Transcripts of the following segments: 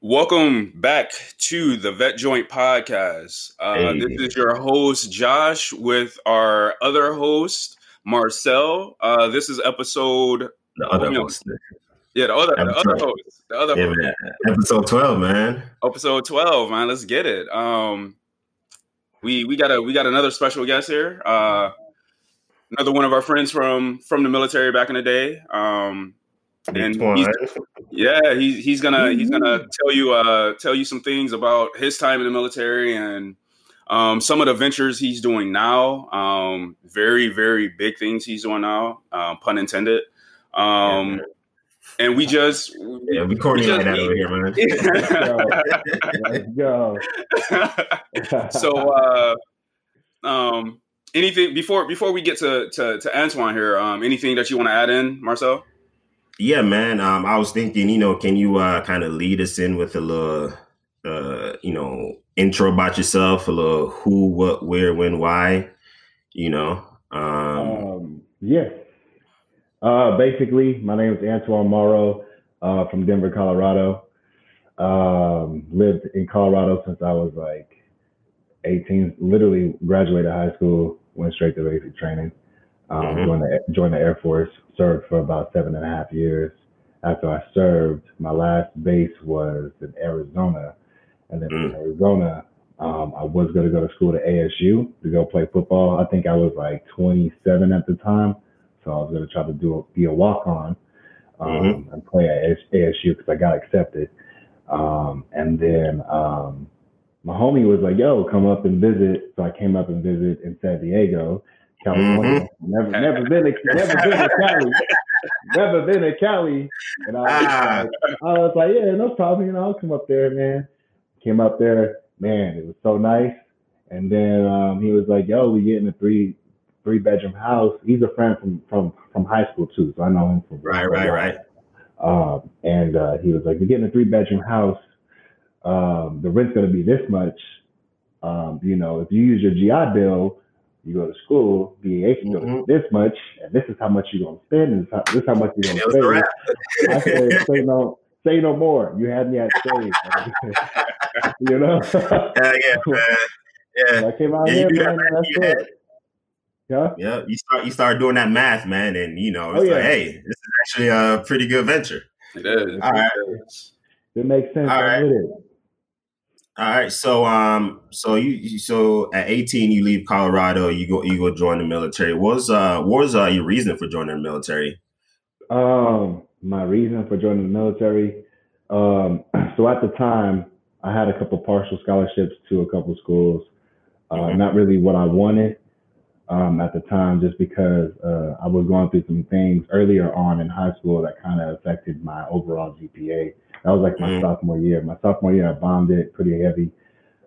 Welcome back to the Vet Joint Podcast. Uh, Hey. This is your host, Josh, with our other host, Marcel. Uh, this is episode, The other Oh, yeah. host. yeah, the other, the other host, the other Yeah, host, man. Episode 12, man. episode 12, man. Let's get it. Um, we we got a we got another special guest here. Uh, another one of our friends from from the military back in the day. Um, and he's, yeah, he's he's gonna he's gonna tell you uh tell you some things about his time in the military and um some of the ventures he's doing now. Um very, very big things he's doing now, um, pun intended. Um and we just yeah, we corny we like that over here, man. Let's go. so uh um anything before before we get to to, to Antoine here, um anything that you want to add in, Marcel? Yeah, man. Um, I was thinking, you know, can you uh kind of lead us in with a little uh, you know, intro about yourself, a little who, what, where, when, why, you know. Um um, yes. Uh, basically, my name is Antoine Morrow uh, from Denver, Colorado. Um, lived in Colorado since I was like 18. Literally graduated high school, went straight to basic training. Um, Mhm. joined, the, joined the Air Force, served for about seven and a half years. After I served, my last base was in Arizona. And then in Mm. Arizona, um, I was going to go to school to ASU to go play football. I think I was like 27 at the time. So I was going to try to do a, be a walk on um, Mhm. and play at ASU because I got accepted. Um, and then um, my homie was like, "Yo, come up and visit." So I came up and visited in San Diego, California. Never, never been to, never been to Cali. Never been to Cali. And I was, Ah. like, I was like, "Yeah, no problem. You know, I'll come up there, man." Came up there, man. It was so nice. And then um, he was like, "Yo, we getting a three three bedroom house." He's a friend from from from high school too, so I know him from right, right, right. um, and uh, he was like, "We're getting a three bedroom house. Um, the rent's going to be this much. Um, you know, if you use your GI Bill, you go to school, BAH is going to Mhm. this much, and this is how much you're going to spend, and this, how, this is how much you're going to a wrap. spend." I said, "Say no, say no more. You had me at save. you know." Yeah, yeah, man. Yeah. I came out Yeah, you here, do that man. That's in your it. Yeah. Yeah, you start you start doing that math, man, and you know, it's Oh, yeah. like, hey, this is actually a pretty good venture. It is. All right. It makes sense. All I'm right. All right, so um, so you so at eighteen you leave Colorado, you go you go join the military. What was uh what was uh your reason for joining the military? Um, my reason for joining the military. Um, so at the time, I had a couple partial scholarships to a couple schools. Uh, Mhm. Not really what I wanted um, at the time, just because uh, I was going through some things earlier on in high school that kind of affected my overall GPA. That was like my Mhm. sophomore year. My sophomore year, I bombed it pretty heavy.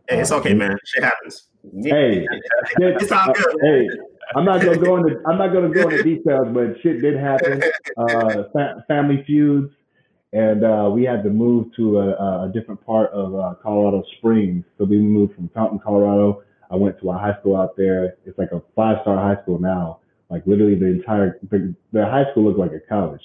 Hey, it's Uh, okay, man. Shit happens. Hey, it's all good. hey, I'm not gonna go into I'm not gonna go into details, but shit did happen. Uh, fa- family feuds, and uh, we had to move to a, a different part of uh, Colorado Springs. So we moved from Fountain, Colorado. I went to a high school out there. It's like a five star high school now. Like literally, the entire the high school looked like a college.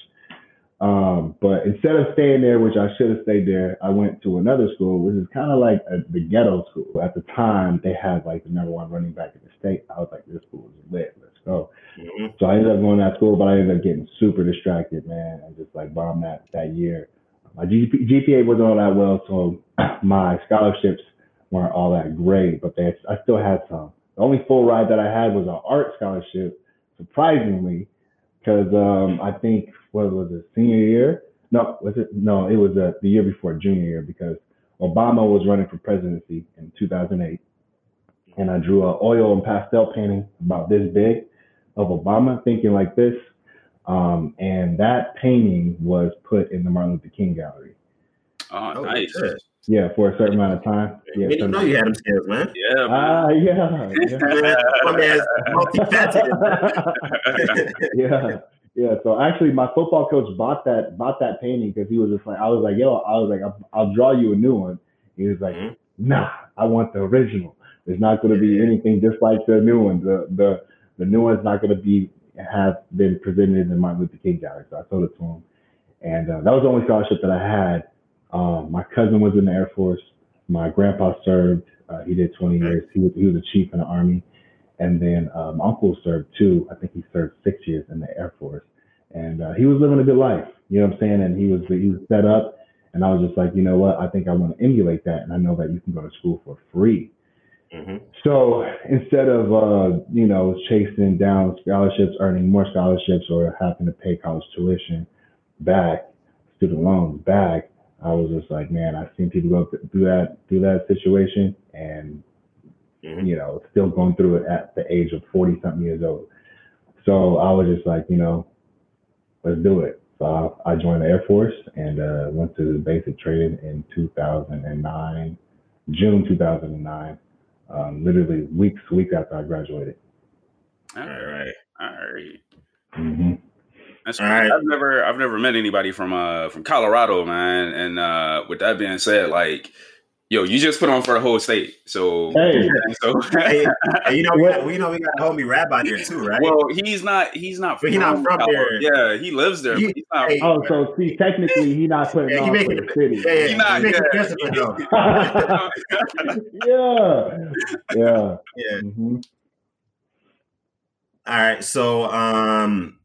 Um, but instead of staying there, which I should have stayed there, I went to another school, which is kind of like a, the ghetto school. At the time, they had like the number one running back in the state. I was like, this school is lit. Let's go. Mhm. So I ended up going to that school, but I ended up getting super distracted, man, and just like bombed that that year. My GP, GPA wasn't all that well, so my scholarships weren't all that great, but they, I still had some. The only full ride that I had was an art scholarship, surprisingly, because um, I think what was it, senior year? No, was it? No, it was uh, the year before junior year because Obama was running for presidency in 2008, and I drew an oil and pastel painting about this big of Obama, thinking like this. Um, and that painting was put in the Martin Luther King Gallery. Oh, Oh, nice. Shit. Yeah, for a certain amount of time. Yeah, Didn't know you had them skills, man. Yeah, man. Ah, yeah, yeah. My man's multifaceted. yeah, yeah. So actually, my football coach bought that bought that painting because he was just like, I was like, yo, I was like, I'll, I'll draw you a new one. He was like, Mhm. Nah, I want the original. There's not going to be anything just like the new one. The the the new one's not going to be have been presented in the Martin Luther King Gallery. So I sold it to him, and uh, that was the only scholarship that I had. Um, my cousin was in the Air Force. My grandpa served. Uh, he did 20 years. He was he was a chief in the army, and then uh, my uncle served too. I think he served six years in the Air Force, and uh, he was living a good life. You know what I'm saying? And he was he was set up, and I was just like, you know what? I think I want to emulate that, and I know that you can go to school for free. hmm So instead of uh, you know chasing down scholarships, earning more scholarships, or having to pay college tuition back, student loans back, I was just like, man, I've seen people go through that through that situation, and hmm you know, still going through it at the age of forty something years old. So I was just like, you know, let's do it. So I, I joined the Air Force and uh, went to basic training in 2009, June 2009 um, literally weeks weeks after I graduated. All right. All right. hmm That's All great. right. I've never I've never met anybody from uh from Colorado, man. And uh with that being said, like, yo, you just put on for the whole state. So Hey. so Hey, hey, you know, we, got, we know we got a homie rabbi there too, right? well, he's not he's not But he not from Colorado. there. Yeah, he lives there, He- he's not hey, Oh, so see, technically, he's not putting Yeah, he on for the city. yeah, yeah, He not- he making yeah. adjustment, yeah, yeah. Yeah. hmm All right. So, um,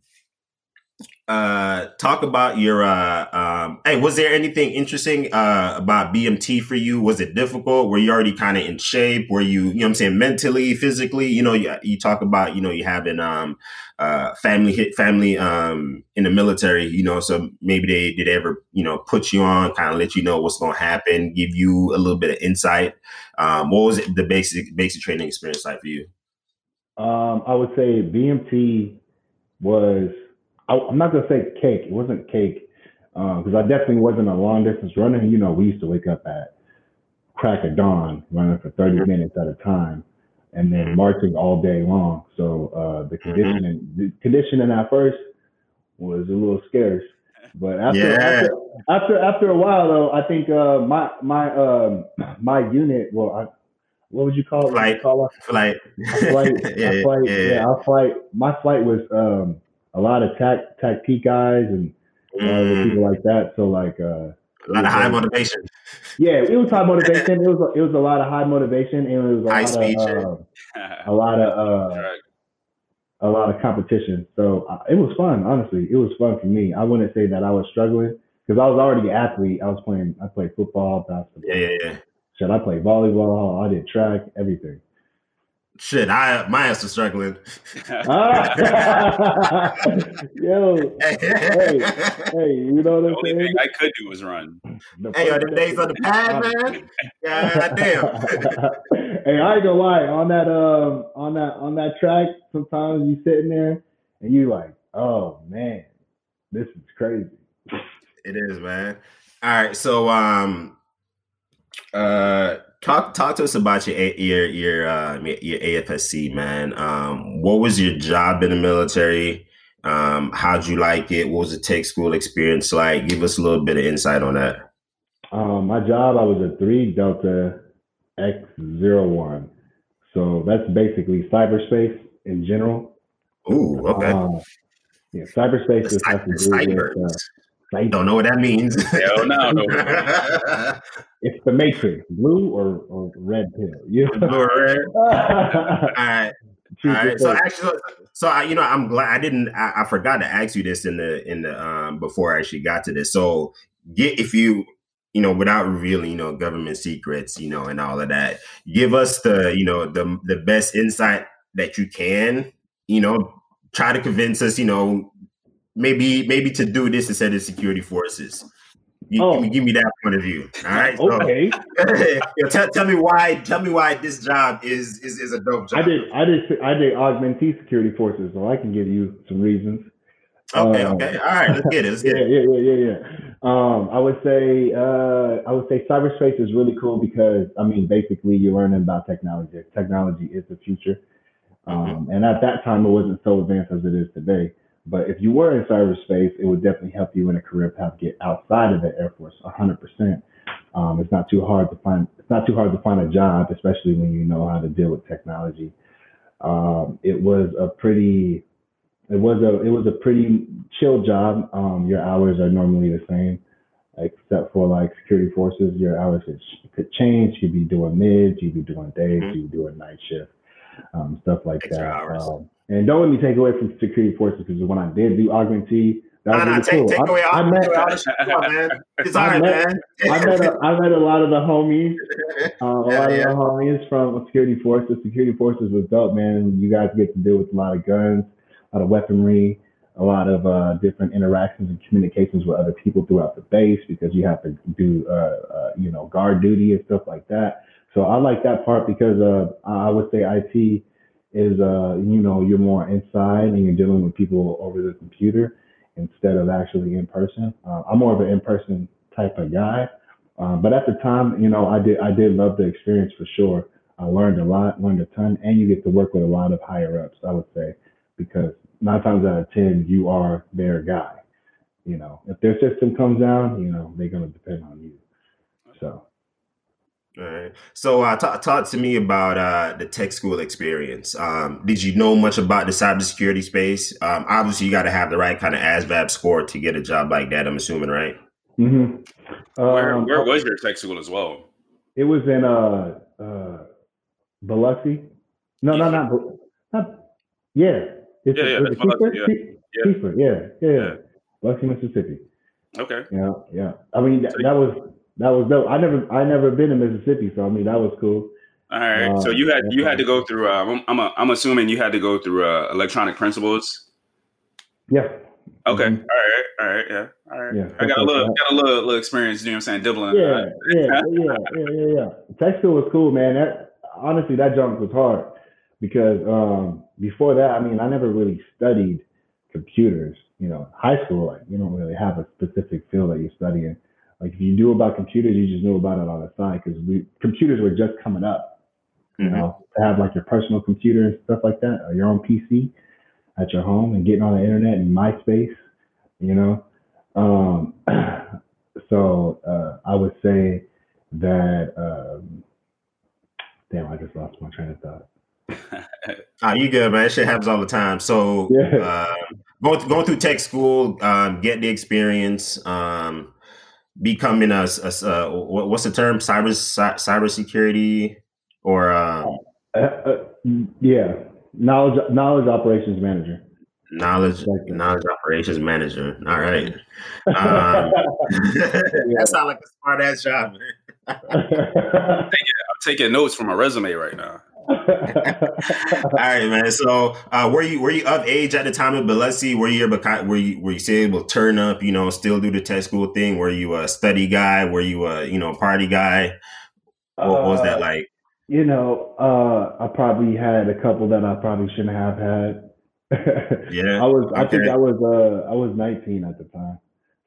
uh, talk about your, uh, um, hey, was there anything interesting, uh, about BMT for you? Was it difficult? Were you already kind of in shape? Were you, you know I'm saying, mentally, physically? You know, you, you talk about, you know, you having, um, uh, family hit family, um, in the military, you know, so maybe they did ever, you know, put you on, kind of let you know what's going to happen, give you a little bit of insight. Um, what was it, the basic, basic training experience like for you? Um, I would say BMT was. I, I'm not gonna say cake. It wasn't cake because I definitely wasn't a long distance runner. You know, we used to wake up at crack of dawn, running for 30 minutes at a time, and then Mhm. marching all day long. So uh, the conditioning, the conditioning at first was a little scarce, but after Yeah. after, after after a while though, I think uh, my my um, my unit. Well, I, what would you call it? Flight. call? Flight. Flight, yeah, flight, yeah, yeah, our flight. My flight was um, a lot of tac tactique guys and a Mm, people like that. So like, uh, a lot of high motivation. yeah, it was high motivation. It was it was a lot of high motivation, and it was a High lot speed of uh, a lot of uh, a lot of competition. So uh, it was fun. Honestly, it was fun for me. I wouldn't say that I was struggling because I was already an athlete. I was playing. I played football, basketball. Yeah, yeah, yeah. Shit, I played volleyball. I did track, everything. Shit, I my ass is struggling. Ah! Yo, hey, hey, you know the what I'm only saying? thing I could do was run. The Hey, are the days on the pad, man? God damn. hey, I ain't gonna lie. On that um, on that on that track, sometimes you sitting there and you like, oh man, this is crazy. It is, man. All right, so um, uh, talk talk to us about your your your uh, your AFSC, man. Um, what was your job in the military? Um, how'd you like it? What was the tech school experience like? Give us a little bit of insight on that. Um, my job, I was a three Delta X zero one, so that's basically cyberspace in general. Ooh, okay. Uh, yeah, cyberspace The is cy- has to do with uh, cyber. Don't know what that means. Hell no, no. It's the Matrix, blue or, or red pill. You know? Blue or red? All right. All your. So actually, so I, you know, I'm glad I didn't. I, I forgot to ask you this in the in the um before I actually got to this. So get if you you know without revealing you know government secrets you know and all of that, give us the you know the the best insight that you can. You know, try to convince us. You know, maybe maybe to do this instead of security forces. You, Oh. give, me, give me that point of view. All right. Okay. Tell, tell me why. Tell me why this job is is, is a dope job. I did I did I did augmentee security forces, so I can give you some reasons. Okay, Um, okay. All right, let's get it. Let's yeah, it. yeah, yeah, yeah, yeah. Um, I would say uh, I would say cyberspace is really cool because I mean basically you're learning about technology. Technology is the future, um, and at that time it wasn't so advanced as it is today. But if you were in cyberspace, it would definitely help you in a career path get outside of the Air Force 100%. Um, it's not too hard to find. It's not too hard to find a job, especially when you know how to deal with technology. Um, it was a pretty it was a it was a pretty chill job. Um, your hours are normally the same. except for like security forces, your hours could, could change. You'd be doing mids, you'd be doing days, mm-hmm. you'd be doing night shift, um, stuff like Extra that. And don't let me take away from security forces because when I did do augmentee, that was nah, really take, cool. take away I, I met, man. It's all right, met, man. I met, a, I met a lot of the homies, uh, a yeah, lot yeah. of the homies from security forces. Security forces was dope, man. You guys get to deal with a lot of guns, a lot of weaponry, a lot of uh, different interactions and communications with other people throughout the base because you have to do, uh, uh you know, guard duty and stuff like that. So I like that part because uh, I would say IT is, uh, you know, you're more inside and you're dealing with people over the computer instead of actually in person. Uh, I'm more of an in person type of guy. Um, but at the time, you know, I did I did love the experience for sure. I learned a lot, learned a ton, and you get to work with a lot of higher ups. I would say because nine times out of ten, you are their guy. You know, if their system comes down, you know, they're gonna depend on you. So all right. So, uh, talk, talk to me about uh, the tech school experience. Um, did you know much about the cybersecurity space? Um, obviously, you got to have the right kind of ASVAB score to get a job like that. I'm assuming, right? Mm-hmm. Where, um, where was your tech school as well? It was in uh, uh, Biloxi. No, no, not, not. Yeah, it's, yeah, yeah, it's Biloxi, yeah. yeah. yeah, yeah, yeah, Biloxi, Mississippi. Okay. Yeah, yeah. I mean, that, that was that was dope. I never I never been in Mississippi, so I mean that was cool. All right. Uh, so you had you had to go through. Uh, I'm I'm, a, I'm assuming you had to go through uh, electronic principles. Yeah. Okay. Mm-hmm. All right. All right. Yeah. All right. Yeah. I got a little got a little, little experience. You know what I'm saying? Dibbling. Yeah. yeah. yeah. Yeah. Yeah. Yeah. Tech school was cool, man. That honestly, that jump was hard because um, before that, I mean, I never really studied computers. You know, high school, like you don't really have a specific field that you're studying. Like if you knew about computers, you just knew about it on the side because we computers were just coming up. You mm-hmm. know, to have like your personal computer and stuff like that, or your own PC at your home and getting on the internet and MySpace. You know, um, so uh, I would say that. Um, damn, I just lost my train of thought. oh, you good, man. Shit happens all the time. So, yeah. uh, going going through tech school, um, get the experience. Um, becoming a, a, a what's the term? Cyber cyber security or uh, uh, uh, yeah. Knowledge knowledge operations manager. Knowledge knowledge operations manager. All right. Um, that sounds like a smart ass job man. I'm, taking, I'm taking notes from my resume right now All right, man. So, uh, were you were you of age at the time of Biloxi? Were you were you were you still able to turn up? You know, still do the tech school thing? Were you a study guy? Were you a you know party guy? What, what was that uh, like? You know, uh, I probably had a couple that I probably shouldn't have had. yeah, I was. I think I was. Uh, I was 19 at the time.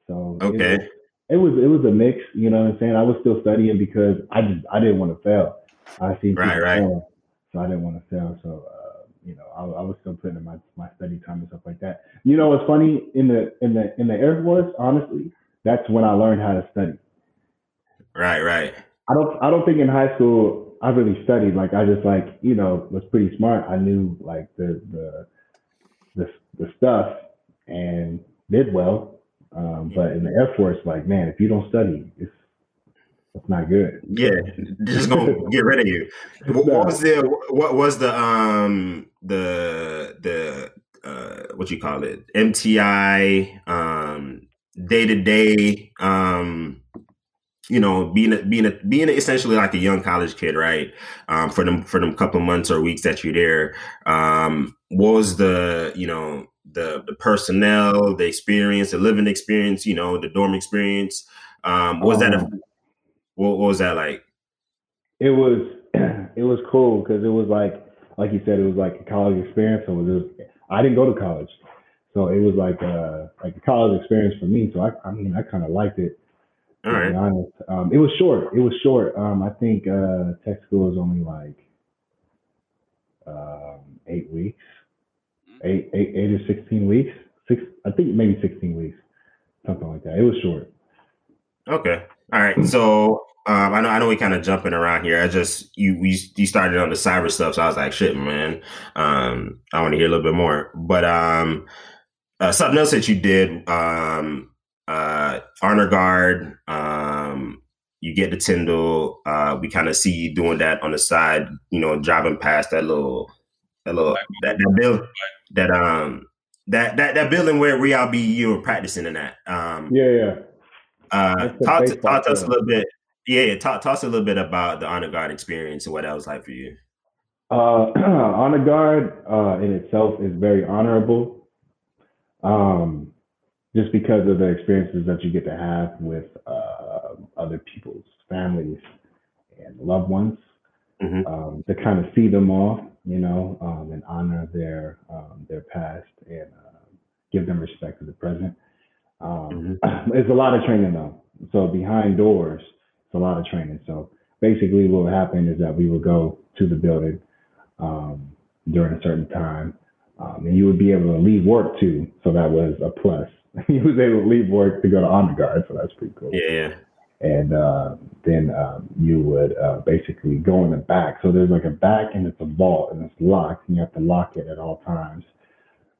So okay. It was, it was it was a mix, you know what I'm saying? I was still studying because I just I didn't want to fail. I see right, right. Fail so I didn't want to fail. So uh, you know, I, I, was still putting in my, my study time and stuff like that. You know, what's funny in the in the in the Air Force, honestly, that's when I learned how to study. Right, right. I don't I don't think in high school I really studied. Like I just like you know was pretty smart. I knew like the the the, the stuff and did well. Um, but in the Air Force, like man, if you don't study, it's that's not good. Yeah, just gonna get rid of you. What, what, was the what was the um the the uh what you call it? MTI um day to day um you know being a, being a, being essentially like a young college kid right? Um for them for them couple months or weeks that you're there um what was the you know the the personnel the experience the living experience you know the dorm experience? Um was um, that a what, what was that like? It was it was cool because it was like like you said, it was like a college experience. So it was, I didn't go to college, so it was like a like a college experience for me. So I I mean I kind of liked it. All to right. be honest, um, it was short. It was short. Um, I think uh, tech school is only like um, eight weeks, eight, eight, eight or sixteen weeks. Six, I think maybe sixteen weeks, something like that. It was short. Okay. All right. So um, I know I know we kind of jumping around here. I just you we you started on the cyber stuff, so I was like, shit, man. Um, I want to hear a little bit more. But um, uh, something else that you did um, uh, honor guard. Um, you get the Tyndall. Uh, we kind of see you doing that on the side. You know, driving past that little, that little that that build that um that that that building where y'all be you were practicing in that. Um, yeah, yeah. Uh, talk to, talk to us a little bit. Yeah, yeah. Talk, talk us a little bit about the honor guard experience and what that was like for you. Uh, honor guard uh, in itself is very honorable, um, just because of the experiences that you get to have with uh, other people's families and loved ones. Mm-hmm. Um, to kind of see them off, you know, um, and honor their um, their past and uh, give them respect to the present. Um, mm-hmm. It's a lot of training though. So behind doors, it's a lot of training. So basically, what would happen is that we would go to the building um, during a certain time, um, and you would be able to leave work too. So that was a plus. he was able to leave work to go to honor guard, so that's pretty cool. Yeah. And uh, then um, you would uh, basically go in the back. So there's like a back, and it's a vault, and it's locked, and you have to lock it at all times.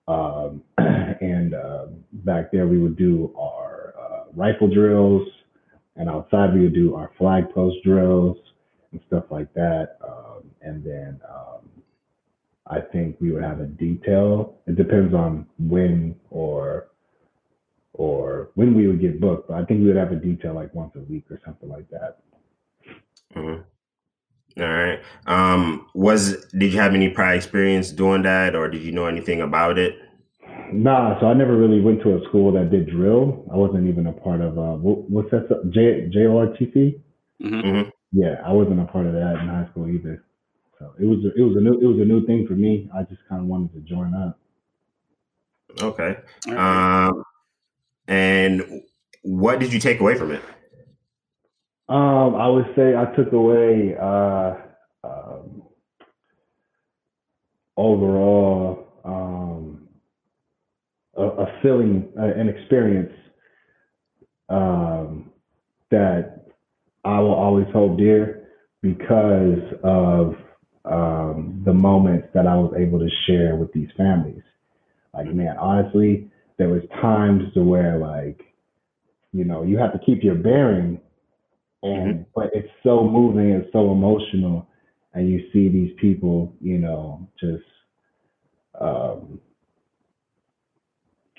Um, and uh, back there, we would do our uh, rifle drills, and outside we would do our flag post drills and stuff like that. Um, and then um, I think we would have a detail. It depends on when or or when we would get booked, but I think we would have a detail like once a week or something like that. Mm-hmm. All right. Um, was did you have any prior experience doing that, or did you know anything about it? Nah, so I never really went to a school that did drill. I wasn't even a part of uh, what, what's that? J JRTC. Mm-hmm. mm-hmm. Yeah, I wasn't a part of that in high school either. So it was it was a new it was a new thing for me. I just kind of wanted to join up. Okay. Um, and what did you take away from it? Um, I would say I took away uh, um, overall um, a, a, feeling, uh, an experience um, that I will always hold dear because of um, the moments that I was able to share with these families. Like, man, honestly, there was times to where like, you know, you have to keep your bearing, and mm-hmm. but it's so moving, it's so emotional, and you see these people, you know, just um,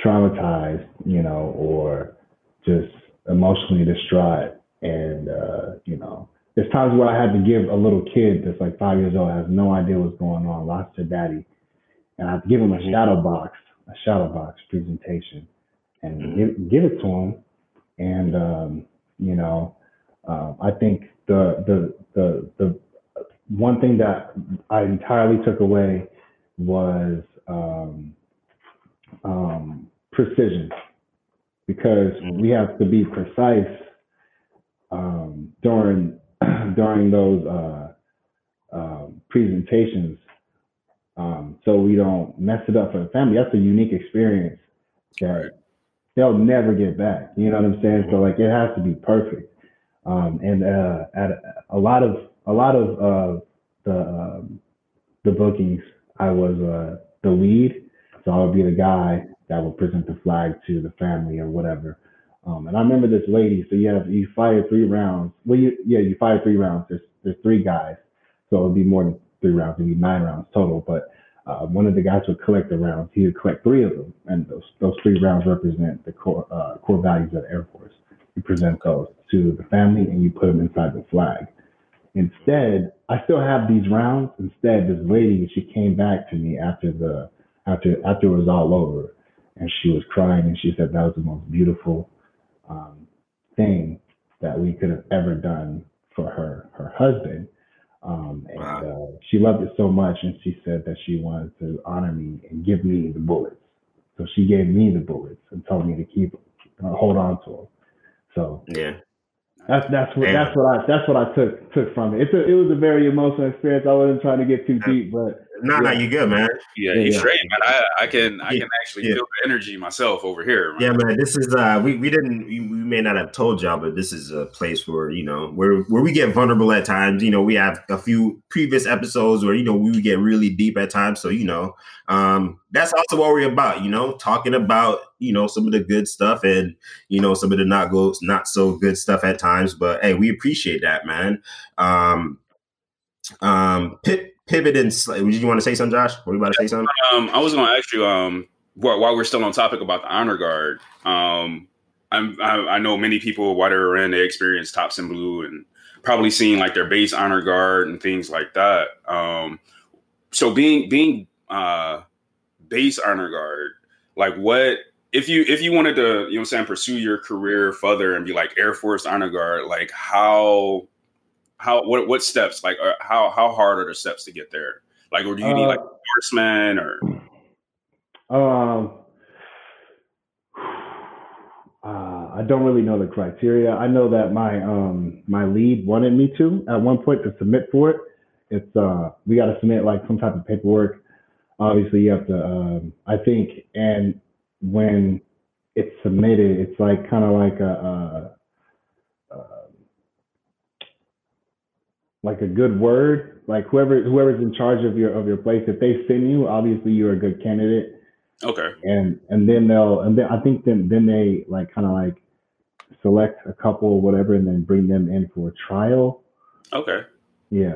traumatized, you know, or just emotionally distraught, and uh, you know, there's times where I had to give a little kid that's like five years old has no idea what's going on, lost their daddy, and I have to give him a mm-hmm. shadow box a shadow box presentation and mm-hmm. give, give it to them. And, um, you know, uh, I think the, the, the, the one thing that I entirely took away was um, um, precision because mm-hmm. we have to be precise um, during during those uh, uh, presentations um, so we don't mess it up for the family. That's a unique experience that they'll never get back. You know what I'm saying? So like it has to be perfect. Um, and uh, at a, lot of a lot of uh, the um, the bookings, I was uh, the lead, so I would be the guy that would present the flag to the family or whatever. Um, and I remember this lady. So you have you fire three rounds. Well, you yeah you fire three rounds. There's there's three guys, so it would be more than three rounds, it'd be nine rounds total. But uh, one of the guys would collect the rounds. He would collect three of them, and those those three rounds represent the core uh, core values of the Air Force. You present those to the family, and you put them inside the flag. Instead, I still have these rounds. Instead, this lady she came back to me after the after after it was all over, and she was crying, and she said that was the most beautiful um, thing that we could have ever done for her her husband um, and wow. uh, she loved it so much, and she said that she wanted to honor me and give me the bullets. So she gave me the bullets and told me to keep uh, hold on to them. So yeah, that's that's what that's what I that's what I took took from it. It's a, it was a very emotional experience. I wasn't trying to get too deep, but No, no, you good, man. Yeah, yeah he's yeah. straight, man. I, I can I can actually feel the energy myself over here. Man. Yeah, man. This is uh we, we didn't we, we may not have told y'all, but this is a place where, you know, where where we get vulnerable at times. You know, we have a few previous episodes where, you know, we get really deep at times. So, you know, um, that's also what we're about, you know, talking about, you know, some of the good stuff and, you know, some of the not go not so good stuff at times. But hey, we appreciate that, man. Um um Pip pivot and did you want to say something, Josh? Were you about to say something? Um, I was going to ask you um, while, while, we're still on topic about the honor guard. Um, I'm, I know many people while they were in, they experienced tops in blue and probably seen like their base honor guard and things like that. Um, so being being uh, base honor guard, like what if you if you wanted to, you know, saying pursue your career further and be like Air Force honor guard, like how how what what steps like uh, how how hard are the steps to get there? Like, or do you uh, need like horseman or? Um, uh, I don't really know the criteria. I know that my um my lead wanted me to at one point to submit for it. It's uh we got to submit like some type of paperwork. Obviously, you have to. Um, I think, and when it's submitted, it's like kind of like a, a, a like a good word, like whoever whoever's in charge of your of your place, if they send you, obviously you're a good candidate. Okay. And and then they'll and then I think then then they like kind of like select a couple or whatever and then bring them in for a trial. Okay. Yeah.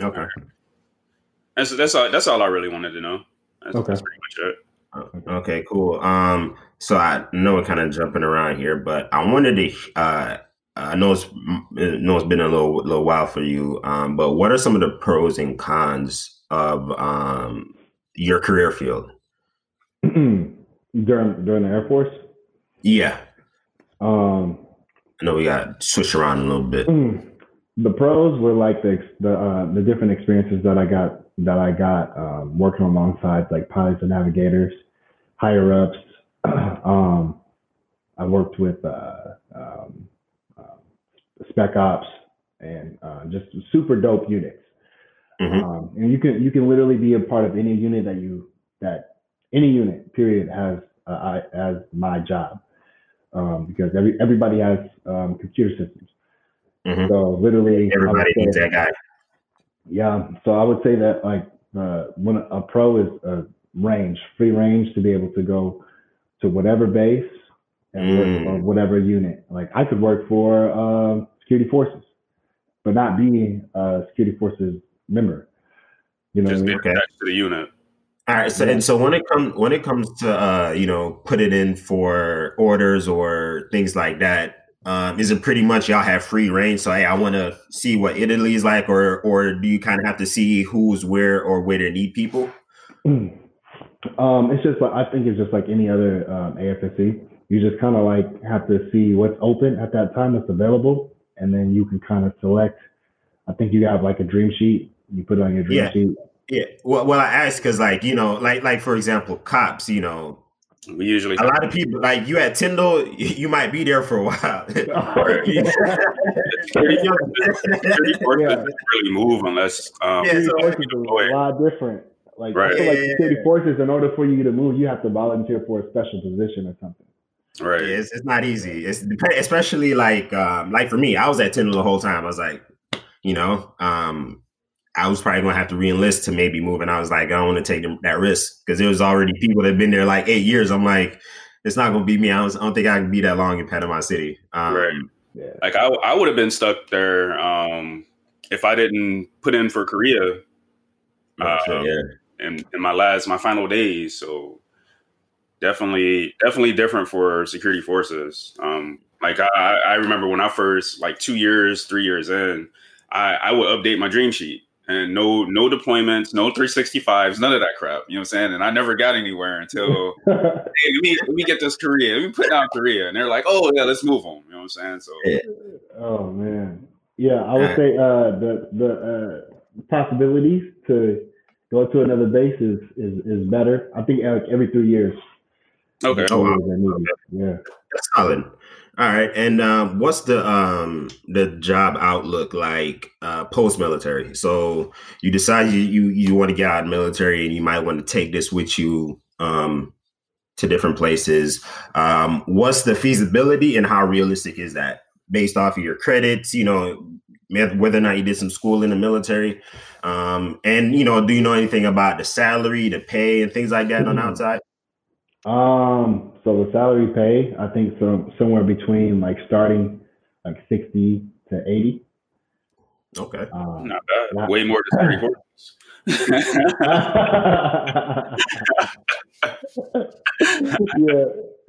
Okay. That's that's all that's all I really wanted to know. That's, okay. That's pretty much it. Okay, cool. Um, so I know we're kind of jumping around here, but I wanted to uh I know it's I know it's been a little little while for you, um, but what are some of the pros and cons of um, your career field during during the Air Force? Yeah. Um, I know we got switched around a little bit. The pros were like the the uh, the different experiences that I got that I got um, working alongside like pilots and navigators, higher ups. um, I worked with uh, um, spec ops and uh, just super dope units. Mm-hmm. Um, and you can you can literally be a part of any unit that you that any unit period has uh, as my job um, because every everybody has um, computer systems. Mm-hmm. So literally, everybody needs that guy. Yeah, so I would say that like uh, when a pro is a range, free range to be able to go to whatever base and mm. work for whatever unit. Like I could work for um, security forces, but not be a security forces member. You know, just be okay. to the unit. All right. So and so when it comes when it comes to uh, you know put it in for orders or things like that, um, is it pretty much y'all have free reign? So hey, I want to see what Italy is like, or or do you kind of have to see who's where or where to need people? Um, it's just like I think it's just like any other um, AFSC. You just kind of like have to see what's open at that time that's available, and then you can kind of select. I think you have like a dream sheet. You put it on your dream yeah. sheet. Yeah. Well, well, I asked because, like, you know, like, like for example, cops. You know, we usually a lot of people like you at Tyndall. You might be there for a while. yeah. really move unless um, yeah, so, a lot different. Like, right. I feel like security forces, in order for you to move, you have to volunteer for a special position or something. Right. Yeah, it's, it's not easy. It's especially like um, like for me, I was at Tyndall the whole time. I was like, you know, um, I was probably gonna have to reenlist to maybe move, and I was like, I don't want to take that risk because there was already people that have been there like eight years. I'm like, it's not gonna be me. I don't, I don't think I can be that long in Panama City. Um, right. Yeah. Like I, I would have been stuck there um, if I didn't put in for Korea. Uh, sure, yeah. In, in my last, my final days, so definitely definitely different for security forces. Um like I, I remember when i first like two years three years in i i would update my dream sheet and no no deployments no 365s none of that crap you know what i'm saying? And i never got anywhere until hey, let me let me get this korea let me put down korea. And they're like oh yeah let's move on you know what i'm saying? So oh man. Yeah i would say uh the the uh possibilities to go to another base is is, is better. I think like every three years Okay. Oh, wow. okay. Yeah. That's solid. All right, and um, what's the um, the job outlook like uh, post military? So you decide you, you you want to get out of military, and you might want to take this with you um, to different places. Um, what's the feasibility, and how realistic is that based off of your credits? You know, whether or not you did some school in the military, um, and you know, do you know anything about the salary, the pay, and things like that mm-hmm. on the mm-hmm. outside? Um, so the salary pay, I think so somewhere between like starting like sixty to eighty. Okay, um, not bad. Not, Way more than thirty yeah.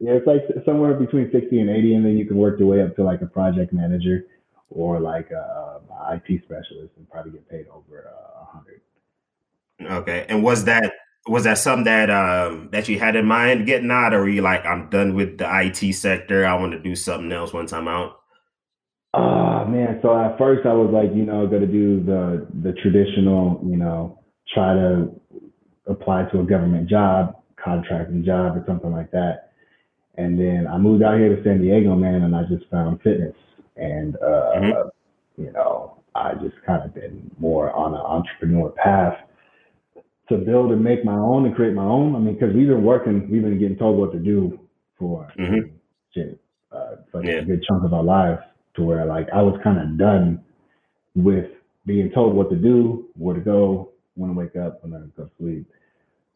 yeah, it's like somewhere between 60 and 80, and then you can work your way up to like a project manager or like a, a IT specialist and probably get paid over a uh, hundred. Okay, and was that was that something that um, that you had in mind getting out, or were you like, I'm done with the IT sector, I want to do something else once I'm out? Oh man, so at first I was like, you know, going to do the the traditional, you know, try to apply to a government job, contracting job, or something like that. And then I moved out here to San Diego, man, and I just found fitness, and uh, mm-hmm. you know, I just kind of been more on an entrepreneur path to build and make my own and create my own. I mean, because we've been working, we've been getting told what to do for mm-hmm. shit, uh, for yeah. a good chunk of our lives. To where like I was kind of done with being told what to do, where to go, when to wake up, when to go to sleep,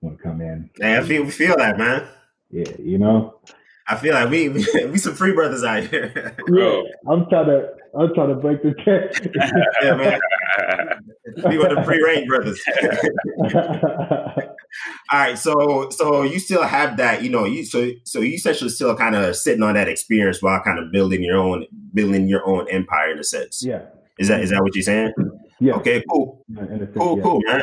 when to come in. Yeah, I feel feel that man. Yeah, you know. I feel like we we, some free brothers out here. yeah, I'm trying to I'm trying to break the chain. yeah, man. we were the free range brothers. All right, so so you still have that, you know, you so so you essentially still kind of sitting on that experience while kind of building your own building your own empire in a sense. Yeah. Is that is that what you're saying? Yeah. Okay, cool. Cool, yeah. cool, man.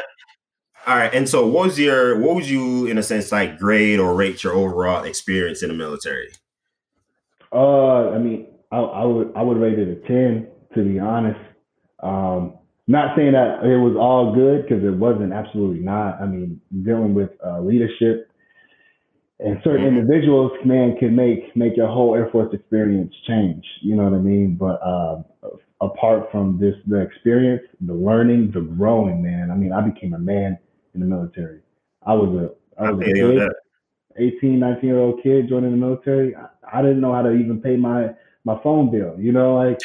All right, and so what was your what would you in a sense like grade or rate your overall experience in the military? Uh, I mean, I, I would I would rate it a ten to be honest. Um, not saying that it was all good because it wasn't absolutely not. I mean, dealing with uh, leadership and certain mm-hmm. individuals, man, can make make your whole Air Force experience change. You know what I mean? But uh, apart from this, the experience, the learning, the growing, man. I mean, I became a man in the military. I was a I was a kid, 18, 19 year old kid joining the military. I, I, didn't know how to even pay my my phone bill. You know, like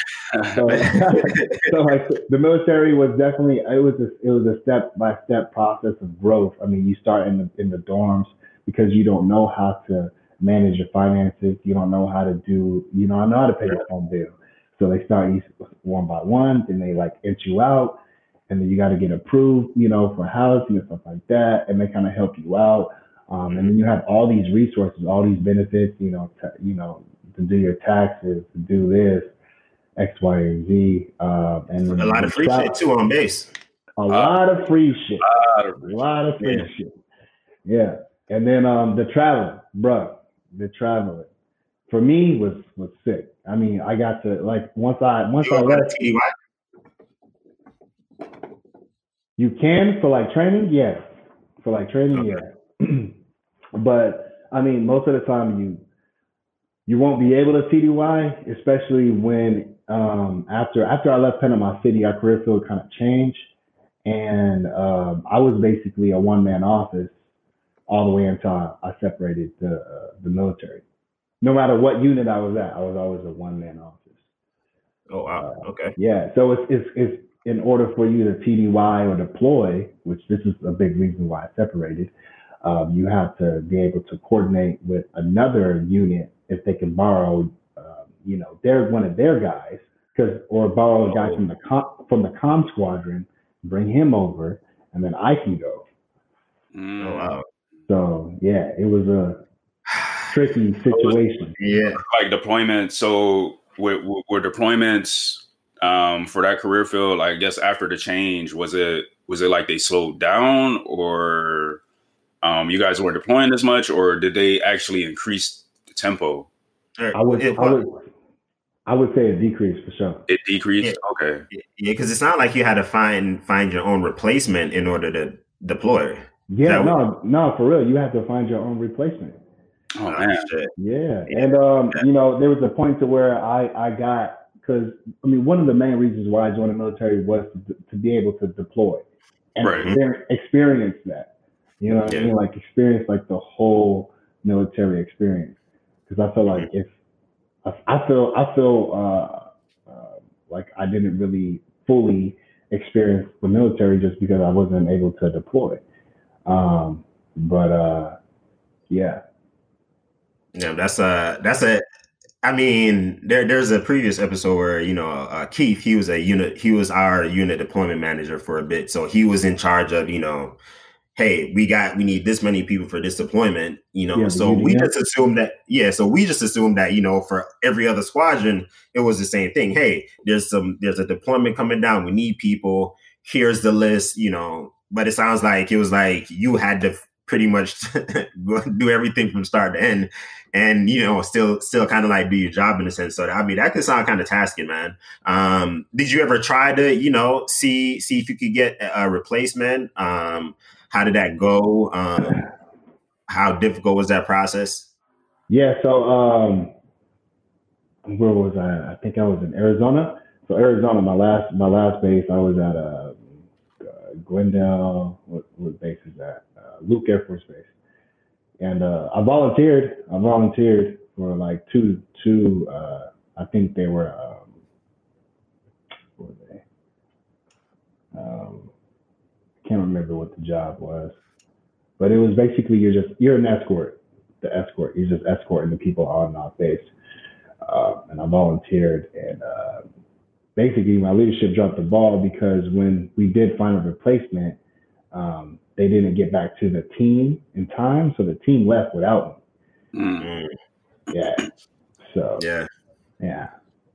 so, so like the military was definitely it was a, it was a step by step process of growth. I mean, you start in the in the dorms because you don't know how to manage your finances. You don't know how to do you know I know how to pay your phone bill. So they start you one by one, then they like inch you out and then you got to get approved, you know, for housing and stuff like that, and they kind of help you out. Um, and then you have all these resources, all these benefits, you know, to, you know, to do your taxes, to do this, X, Y, and Z, uh, and a lot of free shit too on base. A uh, lot of free shit. A lot of free, yeah. shit. Yeah, and then um, the traveling, bro, the traveling for me was was sick. I mean, I got to like once I once you I left. You can for like training, yes. For like training, okay. yeah. but I mean, most of the time you you won't be able to TDY, especially when um, after after I left Panama City, our career field kind of changed, and um, I was basically a one man office all the way until I, I separated the uh, the military. No matter what unit I was at, I was always a one man office. Oh wow! Uh, okay. Yeah, so it's it's it's in order for you to TDY or deploy, which this is a big reason why I separated, um, you have to be able to coordinate with another unit if they can borrow, um, you know, their one of their guys, because or borrow a guy from the com, from the com squadron, bring him over, and then I can go. Mm. Oh wow! So yeah, it was a tricky situation. Yeah, like deployment. So were, were deployments um, for that career field? I guess after the change, was it was it like they slowed down, or um, you guys weren't deploying as much, or did they actually increase the tempo? I would, it, I would, I would say it decreased for sure. It decreased. Yeah. Okay. Yeah, because it's not like you had to find find your own replacement in order to deploy. Yeah, no, what, no, for real. You have to find your own replacement. Oh, man, yeah. yeah. And um, you know, there was a point to where I I got because I mean, one of the main reasons why I joined the military was to, to be able to deploy and right. experience, experience that. You know what yeah. I mean? Like experience like the whole military experience. Because I feel like if I, I feel I feel uh, uh, like I didn't really fully experience the military just because I wasn't able to deploy. Um, but uh, yeah. Yeah, that's a that's a I mean, there there's a previous episode where you know uh, Keith he was a unit he was our unit deployment manager for a bit, so he was in charge of you know, hey, we got we need this many people for this deployment, you know. Yeah, so we just assumed that yeah, so we just assumed that you know for every other squadron it was the same thing. Hey, there's some there's a deployment coming down, we need people. Here's the list, you know. But it sounds like it was like you had to pretty much do everything from start to end and you know still still kind of like do your job in a sense so i mean that could sound kind of tasking man um did you ever try to you know see see if you could get a replacement um how did that go um how difficult was that process yeah so um where was i i think i was in arizona so arizona my last my last base i was at uh, uh glendale what, what base is that uh, Luke Air Force Base, and uh, I volunteered. I volunteered for like two two. Uh, I think they were. Um, what were they? Um, can't remember what the job was, but it was basically you're just you're an escort. The escort, you're just escorting the people on and off base. Uh, and I volunteered, and uh, basically my leadership dropped the ball because when we did find a replacement, um, they didn't get back to the team in time, so the team left without me. Mm. Yeah. So yeah, yeah.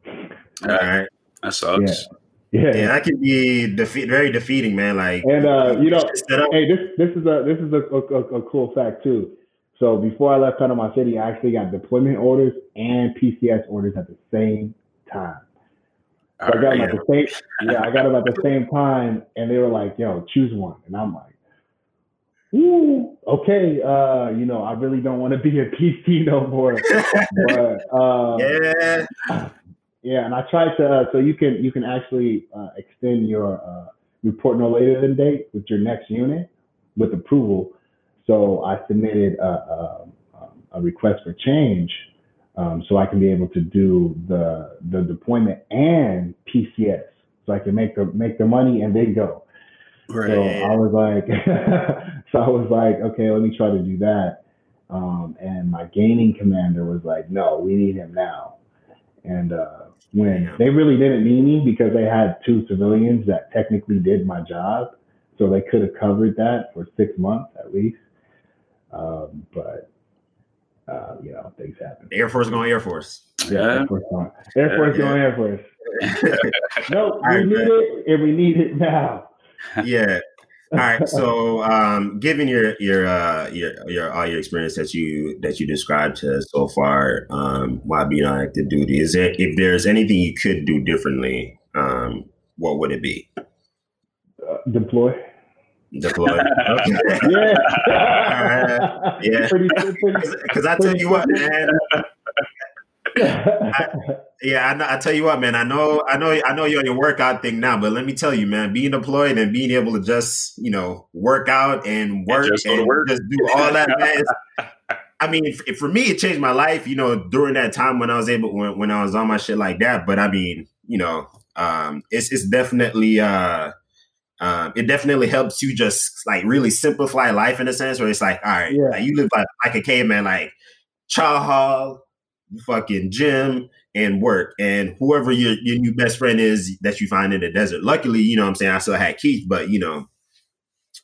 All right, that sucks. Yeah. Yeah. yeah, that can be defeat very defeating, man. Like, and uh, you know, hey, this this is a this is a, a, a, cool fact too. So before I left Panama City, I actually got deployment orders and PCS orders at the same time. So I got them at the same yeah, I got them at the same time, and they were like, "Yo, choose one," and I'm like, Ooh, okay. Uh, you know, I really don't want to be a PC no more. but uh, yeah, yeah. And I tried to. Uh, so you can you can actually uh, extend your uh, report no later than date with your next unit with approval. So I submitted a, a, a request for change, um, so I can be able to do the the deployment and PCS, so I can make the make the money and then go. Right. So I was like, so I was like, okay, let me try to do that. Um, and my gaining commander was like, no, we need him now. And uh, when Damn. they really didn't need me because they had two civilians that technically did my job, so they could have covered that for six months at least. Um, but uh, you know, things happen. Air Force going Air Force. Yeah, Air Force going Air Force, yeah. going Air Force. no, we need it, and we need it now yeah. All right. So, um, given your your uh, your your all your experience that you that you described to us so far, um, while being on active duty, is there if there's anything you could do differently, um, what would it be? Uh, deploy. Deploy. Okay. yeah. Yeah. Because I tell you what, man. I, yeah, I, I, tell you what, man. I know, I know, I know you're on your workout thing now, but let me tell you, man, being deployed and being able to just, you know, work out and work and just, and work. just do all that, man. I mean, for me, it changed my life. You know, during that time when I was able, when, when I was on my shit like that. But I mean, you know, um, it's it's definitely. uh um, it definitely helps you just like really simplify life in a sense where it's like, all right, yeah. like, you live like, like a caveman, like chow hall, fucking gym and work and whoever your, your new best friend is that you find in the desert. Luckily, you know I'm saying, I still had Keith, but you know,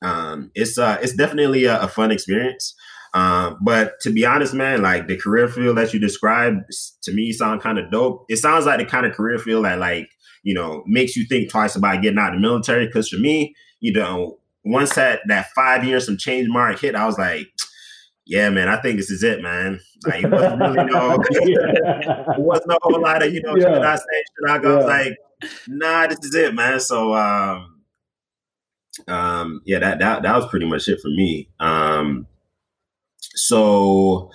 um, it's uh it's definitely a, a fun experience. Um, but to be honest, man, like the career field that you described to me sound kind of dope. It sounds like the kind of career field that like, you know, makes you think twice about getting out of the military. Cause for me, you know, once that that five years some change mark hit, I was like, yeah, man, I think this is it, man. Like it wasn't really no, it wasn't a whole lot of you know, yeah. should I say, should I go? Yeah. I was like, nah, this is it, man. So, um, um, yeah, that that that was pretty much it for me. Um, so,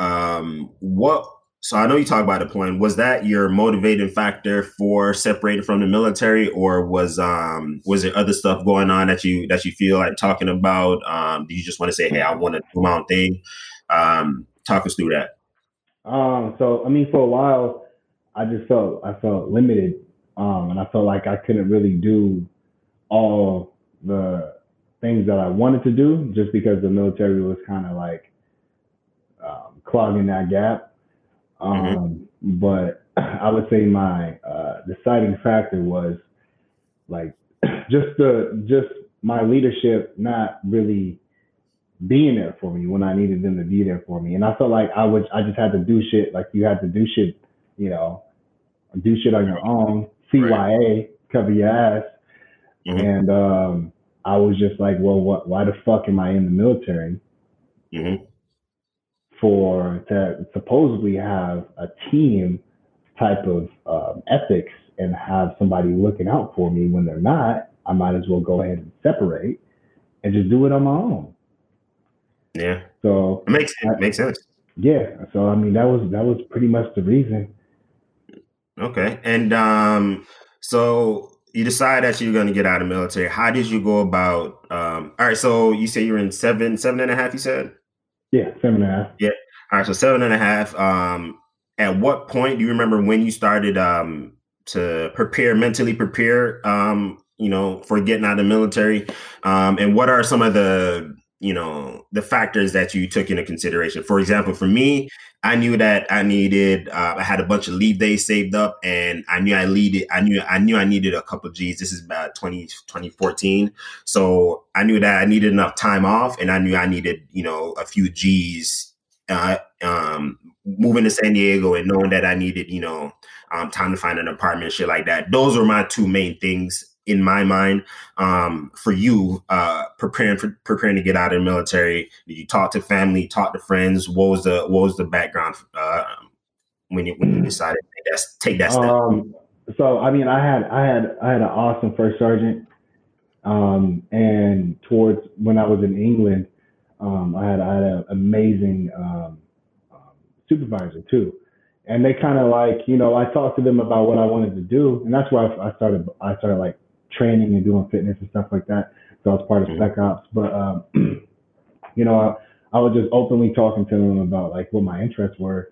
um, what so I know you talk about deploying. Was that your motivating factor for separating from the military, or was um was there other stuff going on that you that you feel like talking about? Um, do you just want to say, hey, I want to do my own thing? Um, talk us through that. Um, so I mean, for a while, I just felt I felt limited, um, and I felt like I couldn't really do all the things that I wanted to do just because the military was kind of like um, clogging that gap. Mm-hmm. Um, mm-hmm. But I would say my uh, deciding factor was like just the just my leadership not really being there for me when I needed them to be there for me. And I felt like I was I just had to do shit like you had to do shit, you know, do shit on your own, CYA, right. cover your ass. Mm-hmm. And um, I was just like, well, what? Why the fuck am I in the military? Mm-hmm. For to supposedly have a team type of um, ethics and have somebody looking out for me when they're not, I might as well go ahead and separate and just do it on my own. Yeah. So it makes it makes sense. Yeah. So I mean that was that was pretty much the reason. Okay. And um so you decide that you're going to get out of the military. How did you go about? Um, all right, so you say you're in seven, seven and a half. You said, yeah, seven and a half. Yeah. All right, so seven and a half. Um, at what point do you remember when you started um, to prepare mentally prepare? Um, you know, for getting out of the military, um, and what are some of the you know the factors that you took into consideration. For example for me i knew that i needed uh, i had a bunch of leave days saved up and i knew i needed i knew i knew i needed a couple g's. This is about 20 2014 so i knew that i needed enough time off and i knew i needed you know a few g's uh, um, moving to san diego and knowing that i needed you know um, time to find an apartment shit like that. Those were my two main things in my mind um, for you uh, preparing for preparing to get out of the military. Did you talk to family talk to friends. What was the what was the background uh, when you when you decided to take that, take that step? Um, so i mean i had i had i had an awesome first sergeant um, and towards when i was in england um, i had i had an amazing um, um, supervisor too. And they kind of like you know i talked to them about what i wanted to do and that's why i started i started like training and doing fitness and stuff like that. So I was part of mm-hmm. Spec Ops, but um, you know, I, I, was just openly talking to them about like what my interests were,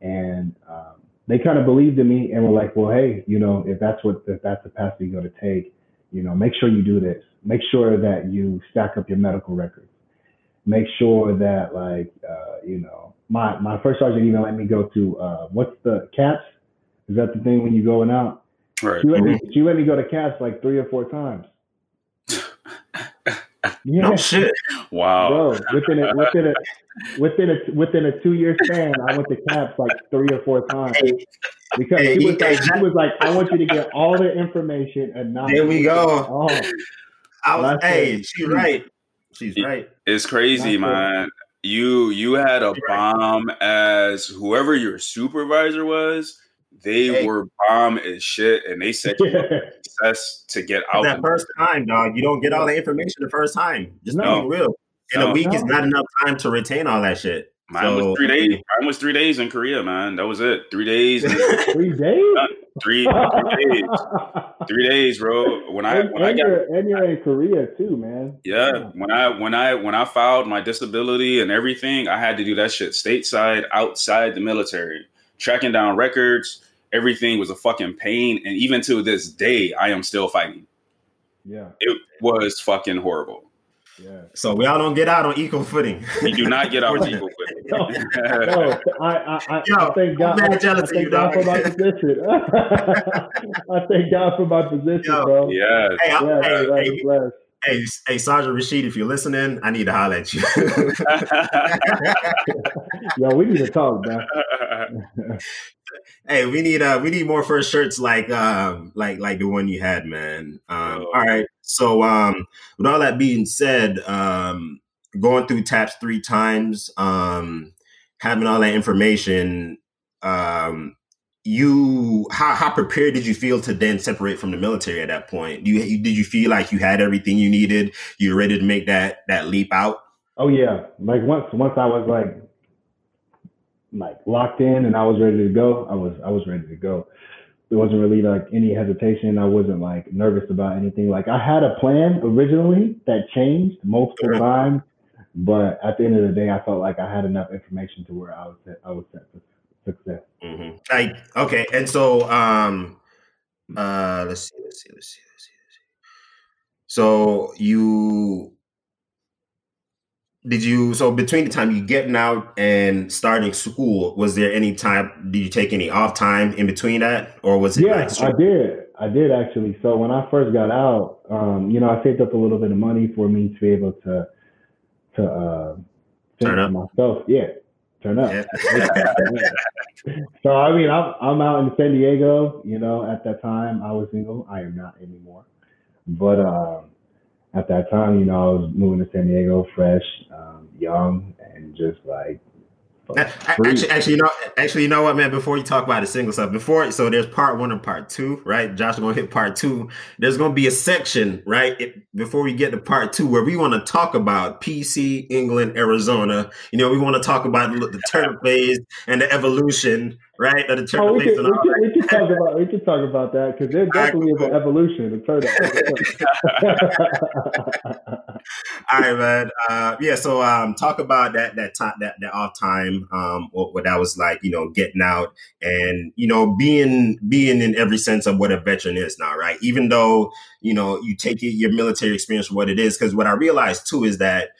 and um, they kind of believed in me and were like, well, hey, you know, if that's what if that's the path you're going to take, you know, make sure you do this. Make sure that you stack up your medical records. Make sure that like uh, you know, my my first sergeant even let me go to uh, what's the CAPS? Is that the thing when you're going out? Right. She let me mm-hmm. she let me go to CAPS like three or four times. Yeah. No shit. Wow. Bro, within a within a within a within a two year span, I went to CAPS like three or four times. Because hey, he, was like, he was like, I want you to get all the information and not There we go. Oh. I was hey, she's right. She's right. It's crazy, man. You you had a bomb as whoever your supervisor was they hey. were bomb as shit, and they said you success to get out. That first time, dog, you don't get all the information the first time. Just no. being real. In no. a week no. is not enough time to retain all that shit. Mine so, was three days. Mine was three days in Korea, man. That was it. Three days. three days. Three, three days. Three days, bro. When I when and I got you're, and you're in Korea too, man. Yeah. yeah. When I when I when I filed my disability and everything, I had to do that shit stateside, outside the military, tracking down records, everything was a fucking pain. And even to this day, I am still fighting. Yeah. It was fucking horrible. Yeah. So we all don't get out on equal footing. We do not get out on equal footing. no, no, I, I, I, Yo, I thank God, I, I thank you, God for my position. I thank God for my position, Yo, bro. Yeah. Hey, yeah, hey, hey, Hey, hey, Sergeant Rashid, if you're listening, I need to holler at you. Yo, we need to talk, man. Hey, we need uh we need more first shirts like um like like the one you had, man. Um, oh. all right. So um with all that being said, um going through TAPS three times, um having all that information, um you how how prepared did you feel to then separate from the military at that point? Do you, did you feel like you had everything you needed? You ready to make that that leap out? Oh yeah, like once once I was like like locked in and I was ready to go, I was I was ready to go. There wasn't really like any hesitation. I wasn't like nervous about anything. Like I had a plan originally that changed multiple times, but at the end of the day, I felt like I had enough information to where I was set, I was set for success. Mm-hmm. Like okay, and so um, uh, let's see, let's see, let's see, let's see, let's see. So you did you so between the time you getting out and starting school was there any time did you take any off time in between that? Or was it yeah like i did. I did actually. So when i first got out um, you know i saved up a little bit of money for me to be able to to uh turn up. myself. Yeah turn up. Yeah. so i mean I'm, I'm out in san diego you know at that time. I was single i am not anymore. But um at that time, you know, I was moving to San Diego, fresh, um, young, and just like Actually, actually, you know, actually, you know what, man? Before you talk about the single stuff, before so there's part one and part two, right? Josh is gonna hit part two. There's gonna be a section, right? It, before we get to part two, where we want to talk about PC, England, Arizona. You know, we want to talk about the, the turn phase and the evolution, right? Of the turn oh, phase. Can, we, could, we can talk about we can talk about that because there definitely right, cool. is an evolution. The turn. All right, man. Uh, yeah, so um, talk about that that time that that off time, um, what, what that was like, you know, getting out and you know being being in every sense of what a veteran is now, right? Even though you know you take it, your military experience for what it is, because what I realized too is that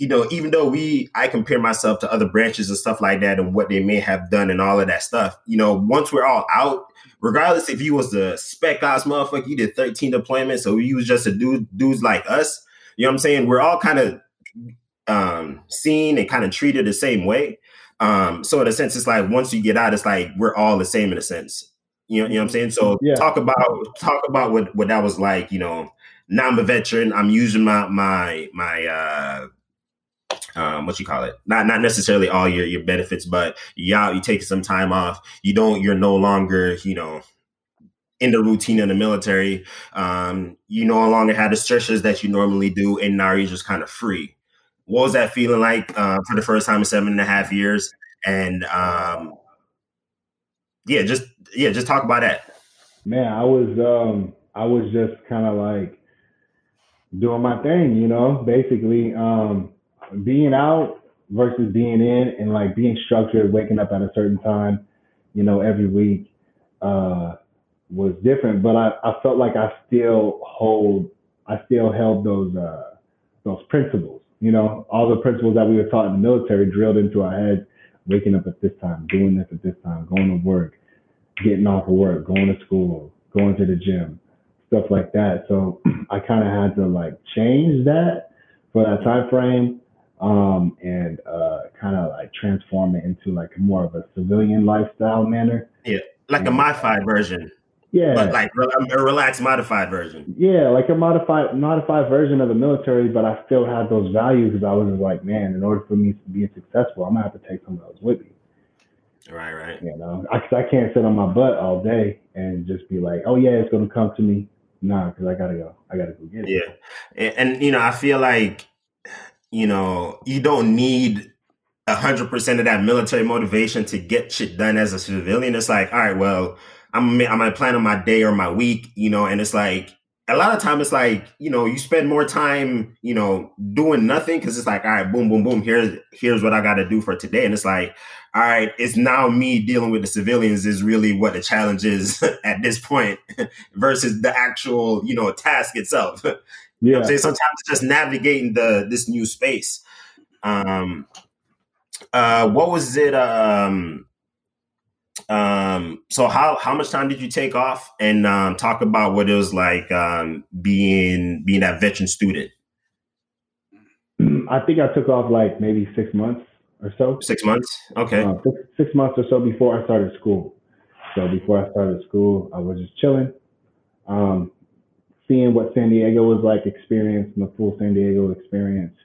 you know, even though we, I compare myself to other branches and stuff like that and what they may have done and all of that stuff, you know, once we're all out, regardless if you was the spec ops motherfucker, you did 13 deployments, so you was just a dude, dudes like us, you know what I'm saying? We're all kind of um, seen and kind of treated the same way. Um, so in a sense, it's like once you get out, it's like we're all the same in a sense. You know, you know what I'm saying? So yeah. talk about talk about what what that was like. You know, now I'm a veteran. I'm using my my my uh um, what you call it? Not not necessarily all your your benefits, but out, you take some time off. You don't. You're no longer, you know, in the routine in the military. Um, you no longer have the stressors that you normally do, and now you're just kind of free. What was that feeling like uh, for the first time in seven and a half years? And um, yeah, just yeah, just talk about that. Man, I was um, I was just kind of like doing my thing, you know, basically um, being out versus being in, and like being structured, waking up at a certain time, you know, every week. Uh, was different, but I, I felt like I still hold, I still held those, uh, those principles, you know, all the principles that we were taught in the military drilled into our heads, waking up at this time, doing this at this time, going to work, getting off of work, going to school, going to the gym, stuff like that. So I kind of had to like change that for that time frame um, and uh, kind of like transform it into like more of a civilian lifestyle manner. Yeah, like a modified version. Yeah, but like a relaxed, modified version. Yeah, like a modified, modified version of the military, but I still had those values because I was like, man, in order for me to be successful, I'm gonna have to take some of those with me. Right, right. You know, I, I can't sit on my butt all day and just be like, oh yeah, it's gonna come to me. Nah, because I gotta go. I gotta go get it. Yeah, and, and you know, I feel like you know you don't need a hundred percent of that military motivation to get shit done as a civilian. It's like, all right, well I'm I'm planning plan on my day or my week, you know, and it's like a lot of time it's like you know you spend more time you know doing nothing because it's like all right boom boom boom here's here's what i got to do for today and it's like all right it's now me dealing with the civilians is really what the challenge is at this point versus the actual you know task itself yeah. you know i'm saying sometimes it's just navigating the this new space um uh what was it um um, so how how much time did you take off, and um, talk about what it was like um, being being that veteran student? I think I took off like maybe six months or so. Six months, okay. Uh, six, six months or so before I started school. So before I started school, I was just chilling, um, seeing what San Diego was like, experiencing the full San Diego experience,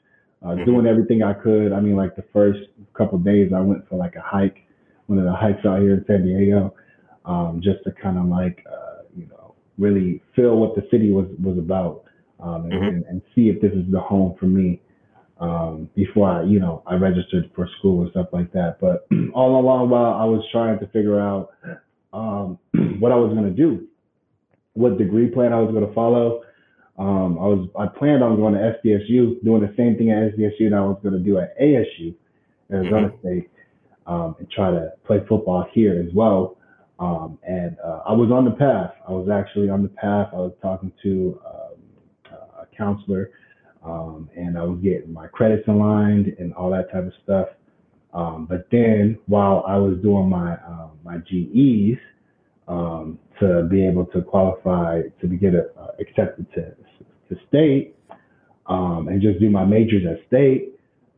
uh, mm-hmm. doing everything I could. I mean, like the first couple days, I went for like a hike one of the hikes out here in San Diego, um, just to kind of like, uh, you know, really feel what the city was, was about um, and, mm-hmm. and, and, see if this is the home for me. um, before I, you know, I registered for school and stuff like that. But all along while I was trying to figure out um, what I was going to do, what degree plan I was going to follow. Um, I was I planned on going to SDSU, doing the same thing at SDSU that I was going to do at ASU, Arizona mm-hmm. State, um, and try to play football here as well. Um, and uh, I was on the path. I was actually on the path. I was talking to um, a counselor, um, and I was getting my credits aligned and all that type of stuff. Um, but then, while I was doing my uh, my GEs um, to be able to qualify to be get a, uh, accepted to to state um, and just do my majors at state,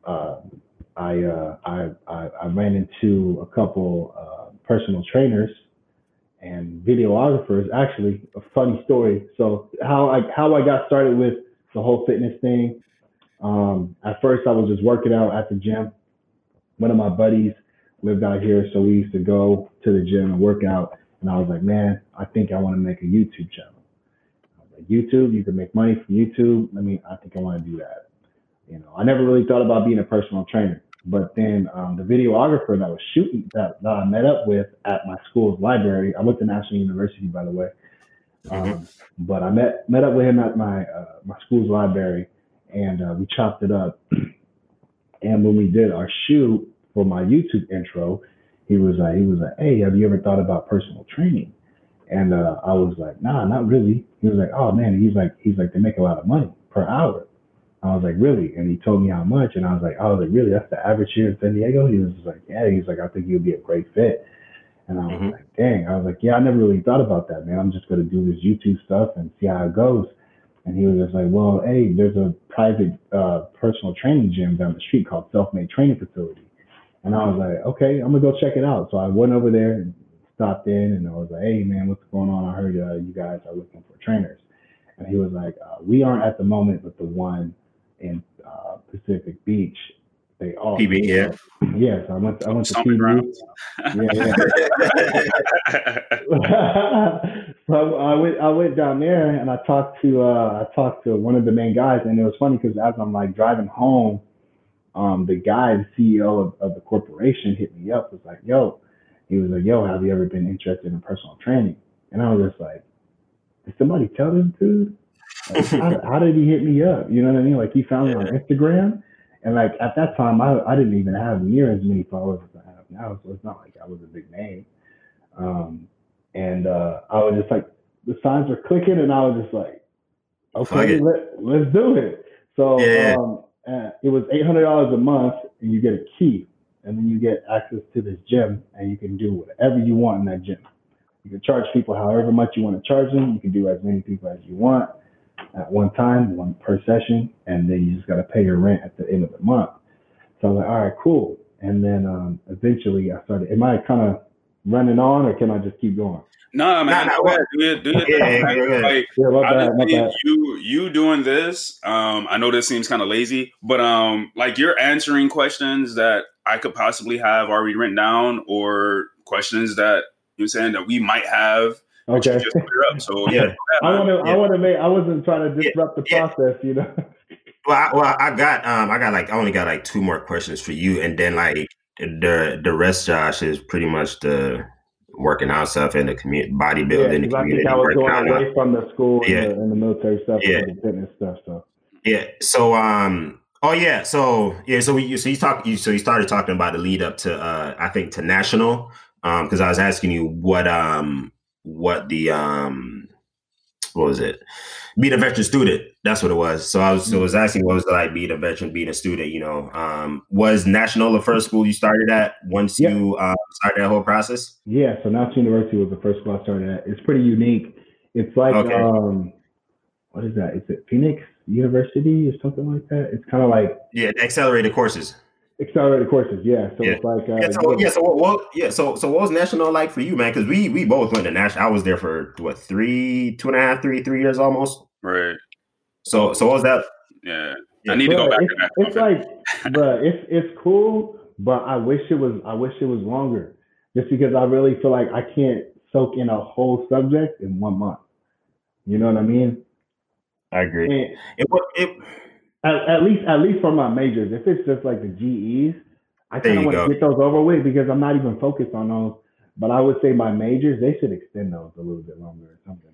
uh, I, uh, I, I I ran into a couple uh, personal trainers and videographers. Actually, a funny story. So how I how I got started with the whole fitness thing. Um, at first, I was just working out at the gym. One of my buddies lived out here, so we used to go to the gym and work out. And I was like, man, I think I want to make a YouTube channel. Like, YouTube, you can make money from YouTube. I mean, I think I want to do that. You know, I never really thought about being a personal trainer. But then um, the videographer that was shooting that, that I met up with at my school's library, I went to National University, by the way. Mm-hmm. Um, but I met met up with him at my uh, my school's library, and uh, we chopped it up. and when we did our shoot for my YouTube intro, he was like, he was like, "Hey, have you ever thought about personal training?" And uh, I was like, "Nah, not really." He was like, "Oh man," he's like, he's like, they make a lot of money per hour. I was like, really? And he told me how much. And I was like, I was like, really? That's the average here in San Diego? He was like, yeah. He's like, I think you'd be a great fit. And I was mm-hmm. like, dang. I was like, yeah, I never really thought about that, man. I'm just going to do this YouTube stuff and see how it goes. And he was just like, well, hey, there's a private uh, personal training gym down the street called Self Made Training Facility. And I was like, okay, I'm going to go check it out. So I went over there and stopped in and I was like, hey, man, what's going on? I heard uh, you guys are looking for trainers. And he was like, uh, we aren't at the moment, but the one – in uh, Pacific Beach. They all PB, yeah. Yes, I went. I went to PB. yeah, yeah. so I went. I went down there and I talked to. Uh, I talked to one of the main guys, and it was funny because as I'm like driving home, um, the guy, the CEO of, of the corporation, hit me up. Was like, "Yo," he was like, "Yo, have you ever been interested in personal training?" And I was just like, "Did somebody tell this dude?" Like, how, how, did he hit me up? You know what I mean? Like he found me on Instagram, and like at that time, I I didn't even have near as many followers as I have now, so it's not like I was a big name. Um, and uh, I was just like, the signs were clicking, and I was just like, okay, let, let's do it. So yeah. um, uh, it was eight hundred dollars a month, and you get a key, and then you get access to this gym, and you can do whatever you want in that gym. You can charge people however much you want to charge them. You can do as many people as you want at one time, one per session, and then you just got to pay your rent at the end of the month. So I was like, all right, cool. And then um, eventually I started. Am I kind of running on, or can I just keep going? No, man, nah, nah, do it, do it. Yeah, yeah, Like, yeah, my bad, my bad. you you doing this. Um, I know this seems kind of lazy, but um, like you're answering questions that I could possibly have already written down, or questions that you're saying that we might have Okay. Up, so yeah, I want to. Yeah. I want to make. I wasn't trying to disrupt yeah. the process, you know. Well, I, well, I got. Um, I got like. I only got like two more questions for you, and then like the the rest, Josh, is pretty much the working out stuff in the community bodybuilding. Yeah, the community I think I was going away from the school yeah. and, the, and the military stuff, yeah, the fitness stuff. So yeah. So um. Oh yeah. So yeah. So we. So you talked. You so you started talking about the lead up to. uh I think to national. Um. Because I was asking you what um what the um what was it? Being a veteran student. That's what it was. So I was so I was asking what was it like being a veteran, being a student, you know. Um was National the first school you started at once yeah. you uh, started that whole process? Yeah, so National University was the first school I started at. It's pretty unique. It's like okay. um what is that? Is it Phoenix University or something like that? It's kind of like Yeah, accelerated courses. Accelerated courses, yeah. So yeah. it's like uh, yeah. So yeah. So what, what? Yeah. So so what was national like for you, man? Because we we both went to national. I was there for what three, two and a half, three, three years almost. Right. So so what was that? Yeah. I need bro, to go back it's, to that. It's like, but it's it's cool, but I wish it was I wish it was longer, just because I really feel like I can't soak in a whole subject in one month. You know what I mean? I agree. And, it, it At, at, least, at least for my majors. If it's just like the GEs, I kind of want to get those over with because I'm not even focused on those. But I would say my majors, they should extend those a little bit longer or something.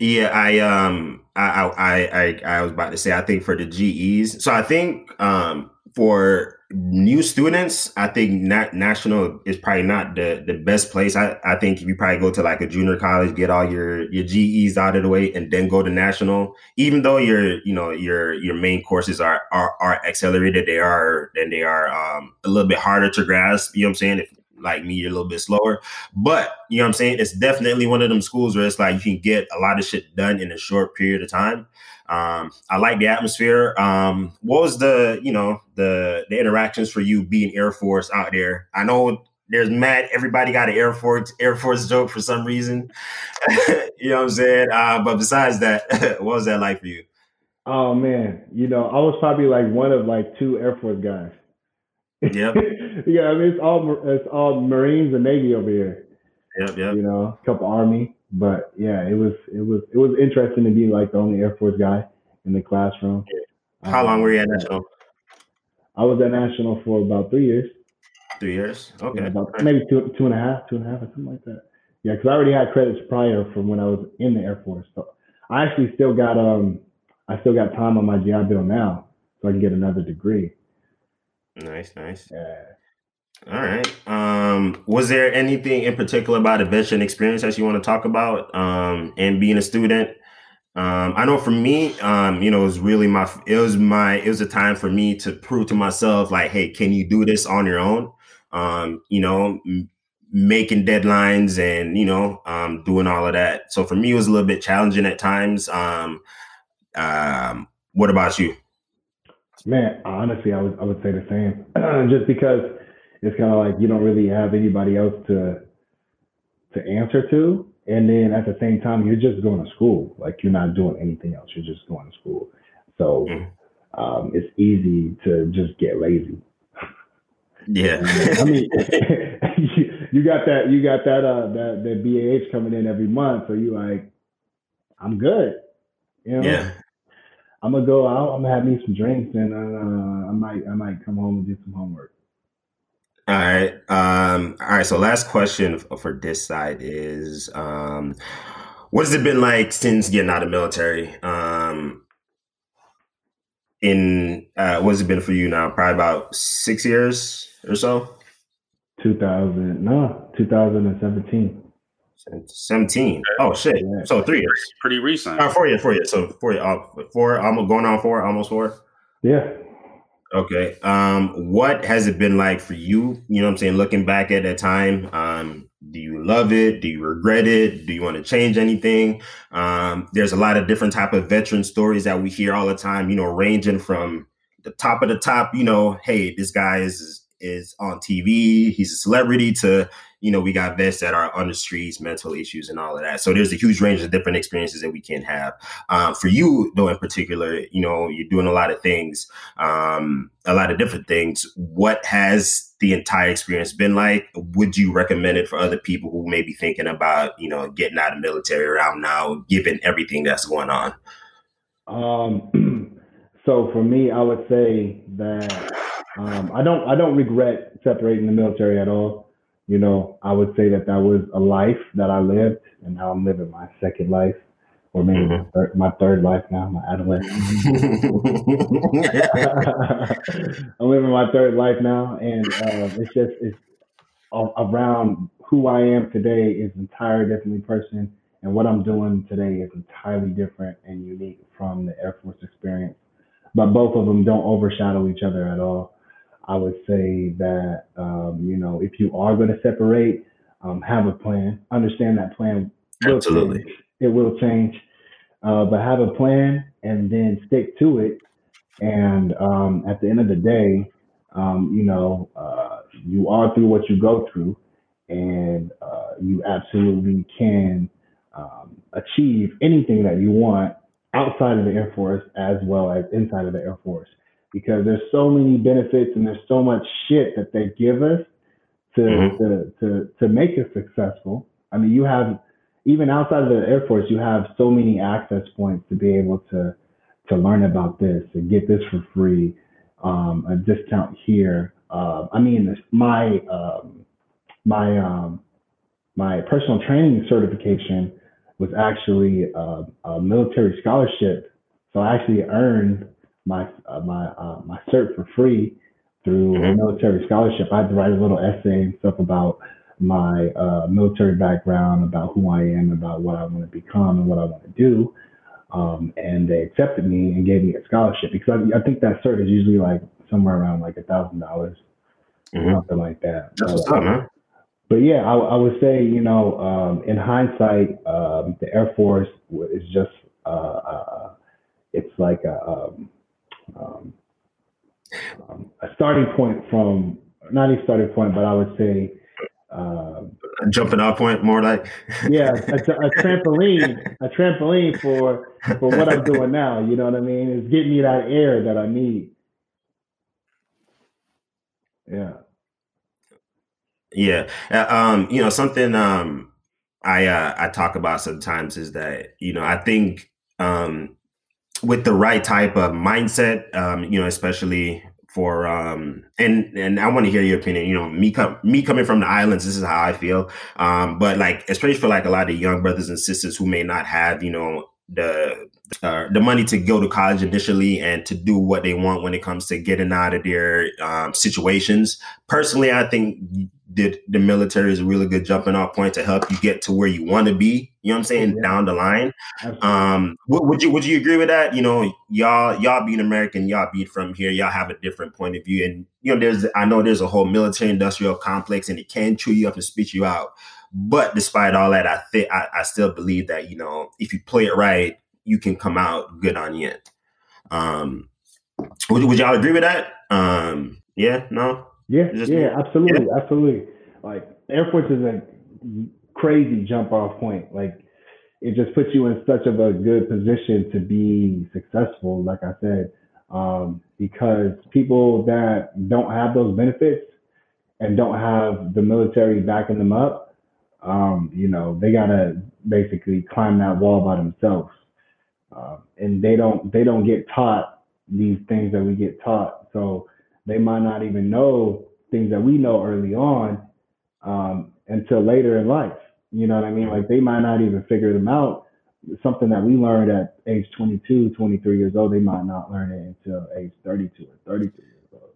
Yeah, I um I I I I was about to say I think for the GEs. So I think um for new students, I think national is probably not the the best place. I, I think if you probably go to like a junior college, get all your your GEs out of the way, and then go to national. Even though your you know your your main courses are are, are accelerated, they are then they are um, a little bit harder to grasp. You know what I'm saying? If like me, you're a little bit slower, but you know what I'm saying. It's definitely one of them schools where it's like you can get a lot of shit done in a short period of time. Um, I like the atmosphere. Um, what was the you know the the interactions for you being Air Force out there? I know there's mad. Everybody got an Air Force Air Force joke for some reason. you know what I'm saying? Uh, but besides that, what was that like for you? Oh man, you know I was probably like one of like two Air Force guys. Yep. yeah, I mean it's all it's all Marines and Navy over here. Yep, yep. You know, a couple Army but yeah, it was it was it was interesting to be like the only Air Force guy in the classroom. How um, long were you at National? I was at National for about three years. Three years, okay. Yeah, about maybe two two and a half, two and a half, or something like that. Yeah, because I already had credits prior from when I was in the Air Force. So I actually still got um I still got time on my GI Bill now, so I can get another degree. Nice, nice. Yeah. All right. Um, was there anything in particular about a veteran experience that you want to talk about? Um, and being a student? Um, I know for me, um, you know, it was really my, it was my, it was a time for me to prove to myself, like, hey, can you do this on your own? Um, you know, m- making deadlines and you know, um, doing all of that. So for me, it was a little bit challenging at times. Um, um, what about you? Man, honestly, I would I would say the same. Just because it's kind of like you don't really have anybody else to to answer to and then at the same time you're just going to school. Like you're not doing anything else. You're just going to school. So mm. um, it's easy to just get lazy. Yeah. I mean you, you, got that you got that uh that that BAH coming in every month so you like i'm good. You know? Yeah i'm gonna go out i'm gonna have me some drinks and uh, i might i might come home and do some homework all right. Um, all right. So last question for this side is, um, what has it been like since getting out of military? Um, in uh, what has it been for you now? Probably about six years or so. 2000, no, 2017. 17. Oh shit! Yeah. So three years. Pretty recent. Uh, four years. Four years. So four. Uh, four. Almost going on four. Almost four. Yeah. Okay. Um, what has it been like for you? You know what I'm saying? Looking back at that time, um, do you love it? Do you regret it? Do you want to change anything? Um, there's a lot of different type of veteran stories that we hear all the time, you know, ranging from the top of the top, you know, hey, this guy is is on TV, he's a celebrity to, you know, we got vets that are on the streets, mental issues, and all of that. So there's a huge range of different experiences that we can have. Um, for you, though, in particular, you know, you're doing a lot of things, um, a lot of different things. What has the entire experience been like? Would you recommend it for other people who may be thinking about, you know, getting out of military around now, given everything that's going on? Um, so for me, I would say that um, I don't I don't regret separating the military at all. You know, I would say that that was a life that I lived, and now I'm living my second life, or maybe mm-hmm. my, third, my, third, life now, my adolescent. I'm living my third life now, and uh, it's just it's around who I am today is entirely different person, and what I'm doing today is entirely different and unique from the Air Force experience. But both of them don't overshadow each other at all. I would say that um, you know if you are going to separate, um, have a plan. Understand that plan. Will Absolutely, change. it will change, uh, but have a plan and then stick to it. And um, at the end of the day, um, you know uh, you are through what you go through, and uh, you absolutely can um, achieve anything that you want outside of the Air Force as well as inside of the Air Force because there's so many benefits and there's so much shit that they give us to mm-hmm. to, to to make us successful. I mean, you have even outside of the Air Force, you have so many access points to be able to to learn about this and get this for free, um, a discount here. Uh, I mean, my um, my um, my personal training certification was actually a, a military scholarship, so I actually earned my uh, my uh, my cert for free through mm-hmm. a military scholarship. I had to write a little essay and stuff about my uh, military background, about who I am, about what I want to become and what I want to do. Um, and they accepted me and gave me a scholarship because I, I think that cert is usually like somewhere around like a thousand dollars, mm-hmm. something like that. That's what's up, man. But yeah, I, I, would say you know, um, in hindsight, um, the Air Force is just uh, uh, it's like a um, um, a starting point from not a starting point, but I would say um, a jumping off point, more like yeah, a, a, trampoline, a trampoline for for what I'm doing now. You know what I mean? It's getting me that air that I need. Yeah. Yeah. Uh, um, you know, something um I uh I talk about sometimes is that, you know, I think um with the right type of mindset, um, you know, especially for um and and I want to hear your opinion. You know, me me coming from the islands, this is how I feel. Um, but like especially for like a lot of young brothers and sisters who may not have, you know, the uh, the money to go to college initially and to do what they want when it comes to getting out of their um, situations. Personally, I think the, the military is a really good jumping off point to help you get to where you want to be. You know what I'm saying? Yeah. Down the line. Um, would, would, you would you agree with that? You know, y'all y'all being American, y'all be from here, y'all have a different point of view, and you know, there's I know there's a whole military industrial complex, and it can chew you up and spit you out. But despite all that, I think I, I still believe that you know if you play it right, you can come out good on it. Um, would, would y'all agree with that? Um, yeah, no. Yeah, yeah, absolutely, yeah. absolutely. Like Air Force is a crazy jump off point. Like it just puts you in such of a good position to be successful. Like I said, um, because people that don't have those benefits and don't have the military backing them up, um, you know, they gotta basically climb that wall by themselves, uh, and they don't they don't get taught these things that we get taught. So they might not even know things that we know early on um, until later in life. You know what I mean? Like they might not even figure them out. Something that we learned at age 22, 23 years old, they might not learn it until age 32 or 33 years old.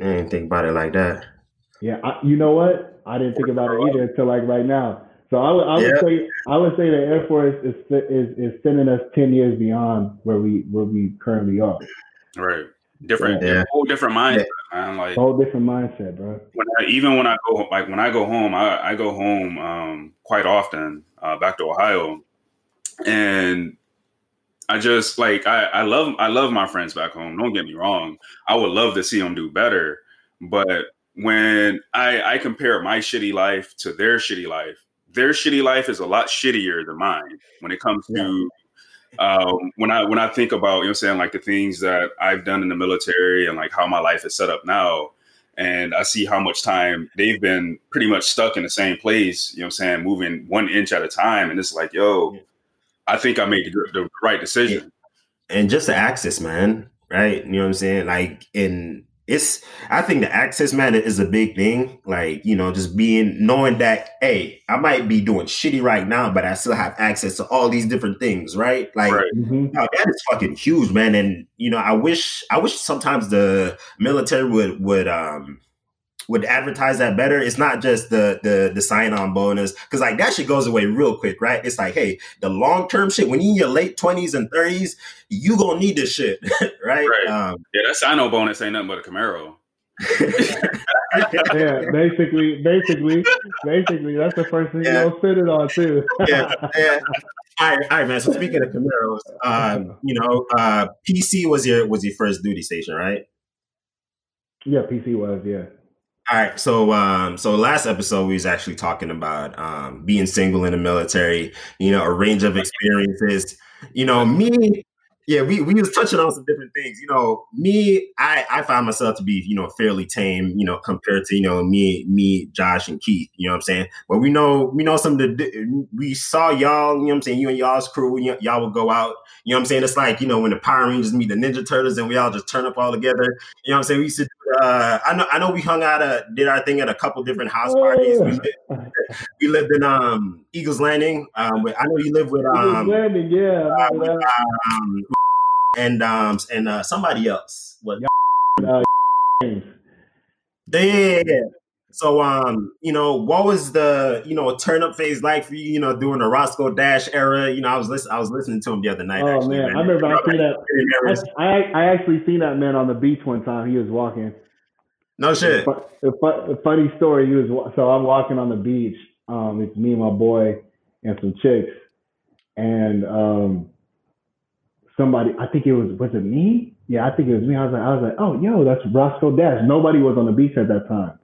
I didn't think about it like that. Yeah, I, you know what? I didn't think about it either until like right now. So I would, I would yeah. say I would say the Air Force is, is is sending us ten years beyond where we where we currently are. Right different, yeah. whole different mindset, man. Like whole different mindset, bro. When I, even when I go, like when I go home, I, I go home um, quite often uh, back to Ohio, and I just like I, I love I love my friends back home. Don't get me wrong. I would love to see them do better, but when I, I compare my shitty life to their shitty life, their shitty life is a lot shittier than mine when it comes yeah. to um, when I when I think about you know saying like the things that I've done in the military and like how my life is set up now, and I see how much time they've been pretty much stuck in the same place. You know I'm saying, moving one inch at a time, and it's like, yo, I think I made the, the right decision. And just the access, man, right? You know what I'm saying? Like in it's I think the access matter is a big thing. Like, you know, just being knowing that, hey, I might be doing shitty right now, but I still have access to all these different things, right? Like right. Mm-hmm. that is fucking huge, man. And you know, I wish I wish sometimes the military would would um would advertise that better. It's not just the the the sign on bonus because like that shit goes away real quick, right? It's like, hey, the long term shit when you in your late twenties and thirties, you gonna need this shit, right? right. Um, yeah, that sign on bonus ain't nothing but a Camaro. yeah, basically, basically, basically, that's the first thing yeah. you'll sit it on too. yeah, yeah. All right, all right, man. So speaking of Camaros, um, you know, uh, PC was your was your first duty station, right? Yeah, PC was, yeah. All right, so um, so last episode we was actually talking about um, being single in the military. You know, a range of experiences. You know, me, yeah, we, we was touching on some different things. You know, me, I, I find myself to be, you know, fairly tame, you know, compared to, you know, me, me, Josh and Keith, you know what I'm saying? But we know, we know some of the, we saw y'all, you know what I'm saying? You and y'all's crew, y'all would go out, you know what I'm saying? It's like, you know, when the Power Rangers meet the Ninja Turtles and we all just turn up all together, you know what I'm saying? We used to, uh, I know, I know we hung out, uh, did our thing at a couple different house parties. We lived, we lived in, um, Eagles Landing. Um, I know you live with, um, Eagles Landing, yeah. uh, with, um, and um and uh somebody else. What? Uh, yeah. So um, you know, what was the you know turn up phase like for you? You know, during the Roscoe Dash era. You know, I was listening. I was listening to him the other night. Oh actually, man, I remember I seen that. I, I I actually seen that man on the beach one time. He was walking. No shit. A, a, a funny story. He was so I'm walking on the beach. Um, it's me and my boy and some chicks, and um, somebody. I think it was was it me? Yeah, I think it was me. I was like, I was like, oh, yo, that's Roscoe Dash. Nobody was on the beach at that time.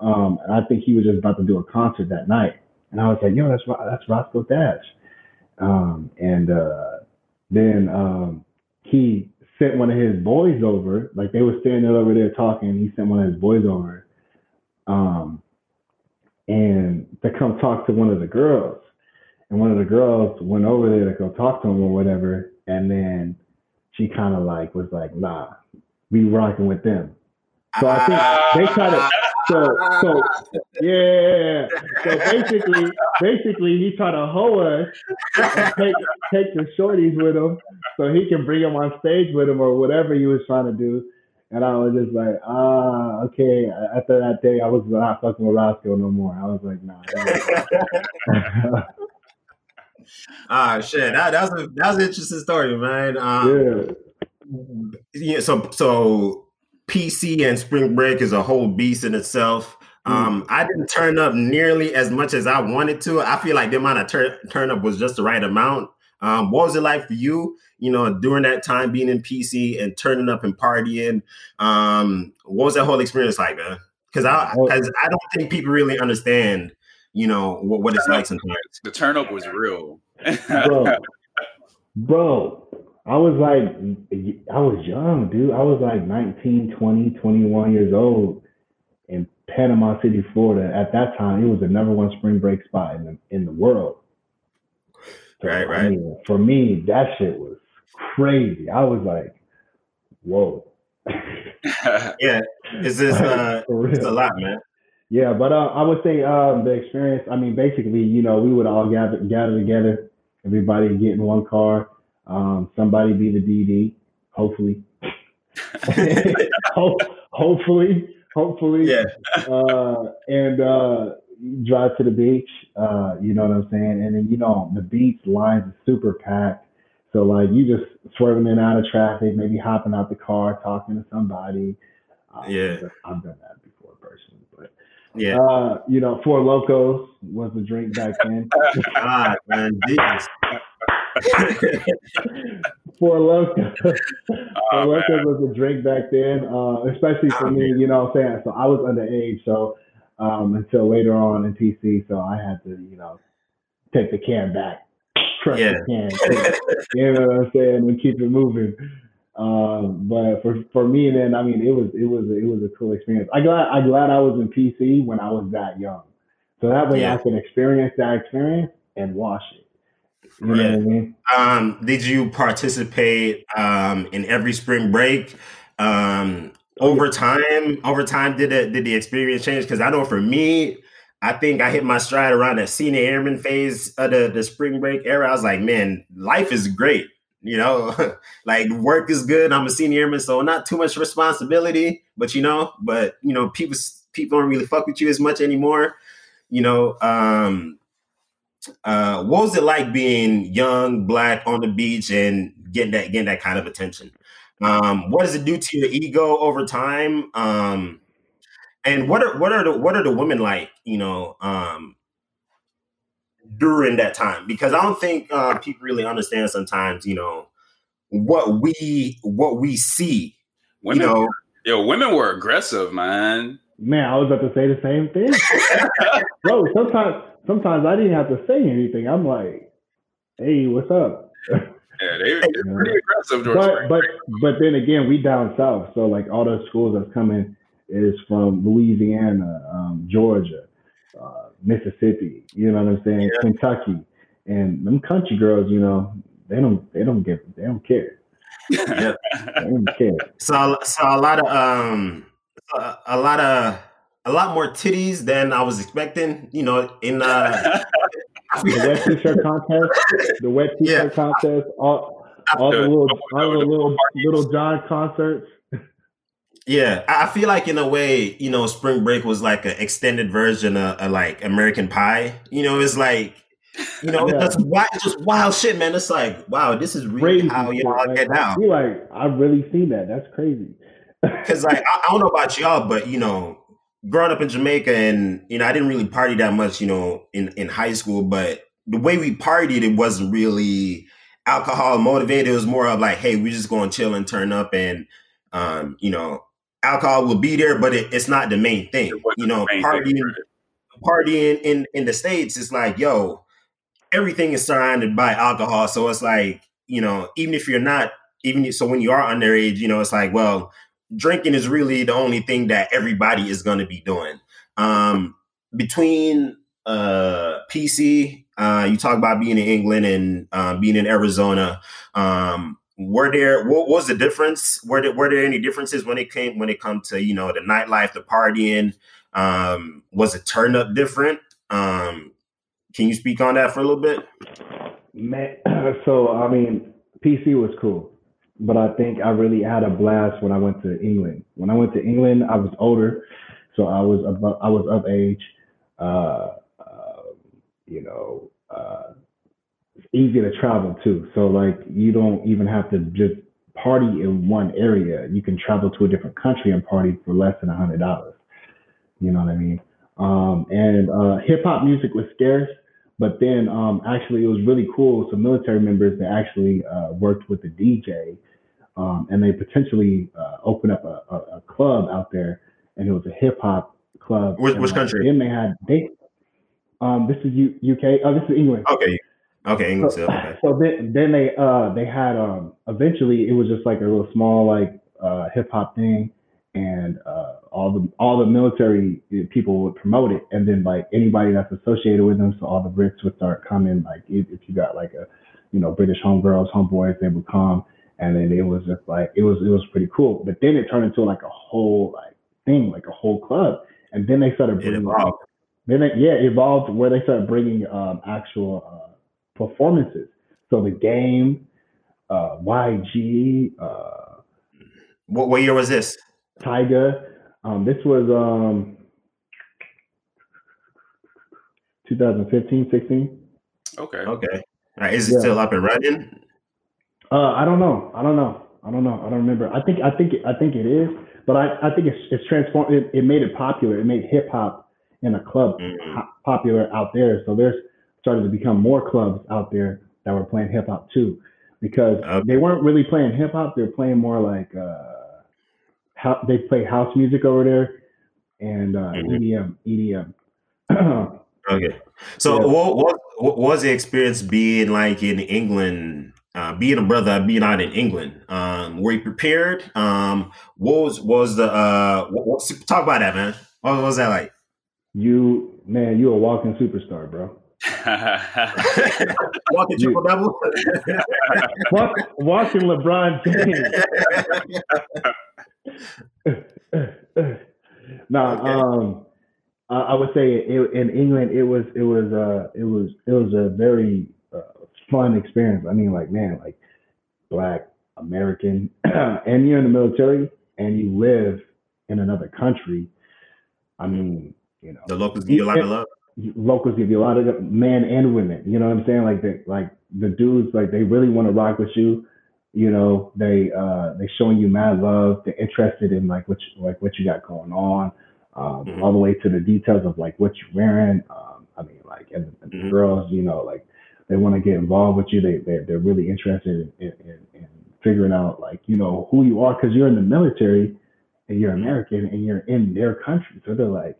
Um, and I think he was just about to do a concert that night. And I was like, yo, that's that's Roscoe Dash. Um, and uh, then um, he sent one of his boys over. Like they were standing over there talking. He sent one of his boys over, um, and to come talk to one of the girls. And one of the girls went over there to go talk to him or whatever. And then she kind of like was like, nah, we rocking with them. So I think they try to so so yeah. So basically basically he tried to hoe us take take the shorties with him so he can bring them on stage with him or whatever he was trying to do. And I was just like, ah, okay. After that day, I was not fucking with Roscoe no more. I was like, nah. ah, shit. That, that was a that was an interesting story, man. Um, yeah. Yeah. So so PC and Spring Break is a whole beast in itself. Um, I didn't turn up nearly as much as I wanted to. I feel like the amount of tur- turn up was just the right amount. Um, what was it like for you? You know, during that time being in PC and turning up and partying. Um, what was that whole experience like, man? Because I because I don't think people really understand. You know what, what it's like sometimes. The turn up was real, bro. Bro, I was like, I was young, dude. I was like 19, 20, 21 years old in Panama City, Florida. At that time, it was the number one spring break spot in the, in the world. So, right, right. I mean, for me, that shit was crazy. I was like, whoa. yeah, it's just uh, it's a lot, man. Yeah, but uh, I would say um, the experience. I mean, basically, you know, we would all gather gather together, everybody get in one car um, somebody be the DD, hopefully. hopefully, hopefully. Yeah. uh, and uh, drive to the beach. Uh, you know what I'm saying? And then you know the beach lines are super packed. So like you just swerving in and out of traffic, maybe hopping out the car, talking to somebody. Um, yeah, I've done that before personally, but yeah, uh, you know, Four Lokos was the drink back then. God, man, Jesus. Four Loko. Four Loko was a drink back then, uh, especially for oh, me, you know what I'm saying? So I was underage, so um, until later on in PC, so I had to, you know, take the can back, crush yeah. the can, you know what I'm saying, and keep it moving. Um, but for for me, then I mean, it was it was it was a cool experience. I glad I glad I was in PC when I was that young, so that way yeah. I can experience that experience and wash it. Know yeah. Um, did you participate um, in every spring break? Um, over time, over time, did it did the experience change? Because I know for me, I think I hit my stride around the senior airman phase of the, the spring break era. I was like, man, life is great. You know, like work is good. I'm a senior airman, so not too much responsibility, but you know, but you know, people people don't really fuck with you as much anymore. You know, um, uh, what was it like being young, black on the beach and getting that getting that kind of attention? Um, what does it do to your ego over time? Um, and what are what are the what are the women like? You know, um, during that time because I don't think uh, people really understand sometimes. You know what we what we see. Women, you know, yo, women were aggressive, man. Man, I was about to say the same thing, bro. Sometimes sometimes I didn't have to say anything. I'm like, hey, what's up? Yeah, they, are pretty aggressive, George but, but but then again, we down south, so like all the schools that's coming is from Louisiana, um, Georgia, uh, Mississippi. You know what I'm saying? Yeah. Kentucky, and them country girls, you know, they don't they don't get they don't care. Yeah, they don't care. So so a lot of um a, a lot of a lot more titties than I was expecting. You know, in uh, the wet t-shirt contest, the wet t-shirt yeah. contest, all all the little all the little Lil Jon concerts. Yeah, I feel like in a way, you know, Spring Break was like an extended version of, of like American Pie. You know, it's like, you know, yeah. that's wild, just wild shit, man. It's like, wow, this is really crazy how y'all get down. like, I've really seen that. That's crazy. Because like, I, I don't know about y'all, but you know, growing up in Jamaica, and you know, I didn't really party that much, you know, in in high school, but the way we partied, it wasn't really alcohol motivated. It was more of like, hey, we're just going to chill and turn up, and um, you know, alcohol will be there, but it, it's not the main thing. You know, partying, partying in in the states, it's like, yo, everything is surrounded by alcohol. So it's like, you know, even if you're not, even so when you are underage, you know, it's like, well, drinking is really the only thing that everybody is going to be doing. Um, between uh, PC, uh, you talk about being in England and uh, being in Arizona. Um, were there what was the difference? Were there, were there any differences when it came when it come to you know the nightlife, the partying? Um, was it turned up different? Um, can you speak on that for a little bit? Man, so I mean, PC was cool, but I think I really had a blast when I went to England. When I went to England, I was older, so I was above, I was of age. Uh, uh, you know, uh, easy to travel too. So like you don't even have to just party in one area. You can travel to a different country and party for less than a hundred dollars. You know what I mean? Um, and uh, hip hop music was scarce, but then um, actually it was really cool. Some military members that actually uh, worked with the DJ, um, and they potentially uh, opened up a, a, a, club out there, and it was a hip hop club. Which, which country? Then they had they. Um, this is U- UK. Oh, this is England. Okay, Okay, English. So, okay. so then, then they uh they had um eventually it was just like a real small like uh hip hop thing, and uh all the all the military people would promote it, and then like anybody that's associated with them, so all the Brits would start coming. Like if, if you got like a you know British homegirls, homeboys, they would come, and then it was just like it was it was pretty cool. But then it turned into like a whole like thing, like a whole club, and then they started bringing. It evolved. Then they, yeah, evolved where they started bringing um, actual uh, performances. So the game, uh, YG. Uh, what, what year was this? Tyga. Um, this was um, 2015, 16. Okay. Okay. Right. Is it yeah. still up and running? Uh, I don't know. I don't know. I don't know. I don't remember. I think. I think. I think it is. But I, I think it's it's transformed. It, it made it popular. It made hip hop in a club mm-hmm. popular out there. So there's started to become more clubs out there that were playing hip hop too, because okay. they weren't really playing hip hop; They're playing more like uh, how they play house music over there and uh, mm-hmm. EDM. EDM. okay, so yeah. what, what what was the experience being like in England? Uh, being a brother, being out in England, um, were you prepared? Um, what was was the uh, what, what, talk about that, man? What, what was that like? You man, you a walking superstar, bro. walking triple double. Walk, walking LeBron James. nah, okay. um, I, I, would say it, in England it was it was uh it was it was a very fun experience. I mean, like man, like black American, and you're in the military and you live in another country. I mean, you know, the locals give you a lot of love locals give you a lot of men and women. You know what I'm saying? Like the like the dudes, like they really want to rock with you. You know, they uh they showing you mad love. They're interested in like what you, like what you got going on, um, mm-hmm. all the way to the details of like what you're wearing. Um, I mean, like and, and mm-hmm. the girls, you know, like they want to get involved with you. They they they're really interested in, in, in figuring out like you know who you are because you're in the military and you're American and you're in their country. So they're like,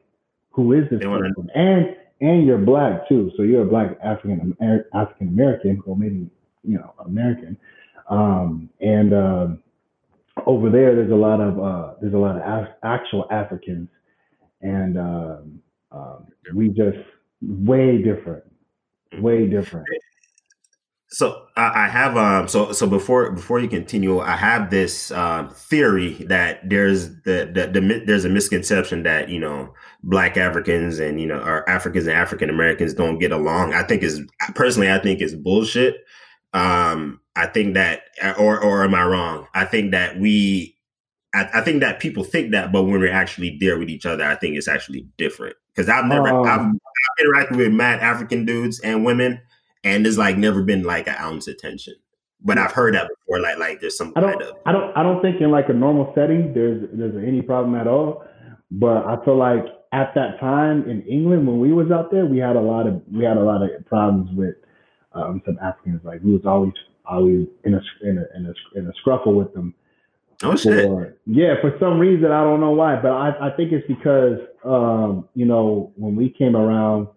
who is this person? And and you're black too. So you're a black African African American, or maybe you know American. Um, and um, over there, there's a lot of uh, there's a lot of af- actual Africans, and um, um, we just way different, way different. So I, I have um so so before before you continue, I have this um, theory that there's the, the the there's a misconception that you know Black Africans and you know or Africans and African Americans don't get along. I think is personally I think is bullshit. Um, I think that or or am I wrong? I think that we I, I, think that people think that, but when we're actually there with each other, I think it's actually different. Because I've never um, I've, interacted with mad African dudes and women, and there's like never been like an ounce of tension. But I've heard that before, like like there's some I don't, kind of I don't I don't think in like a normal setting there's there's any problem at all. But I feel like at that time in England when we was out there, we had a lot of we had a lot of problems with um, some Africans. Like we was always always in a in a in a, in a scruffle with them. Oh shit! For, yeah, for some reason I don't know why, but I I think it's because um, you know when we came around,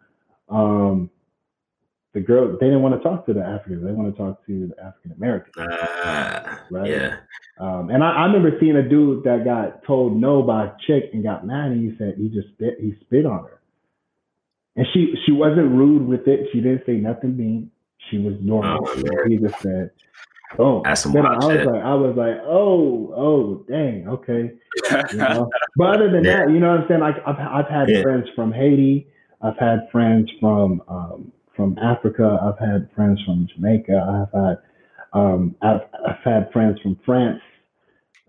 um, the girl they didn't want to talk to the Africans. They want to talk to the African Americans. Uh, right. Yeah. Um, and I, I, remember seeing a dude that got told no by a chick and got mad, and he said he just spit he spit on her, and she she wasn't rude with it. She didn't say nothing mean. She was normal. Oh, he just said, "Oh." That's some I was shit. like, I was like, "Oh, oh, dang, okay." You know? but other than yeah. that, you know what I'm saying? Like I've I've had yeah. friends from Haiti. I've had friends from um, from Africa. I've had friends from Jamaica. I've had um, I've, I've had friends from France.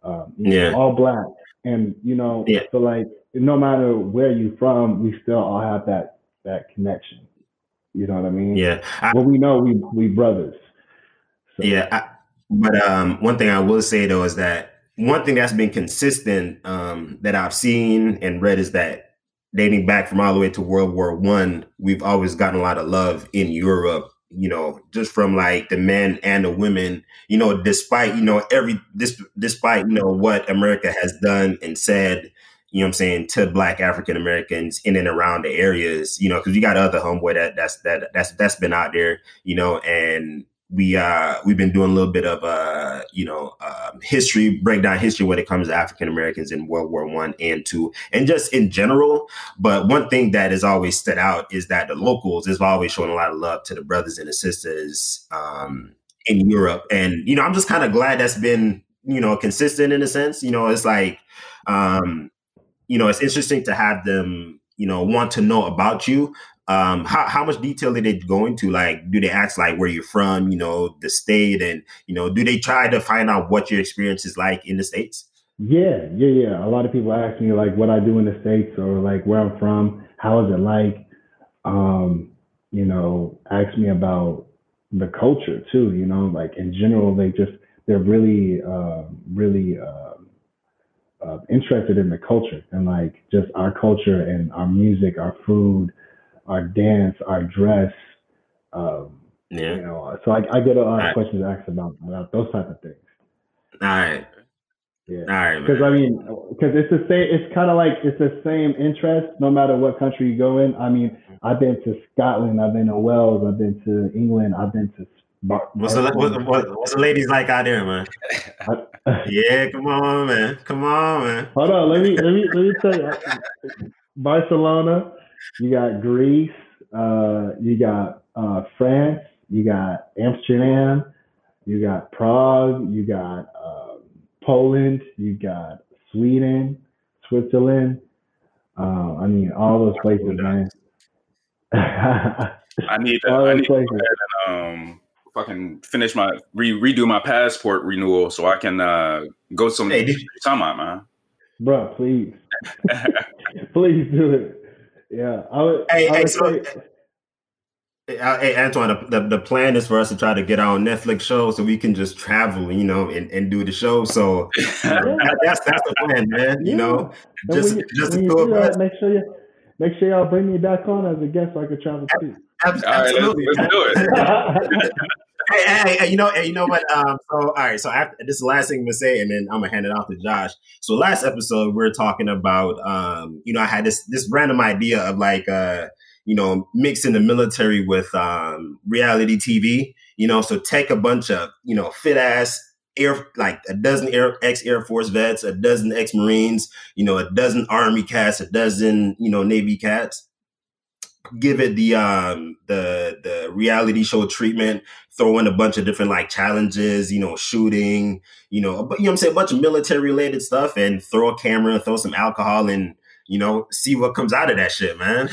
Um, yeah, know, all black, and you know, yeah. so like no matter where you're from, we still all have that that connection. You know what I mean? Yeah. I, well, we know we we brothers. So. Yeah, I, but um, one thing I will say though is that one thing that's been consistent um, that I've seen and read is that dating back from all the way to World War One, we've always gotten a lot of love in Europe. You know, just from like the men and the women. You know, despite you know every this despite you know what America has done and said. You know what I'm saying to Black African Americans in and around the areas. You know, because you got other homeboy that that's that that's that's been out there. You know, and we uh we've been doing a little bit of uh you know um, history breakdown history when it comes to African Americans in World War One and two and just in general. But one thing that has always stood out is that the locals is always showing a lot of love to the brothers and the sisters um in Europe, and you know I'm just kind of glad that's been you know consistent in a sense. You know it's like um you know it's interesting to have them you know want to know about you um how, how much detail did they go into? Like do they ask like where you're from you know the state? And you know do they try to find out what your experience is like in the states? Yeah yeah yeah. A lot of people ask me like what i do in the states or like where i'm from how is it like? Um you know ask me about the culture too you know like in general they just they're really uh really uh, uh, interested in the culture and like just our culture and our music our food our dance, our dress. Um, yeah. You know, so I, I get a lot of right. questions asked about, about those type of things. All right. Yeah. All right. Because I mean, because it's the same. It's kind of like it's the same interest no matter what country you go in. I mean, I've been to Scotland. I've been to Wales. I've been to England. I've been to. Bar- what's, the, what, what, what's the ladies like out there, man? yeah, come on, man. Come on, man. Hold on. Let me let me let me tell you. Barcelona, you got Greece, uh, you got uh, France, you got Amsterdam, you got Prague, you got uh, Poland, you got Sweden, Switzerland. Uh, I mean, all those places, man. I need to, I need to and, um, fucking finish my re- redo my passport renewal so I can uh, go some hey, time out, man. Bro, please, please do it. Yeah, I would. Hey, I would hey, so, Hey Antoine, the, the plan is for us to try to get our own Netflix show so we can just travel, you know, and, and do the show. So that's that's the plan, man. You know, just you, just to go that, make sure you make sure y'all bring me back on as a guest so I could travel too. Absolutely, let's, let's do it. hey, hey, hey, you know, hey, you know what? Um, so all right, so after, this is the last thing I'm gonna say, and then I'm gonna hand it off to Josh. So last episode we are talking about, um, you know, I had this this random idea of like, uh, you know, mixing the military with um, reality TV. You know, so take a bunch of you know fit ass air like a dozen air ex Air Force vets, a dozen ex Marines, you know, a dozen Army cats, a dozen you know Navy cats. Give it the um the the reality show treatment. Throw in a bunch of different like challenges, you know, shooting, you know, but you know I'm saying, a bunch of military related stuff, and throw a camera, throw some alcohol, and you know, see what comes out of that shit, man.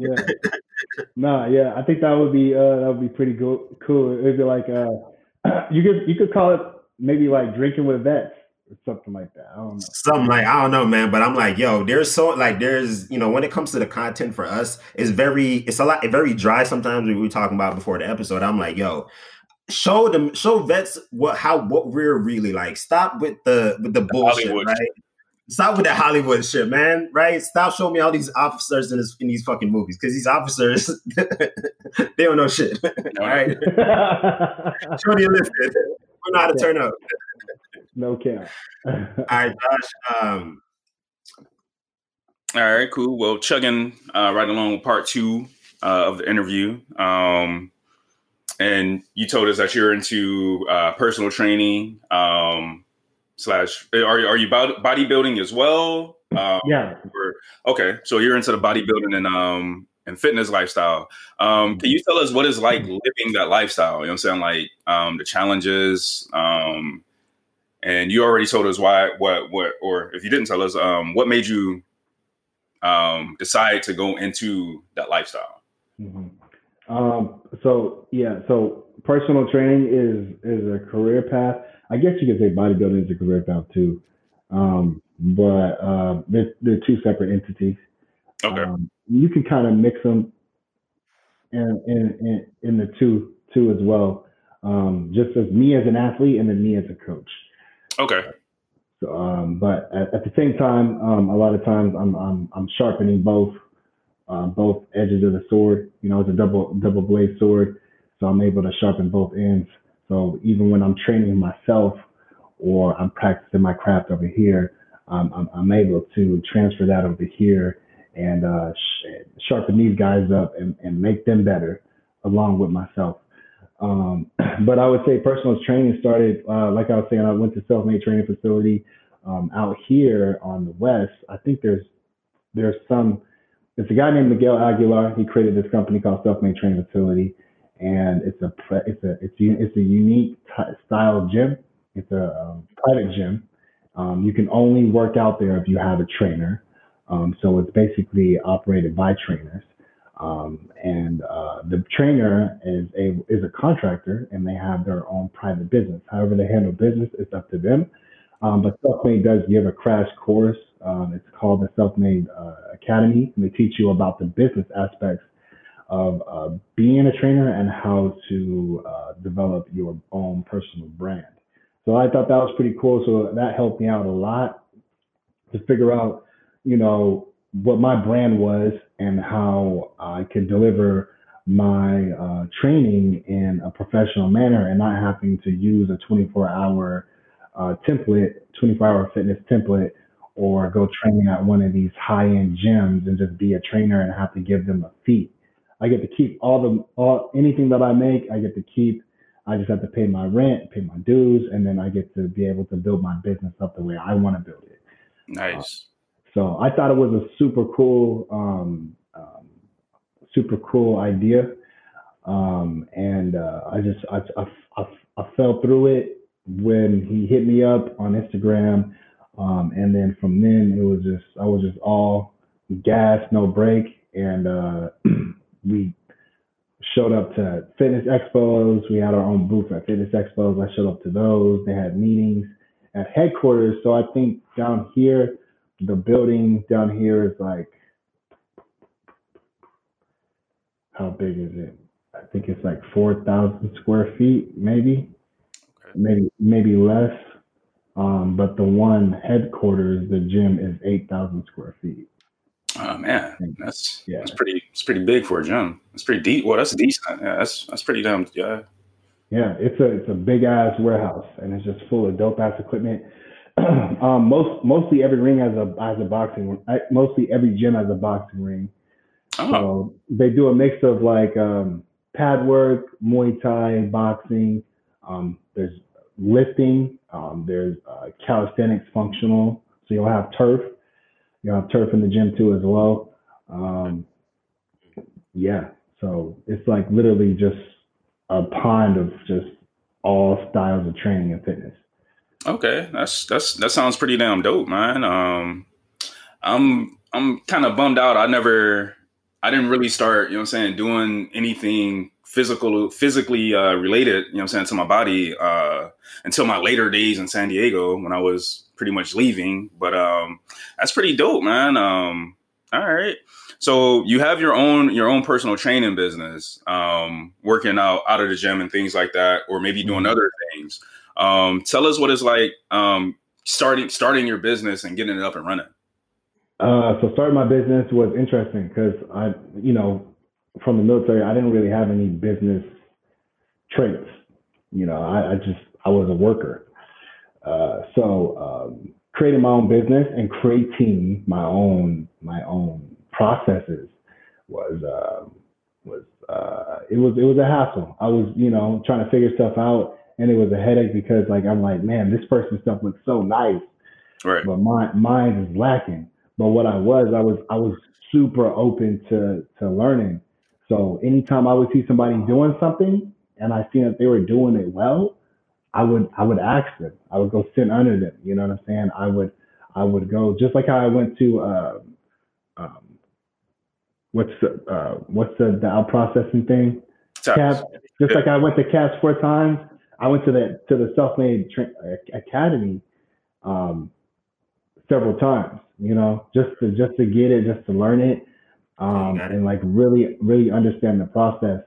yeah. Nah, yeah, I think that would be uh that would be pretty go- cool. It'd be like uh you could you could call it maybe like drinking with vets or something like that. I don't know. Something like I don't know, man. But I'm like, yo, there's so like there's you know when it comes to the content for us, it's very it's a lot very dry sometimes. We were talking about before the episode. I'm like, yo, show them show vets what how what we're really like. Stop with the with the, the bullshit, Hollywood. right? Stop with that Hollywood shit, man. Right? Stop showing me all these officers in, this, in these fucking movies because these officers they don't know shit. all right, show me a list. We know how to turn up. No cap. all right, Josh. Um, all right, cool. Well, chugging uh, right along with part two uh, of the interview. Um, and you told us that you're into uh, personal training. Um, slash are, are you bodybuilding as well um, yeah or, okay so you're into the bodybuilding and um and fitness lifestyle um can you tell us what it's like living that lifestyle you know what i'm saying like um the challenges um and you already told us why what what or if you didn't tell us um what made you um decide to go into that lifestyle mm-hmm. um so yeah so personal training is is a career path I guess you could say bodybuilding is a career path too, um, but uh, they're, they're two separate entities. Okay. Um, you can kind of mix them in, in, in, in the two two as well. Um, just as me as an athlete and then me as a coach. Okay. So, um, but at, at, the same time, um, a lot of times I'm I'm, I'm sharpening both uh, both edges of the sword. You know, it's a double double blade sword, so I'm able to sharpen both ends. So even when I'm training myself or I'm practicing my craft over here, um, I'm, I'm, able to transfer that over here and uh, sh- sharpen these guys up and, and, make them better along with myself. Um, but I would say personal training started, uh, like I was saying, I went to self-made training facility um, out here on the west. I think there's there's some. It's a guy named Miguel Aguilar. He created this company called Self-Made Training Facility and it's a it's a it's it's a unique t- style gym. It's a um, private gym. Um, you can only work out there if you have a trainer. Um, so it's basically operated by trainers. Um, and uh, the trainer is a is a contractor, and they have their own private business. However, they handle business, it's up to them. Um, but Selfmade does give a crash course. Um, it's called the Selfmade uh, Academy, and they teach you about the business aspects of uh, being a trainer and how to uh, develop your own personal brand. So I thought that was pretty cool. So that helped me out a lot to figure out, you know, what my brand was and how I could deliver my uh, training in a professional manner and not having to use a 24 hour uh, template, 24 hour fitness template, or go training at one of these high end gyms and just be a trainer and have to give them a fee. I get to keep all the all anything that I make. I get to keep. I just have to pay my rent, pay my dues, and then I get to be able to build my business up the way I want to build it. Nice. Uh, so I thought it was a super cool, um, um, super cool idea, um, and uh, I just I, I, I, I, fell through it when he hit me up on Instagram, um, and then from then it was just I was just all gas, no break, and uh, we showed up to fitness expos. We had our own booth at fitness expos. I showed up to those. They had meetings at headquarters. So I think down here, the building down here is like, how big is it? I think it's like 4,000 square feet, maybe, okay. maybe, maybe less. Um, but the one headquarters, the gym is 8,000 square feet. Oh man, that's yeah. that's pretty. It's pretty big for a gym. It's pretty deep. Well, that's decent. Yeah, that's that's pretty dumb. Yeah. Yeah, it's a it's a big ass warehouse, and it's just full of dope ass equipment. um, most mostly every ring has a has a boxing. Mostly every gym has a boxing ring. Oh. So they do a mix of like um, pad work, Muay Thai, boxing. Um, there's lifting. Um, there's uh, calisthenics, functional. So you'll have turf. You'll have turf in the gym too as well. Um, yeah. So it's like literally just a pond of just all styles of training and fitness. Okay, that's that's that sounds pretty damn dope, man. Um, I'm I'm kind of bummed out. I never, I didn't really start, you know, what I'm saying, doing anything physical, physically uh, related, you know, what I'm saying, to my body uh, until my later days in San Diego when I was pretty much leaving. But um, that's pretty dope, man. Um, all right. So you have your own your own personal training business, um, working out out of the gym and things like that, or maybe doing mm-hmm. other things. Um, tell us what it's like um, starting starting your business and getting it up and running. Uh, so starting my business was interesting because I, you know, from the military, I didn't really have any business traits. You know, I, I just I was a worker. Uh, so um, creating my own business and creating my own my own processes was uh, was uh, it was it was a hassle. I was you know trying to figure stuff out, and it was a headache because like I'm like, man, this person's stuff looks so nice, right? But my mine is lacking. But what I was, I was I was super open to to learning. So anytime I would see somebody doing something and I seen that they were doing it well, I would I would ask them. I would go sit under them. You know what I'm saying? I would I would go just like how I went to uh, um, what's the uh, what's the, the out processing thing? TAPS. Just like I went to TAPS four times, I went to the to the self made tra- academy um, several times you know, just to just to get it, just to learn it, um, and like really really understand the process.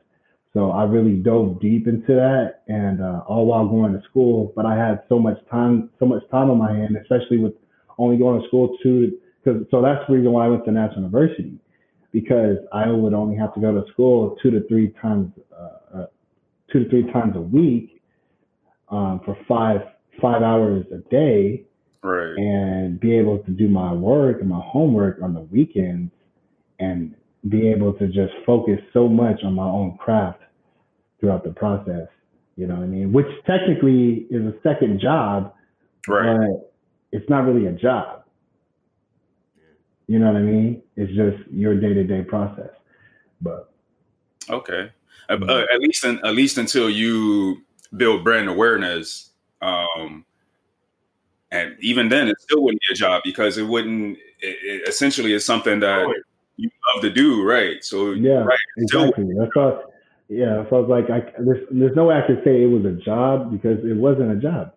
So I really dove deep into that, and uh, all while going to school. But I had so much time, so much time on my hand, especially with only going to school two. Because so that's the reason why I went to National University, because I would only have to go to school two to three times, uh, uh, two to three times a week, um, for five five hours a day, right. and be able to do my work and my homework on the weekends and be able to just focus so much on my own craft throughout the process. You know what I mean? Which technically is a second job, right. but it's not really a job. You know what I mean? It's just your day to day process. But okay, uh, at least in, at least until you build brand awareness, um, and even then it still wouldn't be a job because it wouldn't it, it essentially is something that you love to do right? So yeah right, exactly. Yeah so i was like I, there's, there's no way i could say it was a job because it wasn't a job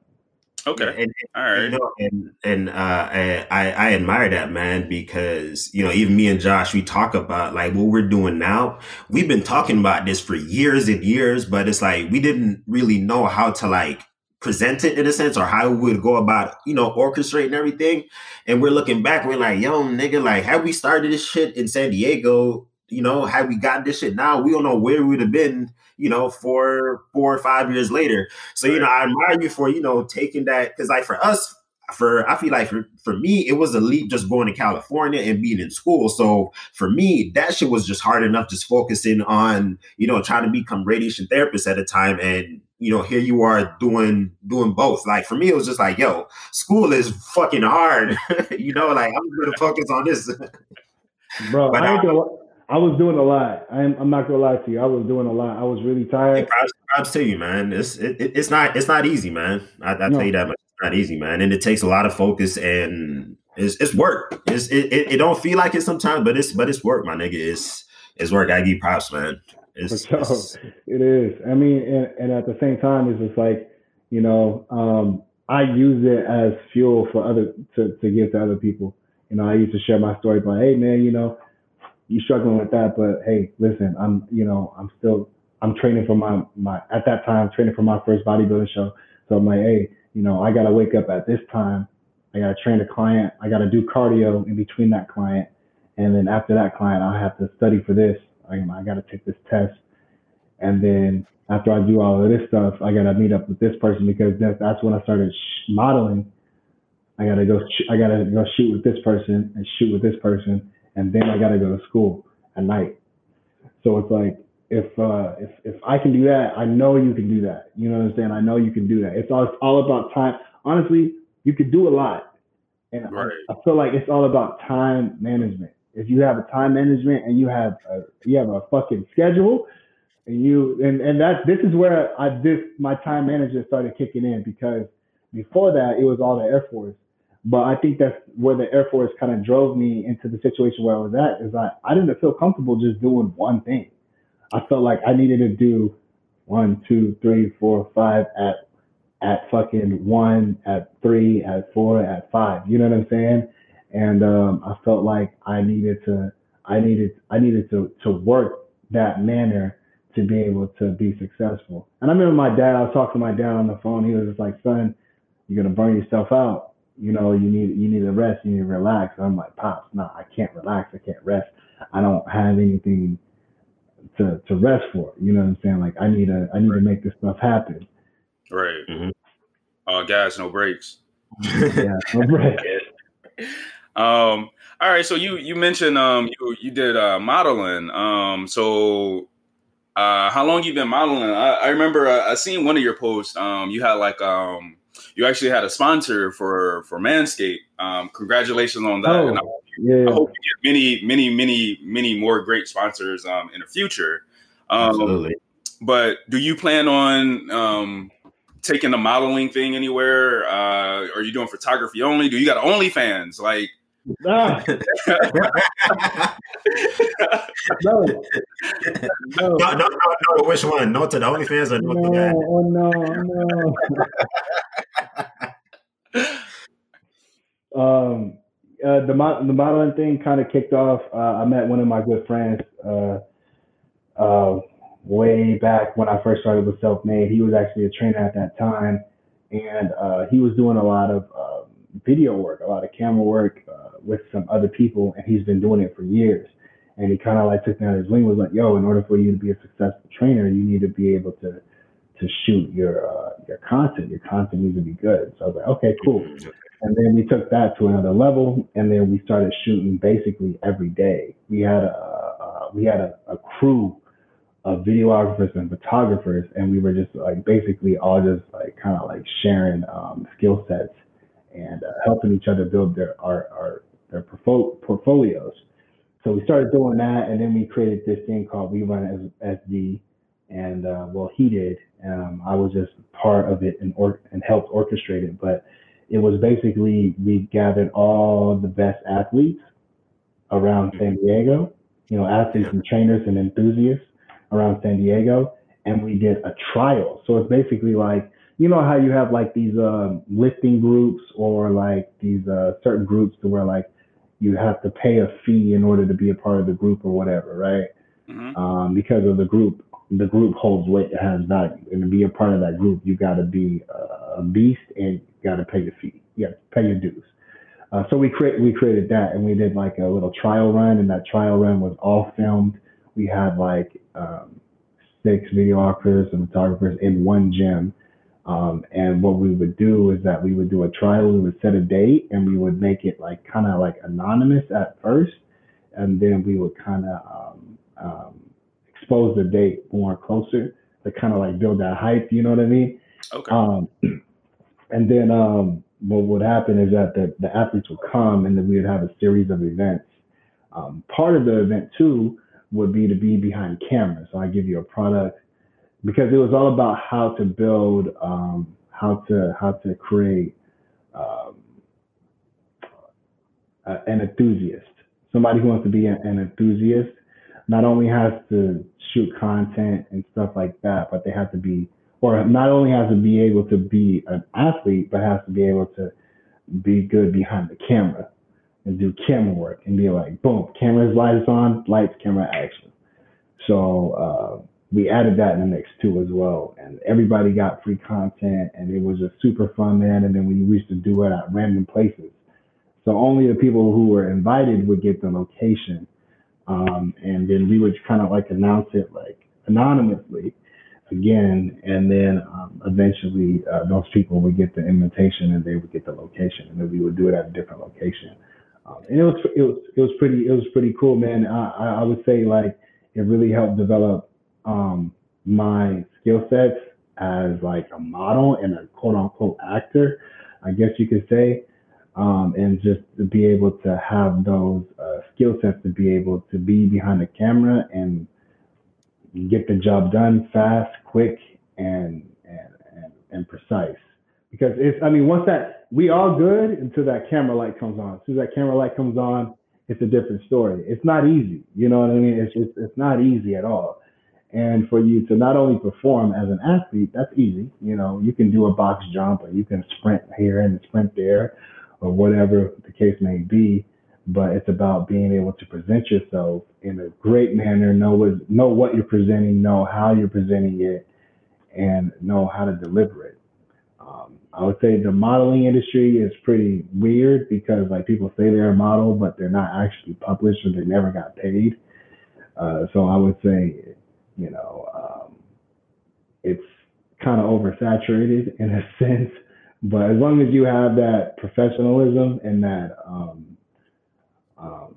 Okay. And, All right. You know, and and uh, I I admire that man because you know even me and Josh we talk about like what we're doing now. We've been talking about this for years and years, but it's like we didn't really know how to like present it in a sense or how we would go about, you know, orchestrating everything. And we're looking back, we're like, yo, nigga, like, had we started this shit in San Diego, you know, had we got this shit now, we don't know where we would have been, you know, four, four or five years later. So, you know, I admire you for, you know, taking that because like for us, for I feel like for, for me, it was a leap just going to California and being in school. So for me, that shit was just hard enough just focusing on, you know, trying to become radiation therapist at a time and you know, here you are doing doing both. Like for me, it was just like, yo, school is fucking hard. you know, like I'm gonna focus on this. Bro, but, I, um, gonna, I was doing a lot. I'm, I'm not gonna lie to you. I was doing a lot. I was really tired. props, props to you, man. It's it, it's not it's not easy, man. I, I no. tell you that much. It's not easy, man. And it takes a lot of focus and it's it's work. It's it, it, it don't feel like it sometimes, but it's but it's work, my nigga. It's it's work. I give props, man. It's, sure. it's, it is. I mean, and, and, at the same time, it's just like, you know, um, I use it as fuel for other to, to give to other people. You know, I used to share my story, but hey, man, you know, you struggling with that, but hey, listen, I'm, you know, I'm still, I'm training for my my at that time training for my first bodybuilding show. So I'm like, hey, you know, I gotta wake up at this time. I gotta train a client. I gotta do cardio in between that client, and then after that client, I have to study for this I, I got to take this test. And then after I do all of this stuff, I got to meet up with this person because that, that's when I started modeling. I got to go, I got to go shoot with this person and shoot with this person. And then I got to go to school at night. So it's like, if uh, if if I can do that, I know you can do that. You know what I'm saying? I know you can do that. It's all it's all about time. Honestly, you could do a lot, and right. I, I, feel like it's all about time management. If you have a time management and you have a, you have a fucking schedule, and you and and that this is where I this my time management started kicking in because before that it was all the Air Force. But I think that's where the Air Force kind of drove me into the situation where I was at. Is I I didn't feel comfortable just doing one thing. I felt like I needed to do one, two, three, four, five at at fucking one, at three, at four, at five. You know what I'm saying? And um, I felt like I needed to, I needed, I needed to to work that manner to be able to be successful. And I remember my dad. I was talking to my dad on the phone. He was just like, "Son, you're gonna burn yourself out. You know, you need you need to rest. You need to relax." And I'm like, "Pops, no, I can't relax. I can't rest. I don't have anything to to rest for. You know what I'm saying? Like I need to I need right. to make this stuff happen. Right. Mm-hmm. Uh, gas, no breaks. yeah, no brakes. um. All right. So you you mentioned um you you did uh, modeling. Um. So uh, how long you been modeling? I, I remember uh, I seen one of your posts. Um. You had like um you actually had a sponsor for for Manscaped. Um. Congratulations on that. Oh. Yeah. I hope you get many, many, many, many more great sponsors um, in the future. Um, Absolutely. But do you plan on um, taking the modeling thing anywhere? Uh, are you doing photography only? Do you got OnlyFans? Like, no. no. No. No, no. Which one? No to the OnlyFans or no, no to that? Oh, no, no. um, uh, the the modeling thing kind of kicked off. Uh, I met one of my good friends uh, uh, way back when I first started with Self Made. He was actually a trainer at that time, and uh, he was doing a lot of um, video work, a lot of camera work uh, with some other people, and he's been doing it for years. And he kind of like took me on his wing, was like, "Yo, in order for you to be a successful trainer, you need to be able to." to shoot your uh, your content. Your content needs to be good. So I was like, okay, cool. Mm-hmm. And then we took that to another level, and then we started shooting basically every day. We had a uh, we had a, a crew of videographers and photographers, and we were just like basically all just like kind of like sharing um, skill sets and uh, helping each other build their our, our their portfolios. So we started doing that, and then we created this thing called We Run as SD, and uh, well, he did. Um, I was just part of it and or and helped orchestrate it. But it was basically we gathered all the best athletes around San Diego, you know, athletes and trainers and enthusiasts around San Diego, and we did a trial. So it's basically like you know how you have like these um, lifting groups or like these uh, certain groups to where like you have to pay a fee in order to be a part of the group or whatever, right? Mm-hmm. Um, because of the group the group holds weight, it has value. And to be a part of that group, you got to be a beast and you got to pay your fee. You got to pay your dues. Uh, so we create we created that and we did like a little trial run, and that trial run was all filmed. We had like um, six videographers and photographers in one gym. Um, and what we would do is that we would do a trial. We would set a date, and we would make it like kind of like anonymous at first, and then we would kind of um, um, expose the date more closer to kind of like build that hype. You know what I mean? Okay. Um, and then um, what would happen is that the, the athletes would come and then we would have a series of events. Um, part of the event too would be to be behind camera. So I give you a product because it was all about how to build, um, how to how to create um, an enthusiast, somebody who wants to be an, an enthusiast not only has to shoot content and stuff like that, but they have to be, or not only has to be able to be an athlete, but has to be able to be good behind the camera and do camera work and be like, boom, cameras lights on, lights, camera, action. So uh, we added that in the mix too as well, and everybody got free content, and it was just super fun, man. And then we used to do it at random places, so only the people who were invited would get the location um, and then we would kind of like announce it like anonymously again. And then um, eventually uh, those people would get the invitation and they would get the location and then we would do it at a different location. Um, and it was, it was, it was pretty, it was pretty cool, man. I, I would say like it really helped develop um, my skill sets as like a model and a quote unquote actor, I guess you could say, um, and just to be able to have those uh, skill sets to be able to be behind the camera and get the job done fast, quick, and and and, and precise. Because it's, I mean, once that we all good until that camera light comes on. As soon as that camera light comes on, it's a different story. It's not easy. You know what I mean? It's it's, it's not easy at all. And for you to not only perform as an athlete, that's easy. You know, you can do a box jump or you can sprint here and sprint there or whatever the case may be. But it's about being able to present yourself in a great manner, know what, know what you're presenting, know how you're presenting it, and know how to deliver it. Um, I would say the modeling industry is pretty weird because like people say they're a model, but they're not actually published or they never got paid. Uh, so I would say, you know, um, it's kind of oversaturated in a sense. But as long as you have that professionalism and that um, um,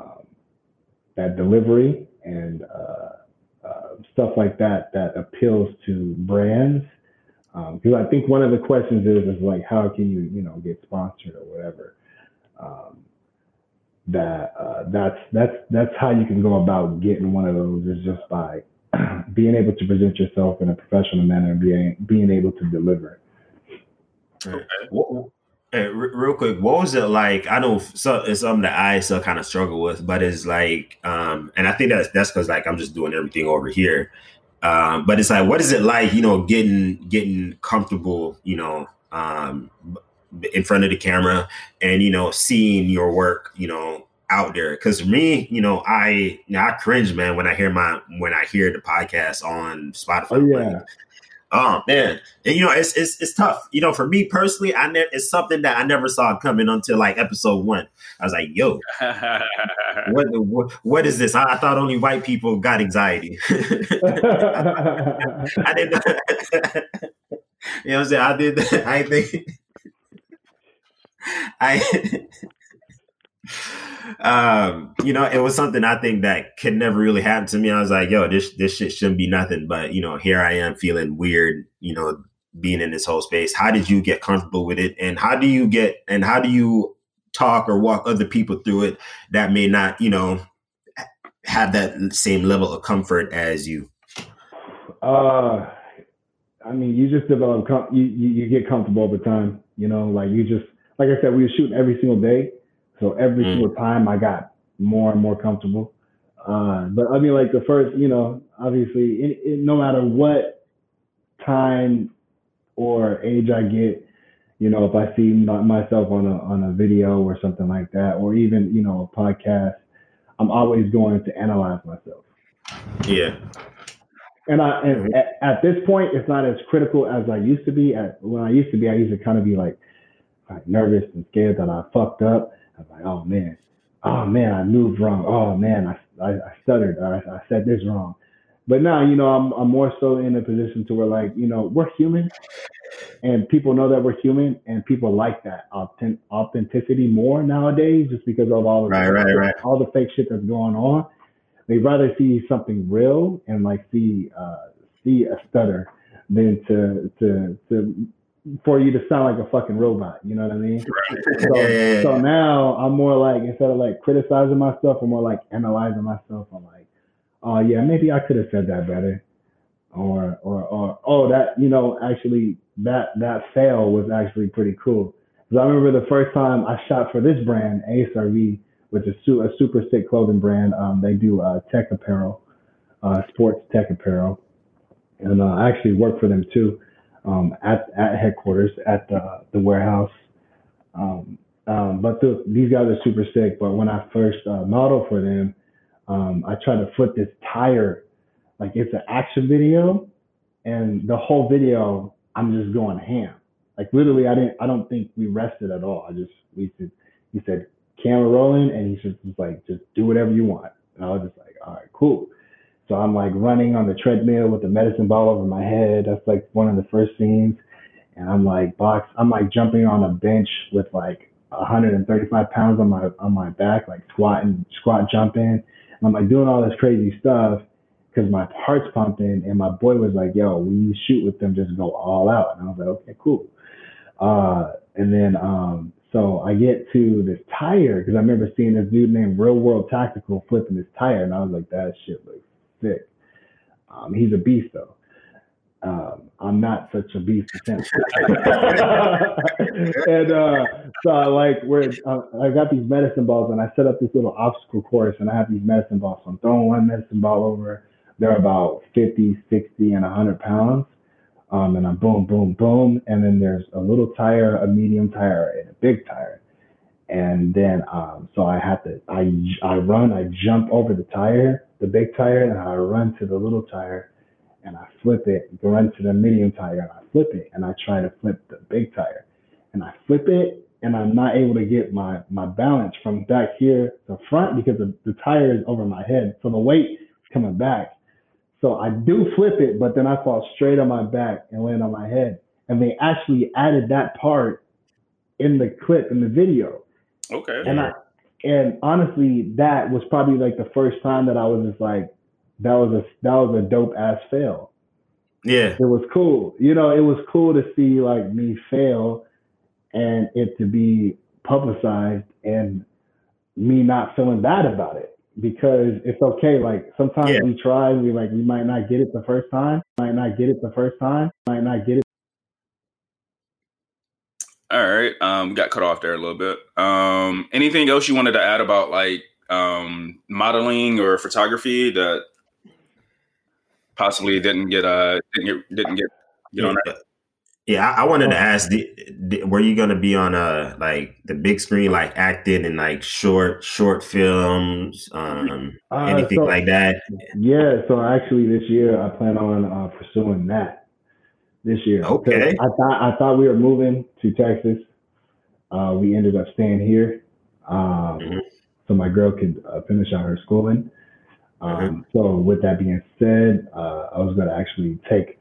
um that delivery and uh, uh, stuff like that that appeals to brands, because um, I think one of the questions is is like how can you you know get sponsored or whatever. Um, that uh, that's that's that's how you can go about getting one of those is just by being able to present yourself in a professional manner and being being able to deliver. Okay. hey, real quick, what was it like? I know so, it's something that I still kind of struggle with, but it's like, um, and I think that's that's because like I'm just doing everything over here. Um, but it's like, what is it like, you know, getting getting comfortable, you know, um, in front of the camera and you know seeing your work, you know, out there. Because for me, you know, I you know, I cringe, man, when I hear my when I hear the podcast on Spotify. Oh, yeah. Oh man, and you know it's it's it's tough. You know, for me personally, I ne- it's something that I never saw coming until like episode one. I was like, "Yo, what, what, what is this?" I, I, thought only white people got anxiety. I didn't. you know what I'm saying? I did. That I think. I um, you know, it was something I think that could never really happen to me. I was like, yo, this this shit shouldn't be nothing. But you know, here I am feeling weird, you know, being in this whole space. How did you get comfortable with it? And how do you get and how do you talk or walk other people through it that may not, you know, have that same level of comfort as you? Uh I mean, you just develop, com- you, you, you get comfortable over time. You know, like you just, like I said, we were shooting every single day. So every mm. single time I got more and more comfortable. Uh, but I mean, like the first, you know, obviously, it, it, no matter what time or age I get, you know, if I see my, myself on a on a video or something like that, or even you know a podcast, I'm always going to analyze myself. Yeah. And I and mm-hmm. at, at, this point, it's not as critical as I used to be. At when I used to be, I used to kind of be like, like nervous and scared that I fucked up. I was like, oh man, oh man, I moved wrong. Oh man, I, I, I stuttered. I, I said this wrong. But now, you know, I'm, I'm more so in a position to where like, you know, we're human and people know that we're human and people like that authentic, authenticity more nowadays just because of all the, right, right, right. all the fake shit that's going on. They'd rather see something real and like see, uh, see a stutter than to, to, to for you to sound like a fucking robot. You know what I mean? Right. So, yeah. so now I'm more like instead of like criticizing myself, I'm more like analyzing myself. I'm like, oh yeah, maybe I could have said that better, or or or oh that you know actually that that fail was actually pretty cool. Because I remember the first time I shot for this brand, ASRV, which is su- a super sick clothing brand. Um, they do uh, tech apparel, uh, sports tech apparel, and uh, I actually work for them too um, at, at headquarters at the, the warehouse. Um, um, but the, these guys are super sick. But when I first uh, modeled for them, um, I tried to flip this tire, like it's an action video, and the whole video I'm just going ham. Like literally, I didn't. I don't think we rested at all. I just we said he said camera rolling, and he just was like, just do whatever you want. And I was just like, all right, cool. So I'm like running on the treadmill with the medicine ball over my head. That's like one of the first scenes. And I'm like box, I'm like jumping on a bench with like 135 pounds on my on my back, like squatting, squat jumping. And I'm like doing all this crazy stuff because my heart's pumping, and my boy was like, "Yo, when you shoot with them, just go all out." And I was like, "Okay, cool." Uh, and then um, so I get to this tire because I remember seeing this dude named Real World Tactical flipping this tire, and I was like, "That shit looks sick." Um, he's a beast though. Um, I'm not such a beast as and uh, so I like where uh, I got these medicine balls and I set up this little obstacle course and I have these medicine balls. So I'm throwing one medicine ball over. They're about 50, 60, and 100 pounds. Um, and I'm boom, boom, boom. And then there's a little tire, a medium tire, and a big tire. And then, um, so I have to, I, I run, I jump over the tire, the big tire, and I run to the little tire and I flip it, run to the medium tire and I flip it and I try to flip the big tire and I flip it and I'm not able to get my, my balance from back here to front because the, the tire is over my head. So the weight is coming back. So I do flip it, but then I fall straight on my back and land on my head. And they actually added that part in the clip in the video. Okay. And I and honestly, that was probably like the first time that I was just like, that was a that was a dope ass fail. Yeah. It was cool. You know, it was cool to see like me fail and it to be publicized and me not feeling bad about it because it's okay. Like sometimes Yeah. we try, we like we might not get it the first time, might not get it the first time, might not get it. All right. Um, got cut off there a little bit. Um, anything else you wanted to add about like um modeling or photography that possibly didn't get uh didn't get didn't get get on that? Yeah, I, I wanted to ask: di- di- Were you going to be on a like the big screen, like acting in like short short films, um, Uh, anything so- like that? Yeah, so actually this year I plan on uh, pursuing that this year. Okay. I thought I thought we were moving to Texas. Uh, we ended up staying here, um, Mhm. so my girl could uh, finish out her schooling. Um, Mm-hmm. So with that being said, uh, I was going to actually take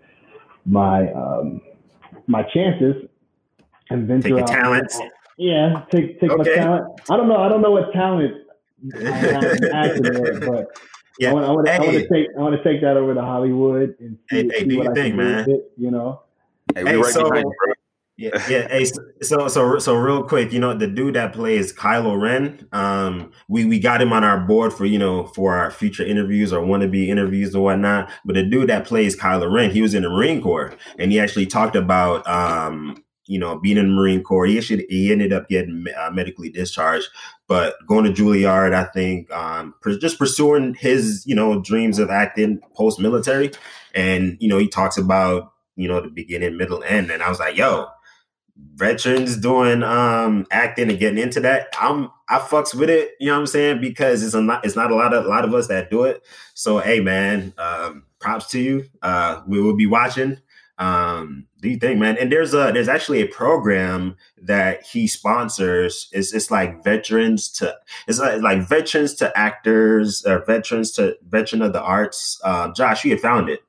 my um, my chances and venture Take out. talents. Yeah, take take my talent. I don't know. I don't know what talent I have in acting, but Yeah. want, I want, I want Hey. to take, I want to take that over to Hollywood and see, Hey, hey, do what your I thing, can do man. it. You know, Hey, we Hey, right so- behind you, bro. Yeah, yeah. Hey, so so so real quick, you know, the dude that plays Kylo Ren, um, we we got him on our board for you know for our future interviews or wannabe interviews or whatnot. But the dude that plays Kylo Ren, he was in the Marine Corps, and he actually talked about um, you know, being in the Marine Corps. He actually he ended up getting uh, medically discharged, but going to Juilliard, I think, um, just pursuing his you know dreams of acting post military, and you know, he talks about you know the beginning, middle, end, and I was like, yo veterans doing um acting and getting into that i'm i fucks with it you know what i'm saying? Because it's a it's not a lot of a lot of us that do it. So hey man um props to you. Uh we will be watching. Um do you think man and there's a there's actually a program that he sponsors it's it's like veterans to it's like, like veterans to actors or veterans to veteran of the arts uh josh you had found it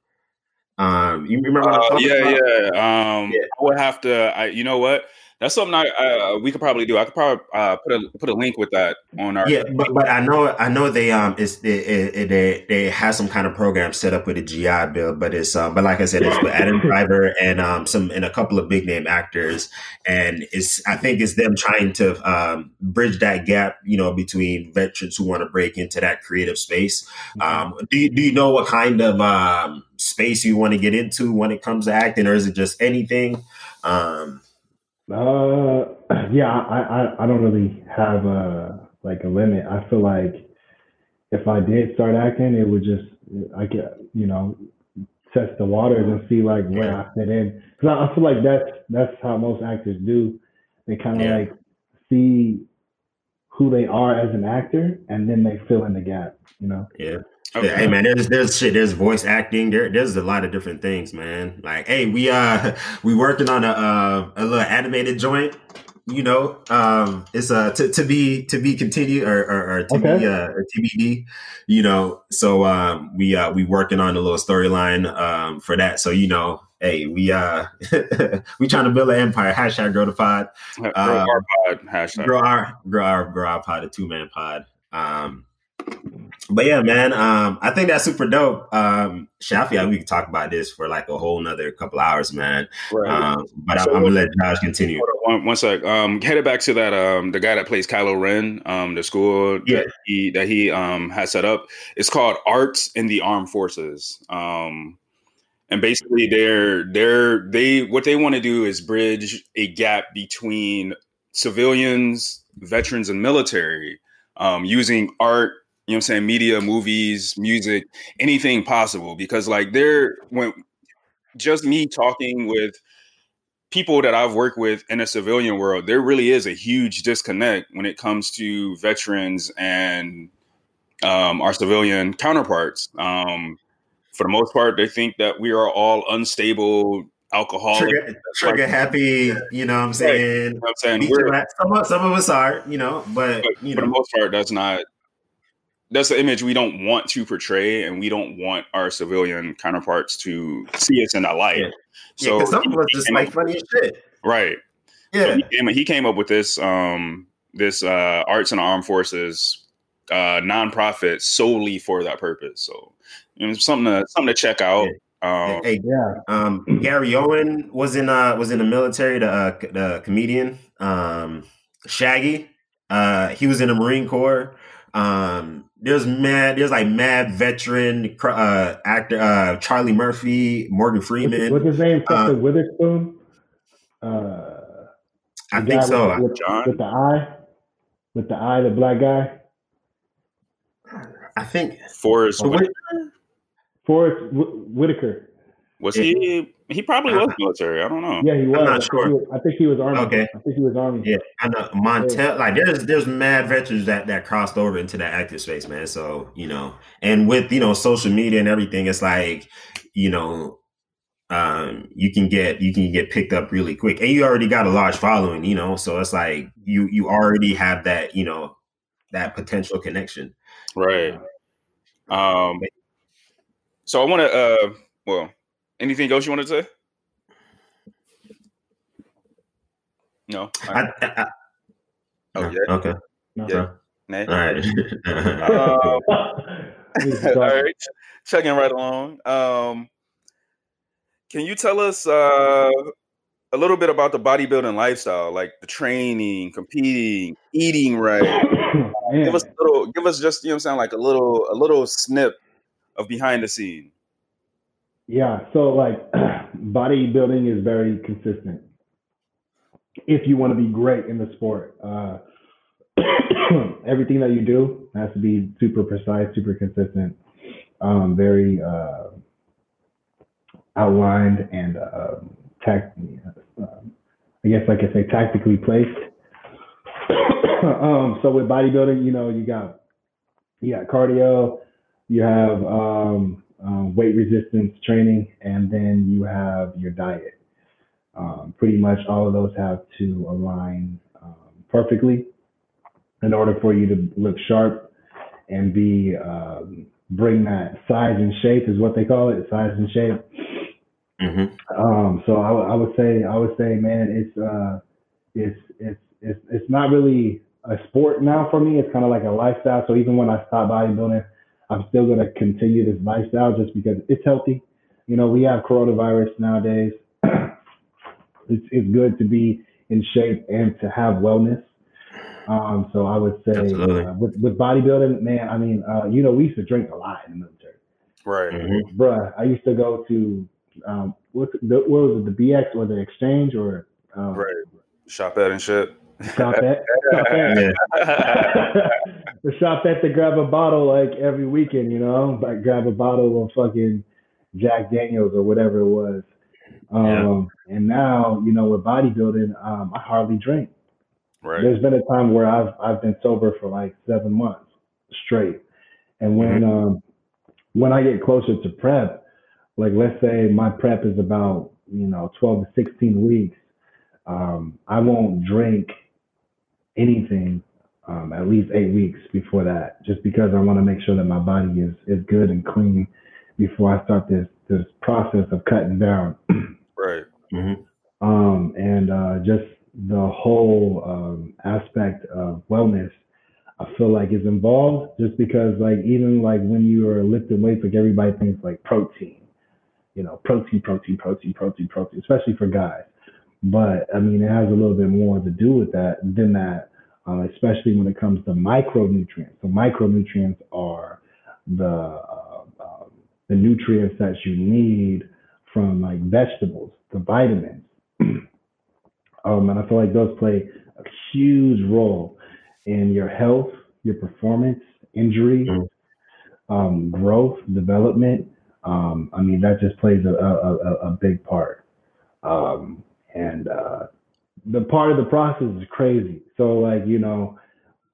um you remember Uh, yeah, about? yeah. Um, Yeah. I would have to. I, you know what? That's something I, uh, we could probably do. I could probably uh, put a put a link with that on our. Yeah, but but I know I know they um it's it, it, it, they they have some kind of program set up with the GI Bill, but it's um but like I said, it's with Adam Driver and um some and a couple of big name actors, and it's I think it's them trying to um bridge that gap, you know, between veterans who want to break into that creative space. Um, do you, do you know what kind of um space you want to get into when it comes to acting, or is it just anything? Um, Uh, yeah, I, I, I don't really have a like a limit. I feel like if I did start acting, it would just I get you know test the waters and see like where I fit in. Because I, I feel like that's that's how most actors do. They kind of Yeah. like see who they are as an actor, and then they fill in the gap. You know. yeah. Okay. Hey man, there's there's shit, there's voice acting, there there's a lot of different things, man. Like, hey, we uh we working on a uh, a little animated joint, you know. Um it's uh to, to be to be continued or or, or to be uh or TBD, you know. So um we uh we working on a little storyline um for that. So you know, hey, we uh we trying to build an empire. Hashtag grow the pod. Grow uh, our pod hashtag. Grow our grow our grow our pod, a two man pod. Um but yeah, man, um, I think that's super dope. Um, Shafi, we could talk about this for like a whole nother couple hours, man. Right. Um, but so, I'm, gonna let Josh continue. One, one sec. Um, headed back to that. Um, the guy that plays Kylo Ren, um, the school yeah. that he that he um has set up. It's called Arts in the Armed Forces. Um, and basically, they're they're they what they want to do is bridge a gap between civilians, veterans, and military um, using art you know I'm saying, media, movies, music, anything possible. Because like there when just me talking with people that I've worked with in a civilian world, there really is a huge disconnect when it comes to veterans and um, our civilian counterparts. Um, for the most part, they think that we are all unstable alcoholic, trigger, trigger like, happy. You know what I'm saying? Right. You know I'm saying we're, some, of, some of us are, you know, but, but you for know. the most part, that's not that's the image we don't want to portray, and we don't want our civilian counterparts to see us in that light. Yeah. So yeah, some of us just like funny shit, right? Yeah, so he, came, he, came, up with this um, this uh, arts and armed forces uh, nonprofit solely for that purpose. So you know, something to something to check out. Um, hey, yeah. Um, Gary Owen was in uh was in the military. The uh, the comedian um, Shaggy. Uh, he was in the Marine Corps. Um, there's mad, there's like mad veteran uh, actor uh, Charlie Murphy, Morgan Freeman. What's his name? Something uh, Witherspoon. Uh, I think so. With, with, John with the eye, with the eye, the black guy. I think Forest Whitaker. Forest Whitaker. Was he? He probably was military. I don't know. Yeah, he was. I'm not sure. Was, I think he was army. Okay. I think he was army. Yeah, I know. Montel, like there's there's mad veterans that that crossed over into that active space, man. So you know, and with you know social media and everything, it's like you know, um, you can get you can get picked up really quick, and you already got a large following, you know. So it's like you you already have that you know that potential connection, right? Um. So I want to uh well Anything else you want to say? No. I, I, I, oh yeah. Okay. Yeah. Nah. All right. um, all right. Checking right along. Um, can you tell us uh, a little bit about the bodybuilding lifestyle, like the training, competing, eating right? give us a little. Give us just you know, sound like a little, a little snip of behind the scene. Yeah, so like bodybuilding is very consistent. If you want to be great in the sport, uh, everything that you do has to be super precise, super consistent, um, very uh, outlined, and uh, tact- uh, I guess I say, tactically placed. um, so with bodybuilding, you know, you got you got cardio, you have um, um, weight resistance training, and then you have your diet. Um, pretty much all of those have to align um, perfectly in order for you to look sharp and be um, bring that size and shape is what they call it, size and shape. Mm-hmm. Um, so I, I, would say, I would say, man, it's uh, it's it's it's it's not really a sport now for me. It's kind of like a lifestyle. So even when I stop bodybuilding, I'm still going to continue this lifestyle just because it's healthy. You know, we have coronavirus nowadays. it's, it's good to be in shape and to have wellness. Um, so I would say uh, with, with bodybuilding, man, I mean, uh, you know, we used to drink a lot in the military. Right. Mm-hmm. Bruh, I used to go to, um, what, the, what was it, the BX or the exchange or? Um, right. Shop at and shit. Shop at. shop at. the shop at to grab a bottle like every weekend, you know, like grab a bottle of fucking Jack Daniels or whatever it was. Um, yeah. And now, you know, with bodybuilding, um, I hardly drink. Right. There's been a time where I've I've been sober for like seven months straight, and when mm-hmm. um, when I get closer to prep, like let's say my prep is about you know 12 to 16 weeks, um, I won't drink anything um, at least eight weeks before that, just because I want to make sure that my body is is good and clean before I start this this process of cutting down. right. Mm-hmm. Um, and uh, just the whole um, aspect of wellness. I feel like is involved just because like even like when you are lifting weights, like everybody thinks like protein, you know, protein, protein, protein, protein, protein, especially for guys. But I mean, it has a little bit more to do with that than that, uh, especially when it comes to micronutrients. So micronutrients are the uh, uh, the nutrients that you need from like vegetables, the vitamins. um, and I feel like those play a huge role in your health, your performance, injury, mm-hmm. um, growth, development. Um, I mean, that just plays a, a, a, a big part. Um, and uh, the part of the process is crazy. So, like, you know,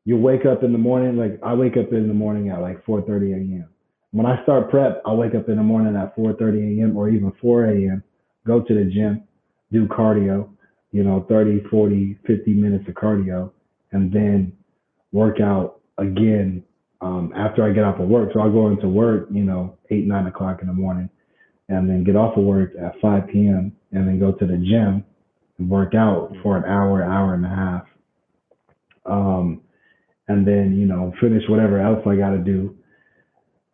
you wake up in the morning, like I wake up in the morning at like 4.30 a.m. When I start prep, I wake up in the morning at 4.30 a.m. or even 4 a.m., go to the gym, do cardio, you know, 30, 40, 50 minutes of cardio, and then work out again um, after I get off of work. So I go into work, you know, eight, nine o'clock in the morning, and then get off of work at 5 p.m. and then go to the gym work out for an hour, hour and a half. Um, and then, you know, finish whatever else I got to do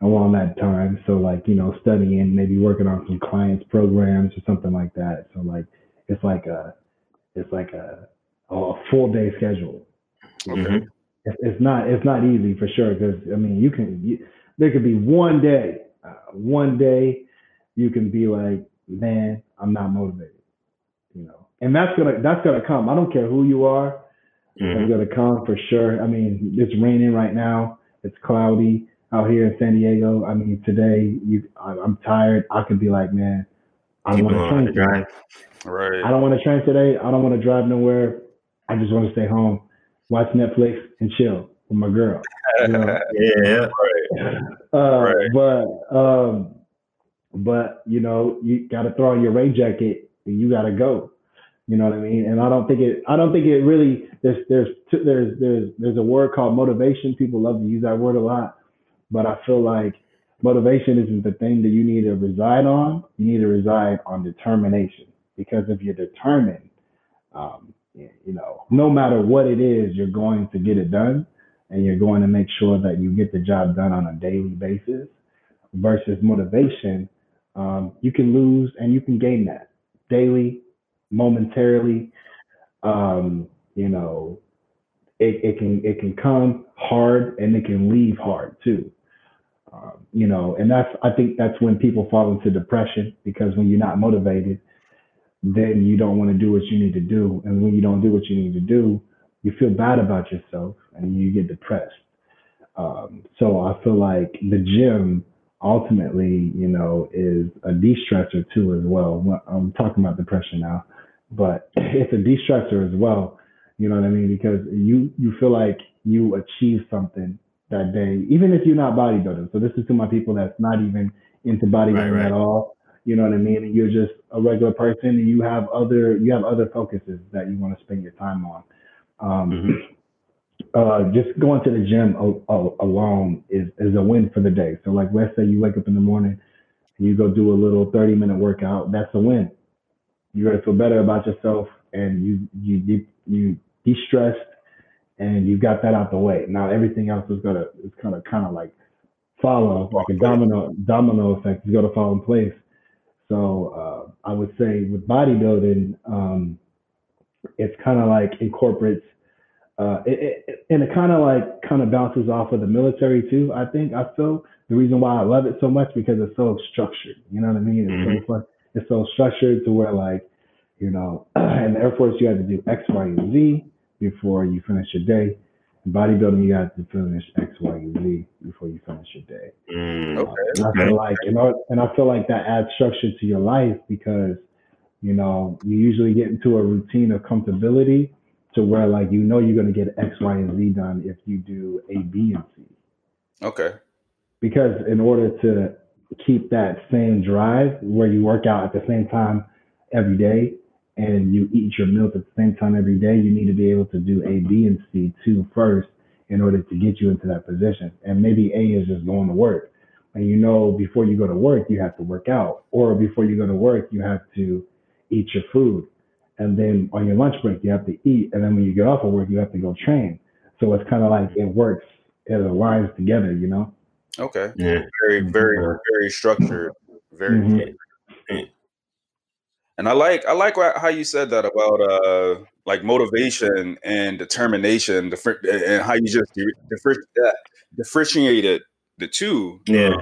along that time. So like, you know, studying, maybe working on some clients programs or something like that. So like, it's like a, it's like a, a full day schedule. Okay. Mm-hmm it's not it's not easy for sure because I mean you can you, there could be one day uh, one day you can be like man I'm not motivated you know and that's gonna that's gonna come I don't care who you are mm-hmm. it's gonna come for sure I mean it's raining right now it's cloudy out here in San Diego I mean today you I, am tired I could be like man I don't want to train drive right I don't want to train today I don't want to drive nowhere I just want to stay home watch Netflix and chill with my girl. You know? yeah, right. Uh, right. But um, but you know, you got to throw on your rain jacket and you got to go. You know what I mean? And I don't think it. I don't think it really. There's there's there's there's there's a word called motivation. People love to use that word a lot, but I feel like motivation isn't the thing that you need to reside on. You need to reside on determination because if you're determined, um, you know, no matter what it is, you're going to get it done and you're going to make sure that you get the job done on a daily basis versus motivation. Um, you can lose and you can gain that daily, momentarily. Um, you know, it, it can it can come hard and it can leave hard too. Um, you know, and that's I think that's when people fall into depression because when you're not motivated, then you don't want to do what you need to do. And when you don't do what you need to do, you feel bad about yourself and you get depressed. Um, so I feel like the gym ultimately, you know, is a de-stressor too as well. I'm talking about depression now, but it's a de-stressor as well. You know what I mean? Because you you feel like you achieved something that day, even if you're not bodybuilding. So this is to my people that's not even into bodybuilding right, right. at all. You know what I mean? And you're just a regular person, and you have other you have other focuses that you want to spend your time on. Um, mm-hmm. uh, just going to the gym a, a, alone is is a win for the day. So like let's say you wake up in the morning and you go do a little 30 minute workout, that's a win. You're gonna feel better about yourself, and you you you, you de-stressed, and you've got that out the way. Now everything else is gonna is kind of kind of like follow like a domino domino effect is gonna fall in place. So uh, I would say with bodybuilding, um, it's kind of like incorporates, uh, it, it, and it kind of like kind of bounces off of the military too. I think I feel the reason why I love it so much because it's so structured. You know what I mean? It's mm-hmm. so it's so structured to where like, you know, in the Air Force you have to do X, Y, and Z before you finish your day In bodybuilding, you got to finish X, Y, and Z before you finish your day. Mm, okay. And I feel like, you know, and I feel like that adds structure to your life because, you know, you usually get into a routine of comfortability to where like you know you're gonna get X, Y, and Z done if you do A, B, and C. Okay. Because in order to keep that same drive where you work out at the same time every day, and you eat your meals at the same time every day, you need to be able to do A, B, and C too first in order to get you into that position. And maybe A is just going to work. And you know, before you go to work, you have to work out, or before you go to work, you have to eat your food. And then on your lunch break, you have to eat. And then when you get off of work, you have to go train. So it's kind of like it works, it aligns together, you know. Okay. Yeah. Very, very, very structured. Very. Mhm. And I like I like how you said that about uh like motivation and determination, different and how you just uh, differentiated the two. Yeah.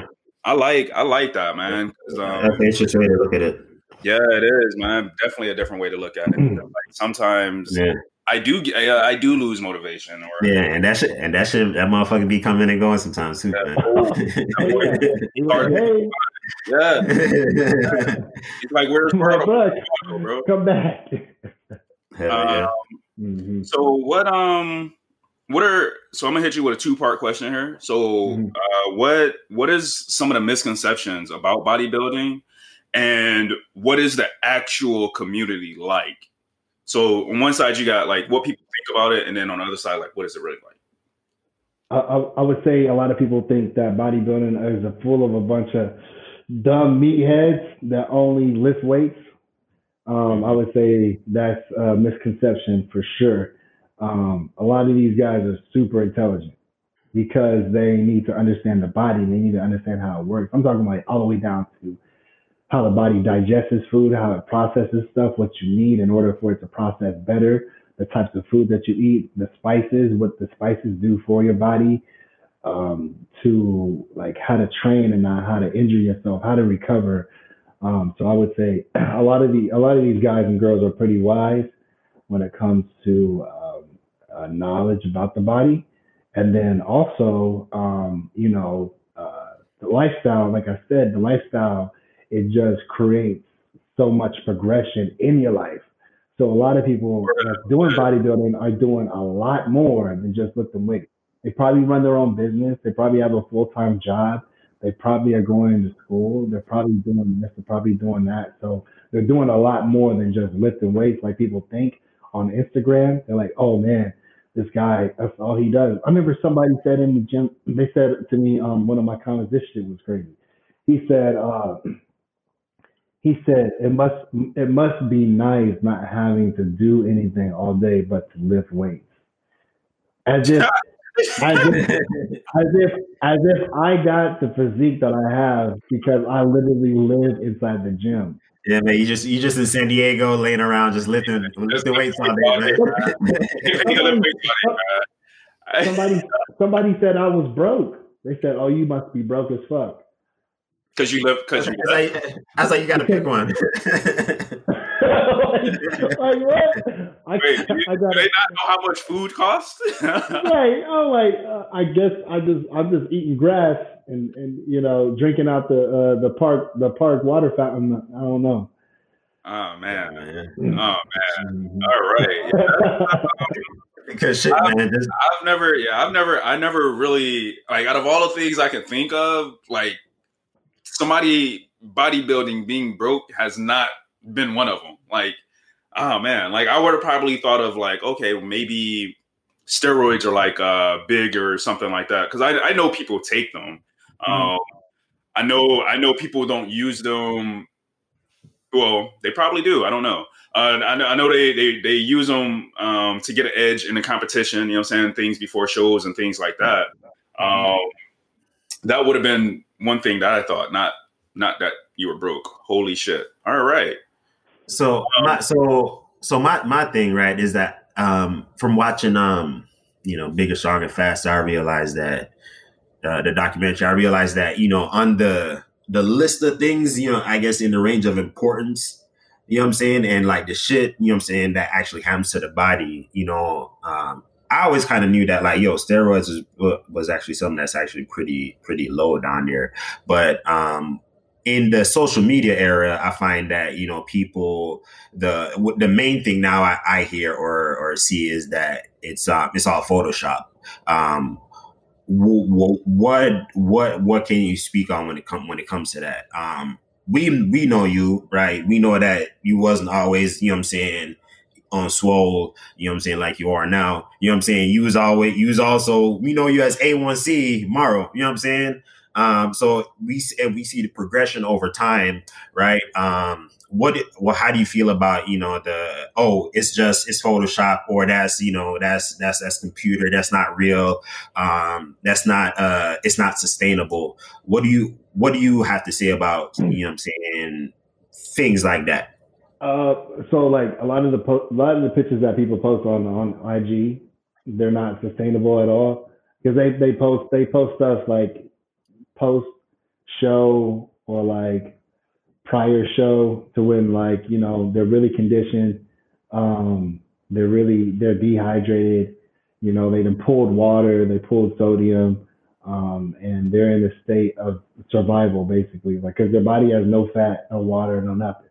I like I like that man. um, That's an interesting way to look at it. yeah, it is man. Definitely a different way to look at it. Like sometimes Yeah. I do get- I, I do lose motivation or Yeah, and that shit and that shit that motherfucker be coming and going sometimes too, man. He yeah. It's like where's my Myrtle, butt, bro? come back. Hell yeah. Mhm. So what um what are so I'm gonna hit you with a two part question here. So Mhm. uh what what is some of the misconceptions about bodybuilding and what is the actual community like? So on one side you got like what people think about it and then on the other side like what is it really like? I, I, would say a lot of people think that bodybuilding is a full of a bunch of dumb meatheads that only lift weights. Um, I would say that's a misconception for sure. Um, a lot of these guys are super intelligent because they need to understand the body. They need to understand how it works. I'm talking like all the way down to how the body digests food, how it processes stuff, what you need in order for it to process better, the types of food that you eat, the spices, what the spices do for your body, um, to like how to train and not how to injure yourself, how to recover. Um, so I would say a lot of the a lot of these guys and girls are pretty wise when it comes to um, uh, knowledge about the body, and then also um, you know uh, the lifestyle. Like I said, the lifestyle it just creates so much progression in your life. So a lot of people doing bodybuilding are doing a lot more than just lifting weights. They probably run their own business. They probably have a full time job. They probably are going to school. They're probably doing this. They're probably doing that. So they're doing a lot more than just lifting weights like people think on Instagram. They're like, oh man, this guy, that's all he does. I remember somebody said in the gym, they said to me, um, one of my comments, this shit was crazy. He said, uh, he said it must it must be nice not having to do anything all day but to lift weights. As if as if as if as if I got the physique that I have because I literally live inside the gym. Yeah, man, you just you just in San Diego laying around just lifting lifting weights all day, man. Somebody somebody said I was broke. They said, "Oh, you must be broke as fuck." Because you live because you I was like, I was like, you got to pick one. like what? I, Wait, do, I do they not know how much food costs? right. I'm like, uh, I guess I just I'm just eating grass and and you know drinking out the uh, the park the park water fountain. I don't know. oh man. man. Oh man. All right. Because shit, Um, man, just, I've never, yeah, I've never, I never really like out of all the things I can think of, like somebody bodybuilding being broke has not been one of them. Like, oh man, like I would have probably thought of like, okay, maybe steroids are like uh big or something like that because I I know people take them. Um, I know I know people don't use them. Well, they probably do. I don't know. Uh, I know, I know they, they they use them um, to get an edge in the competition. You know, what I'm saying things before shows and things like that. Um, that would have been one thing that I thought. Not not that you were broke. Holy shit! All right. so my so so my my thing right is that um from watching um you know bigger strong and faster i realized that uh, the documentary i realized that you know on the the list of things you know i guess in the range of importance you know what i'm saying and like the shit you know what i'm saying that actually happens to the body you know um i always kind of knew that like yo steroids was, was actually something that's actually pretty pretty low down there but um in the social media era, I find that you know people the the main thing now I, I hear or or see is that it's um it's all Photoshop. Um, what what what can you speak on when it come when it comes to that? Um, we we know you right. We know that you wasn't always you know what I'm saying on swole. You know what I'm saying like you are now. You know what I'm saying. You was always you was also we know you as A1C Morrow. You know what I'm saying. Um, so we and we see the progression over time, right? Um, what well, how do you feel about you know the oh, it's just it's Photoshop or that's you know that's that's that's computer. That's not real. Um, that's not uh, it's not sustainable. What do you what do you have to say about you know what I'm saying things like that? Uh, so like a lot of the po- a lot of the pictures that people post on on IG, they're not sustainable at all. Because they they post they post stuff like post show or like prior show to when like you know they're really conditioned um they're really they're dehydrated. You know they done pulled water they pulled sodium um and they're in a state of survival basically. Like because their body has no fat no water no nothing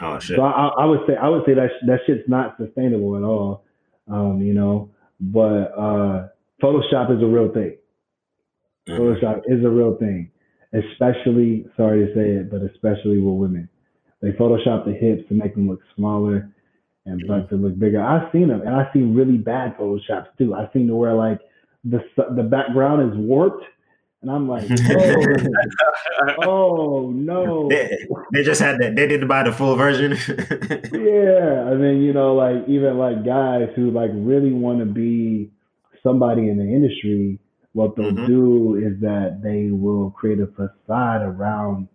Oh shit. so I, I would say I would say that that shit's not sustainable at all um you know but uh photoshop is a real thing Mhm. Photoshop is a real thing, especially, sorry to say it, but especially with women. They Photoshop the hips to make them look smaller and butts to look bigger. I've seen them, and I've seen really bad Photoshops too. I've seen to where like the the background is warped, and I'm like, oh, oh no. They, they just had that. They didn't buy the full version. Yeah, I mean, you know, like even like guys who like really want to be somebody in the industry, what they'll Mhm. do is that they will create a facade around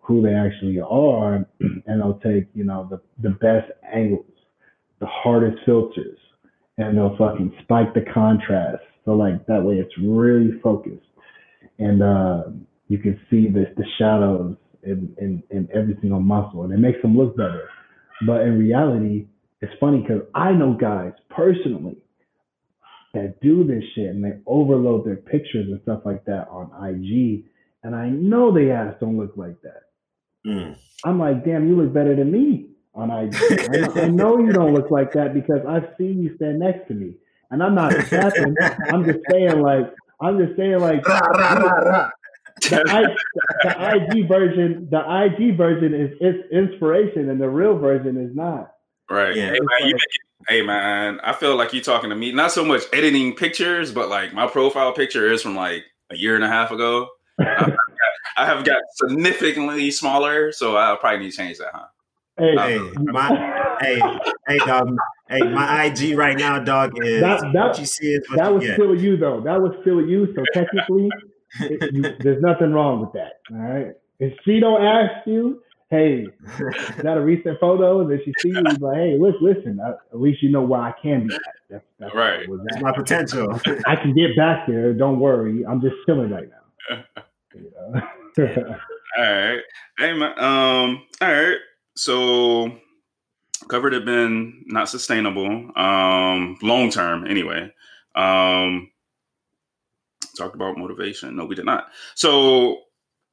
who they actually are, and they'll take you know the the best angles, the hardest filters, and they'll fucking spike the contrast. So like that way, it's really focused, and uh, you can see the the shadows in, in in every single muscle, and it makes them look better. But in reality, it's funny because I know guys personally that do this shit and they overload their pictures and stuff like that on IG, and I know they ass don't look like that. Mm. I'm like, damn, you look better than me on IG. I know, I know you don't look like that because I've seen you stand next to me, and I'm not. I'm just saying, like, I'm just saying, like, Rah, rah, rah, rah. the, I, the IG version, the IG version is it's inspiration, and the real version is not. Right. Yeah. Hey man, you hey man, I feel like you're talking to me. Not so much editing pictures, but like my profile picture is from like a year and a half ago. I, I have got significantly smaller, so I probably need to change that, huh? Hey, Hey, my hey, hey, dog. Hey, my IG right now, dog, is That- that- what you see is what that you was get. still you though. That was still you. So technically, it, you, there's nothing wrong with that. All right. If she don't ask you, hey, is that a recent photo? And then she sees you, he's like, hey, look, listen. uh, At least you know where I can be at. That's, that's Right. That's that. my potential. I can get back there. Don't worry. I'm just chilling right now. You know? All right. Hey man, um, all right. So covered have been not sustainable, um, long term anyway. Um talked about motivation. No, we did not. So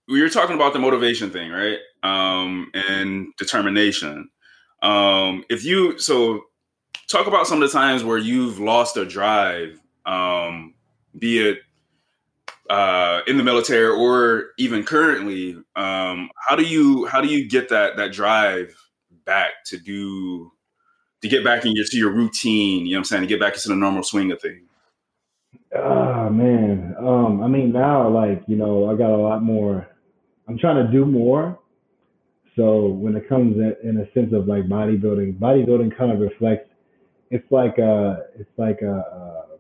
we were talking about the motivation thing, right? Um, and determination. Um, if you so talk about some of the times where you've lost a drive, um, be it uh, in the military or even currently. Um, how do you how do you get that that drive back to do to get back in your routine? You know what I'm saying to get back into the normal swing of things. Oh man. Um, I mean now like, you know, I got a lot more I'm trying to do more. So when it comes in, in a sense of like bodybuilding, bodybuilding kind of reflects it's like a it's like a uh,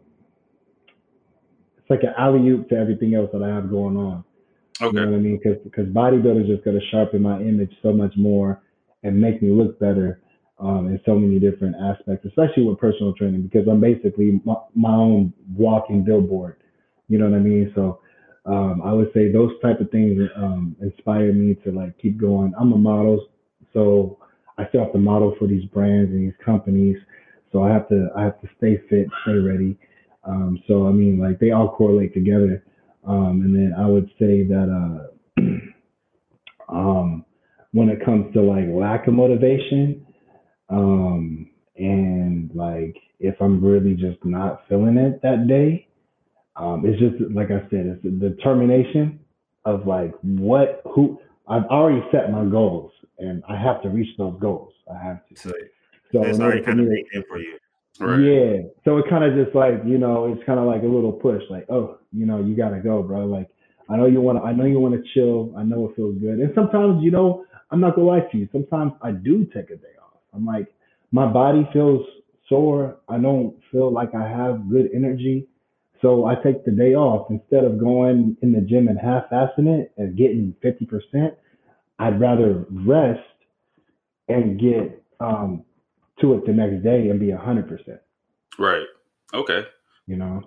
it's like an alley oop to everything else that I have going on. You know Okay. what I mean? Because because bodybuilding is just going to sharpen my image so much more and make me look better um, in so many different aspects, especially with personal training. Because I'm basically my, my own walking billboard. You know what I mean? So um, I would say those type of things um, inspire me to like keep going. I'm a model, so I still have to model for these brands and these companies. So I have to I have to stay fit, stay ready. Um, so I mean, like they all correlate together. Um, and then I would say that uh, um, when it comes to like lack of motivation, um, and like if I'm really just not feeling it that day, um, it's just like I said, it's the determination of like what who I've already set my goals and I have to reach those goals. I have to. So So it's already kind of baked in for you. Right. yeah. So it kind of just like, you know, it's kind of like a little push, like, oh, you know, you gotta go, bro. Like, I know you want to, I know you want to chill. I know it feels good. And sometimes, you know, I'm not gonna lie to you. Sometimes I do take a day off. I'm like, my body feels sore. I don't feel like I have good energy. So I take the day off instead of going in the gym and half-assing it and getting 50%. I'd rather rest and get um, to it the next day and be 100%. Right. Okay. You know?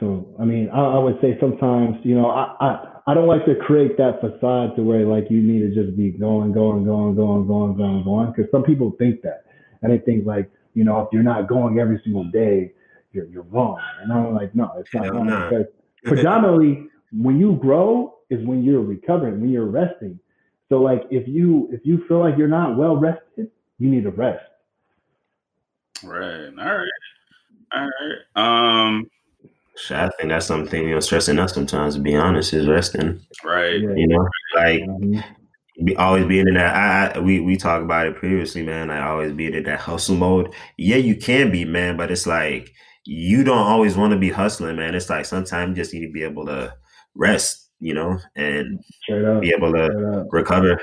So, I mean, I, I, would say sometimes, you know, I, I, I don't like to create that facade to where like you need to just be going, going, going, going, going, going, going. Because some people think that. And they think like, you know, if you're not going every single day, you're, you're wrong. And I'm like, no, it's not wrong. Because predominantly, when you grow is when you're recovering, when you're resting. So like if you if you feel like you're not well rested, you need to rest. Right. All right. All right. Um I think that's something you know stressing us sometimes. To be honest, is resting. Right. You know, like mm-hmm. be, always being in that. I, I, we we talked about it previously, man. I always being in that hustle mode. Yeah, you can be, man, but it's like you don't always want to be hustling, man. It's like sometimes you just need to be able to rest, you know, and be able to recover.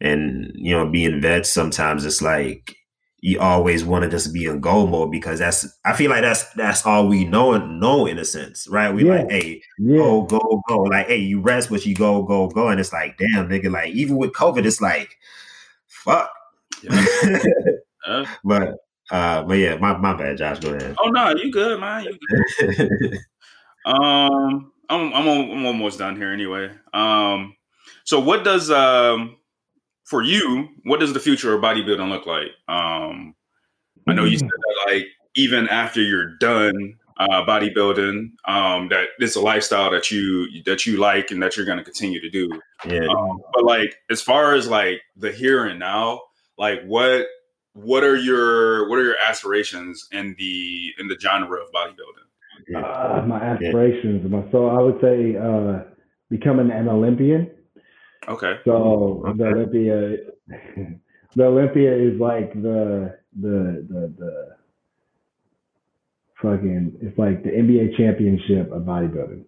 And you know, being vets sometimes it's like you always want to just be in go mode because that's I feel like that's that's all we know and know in a sense, right? We yeah. like, hey, yeah. go, go, go. Like, hey, you rest, but you go, go, go. And it's like, damn, nigga, like even with COVID, it's like, fuck. Yeah. uh, but uh, but yeah, my, my bad, Josh. Go ahead. Oh no, you good, man. You good. um I'm I'm, I'm almost done here anyway. Um so what does um for you, what does the future of bodybuilding look like? Um, I know you said that like even after you're done uh, bodybuilding, um, that it's a lifestyle that you that you like and that you're going to continue to do. Yeah. Um, but like as far as like the here and now, like what what are your what are your aspirations in the in the genre of bodybuilding? Uh, my aspirations, yeah. so I would say uh, becoming an Olympian. Okay. So okay. the Olympia, the Olympia is like the the the the fucking. It's like the NBA championship of bodybuilding.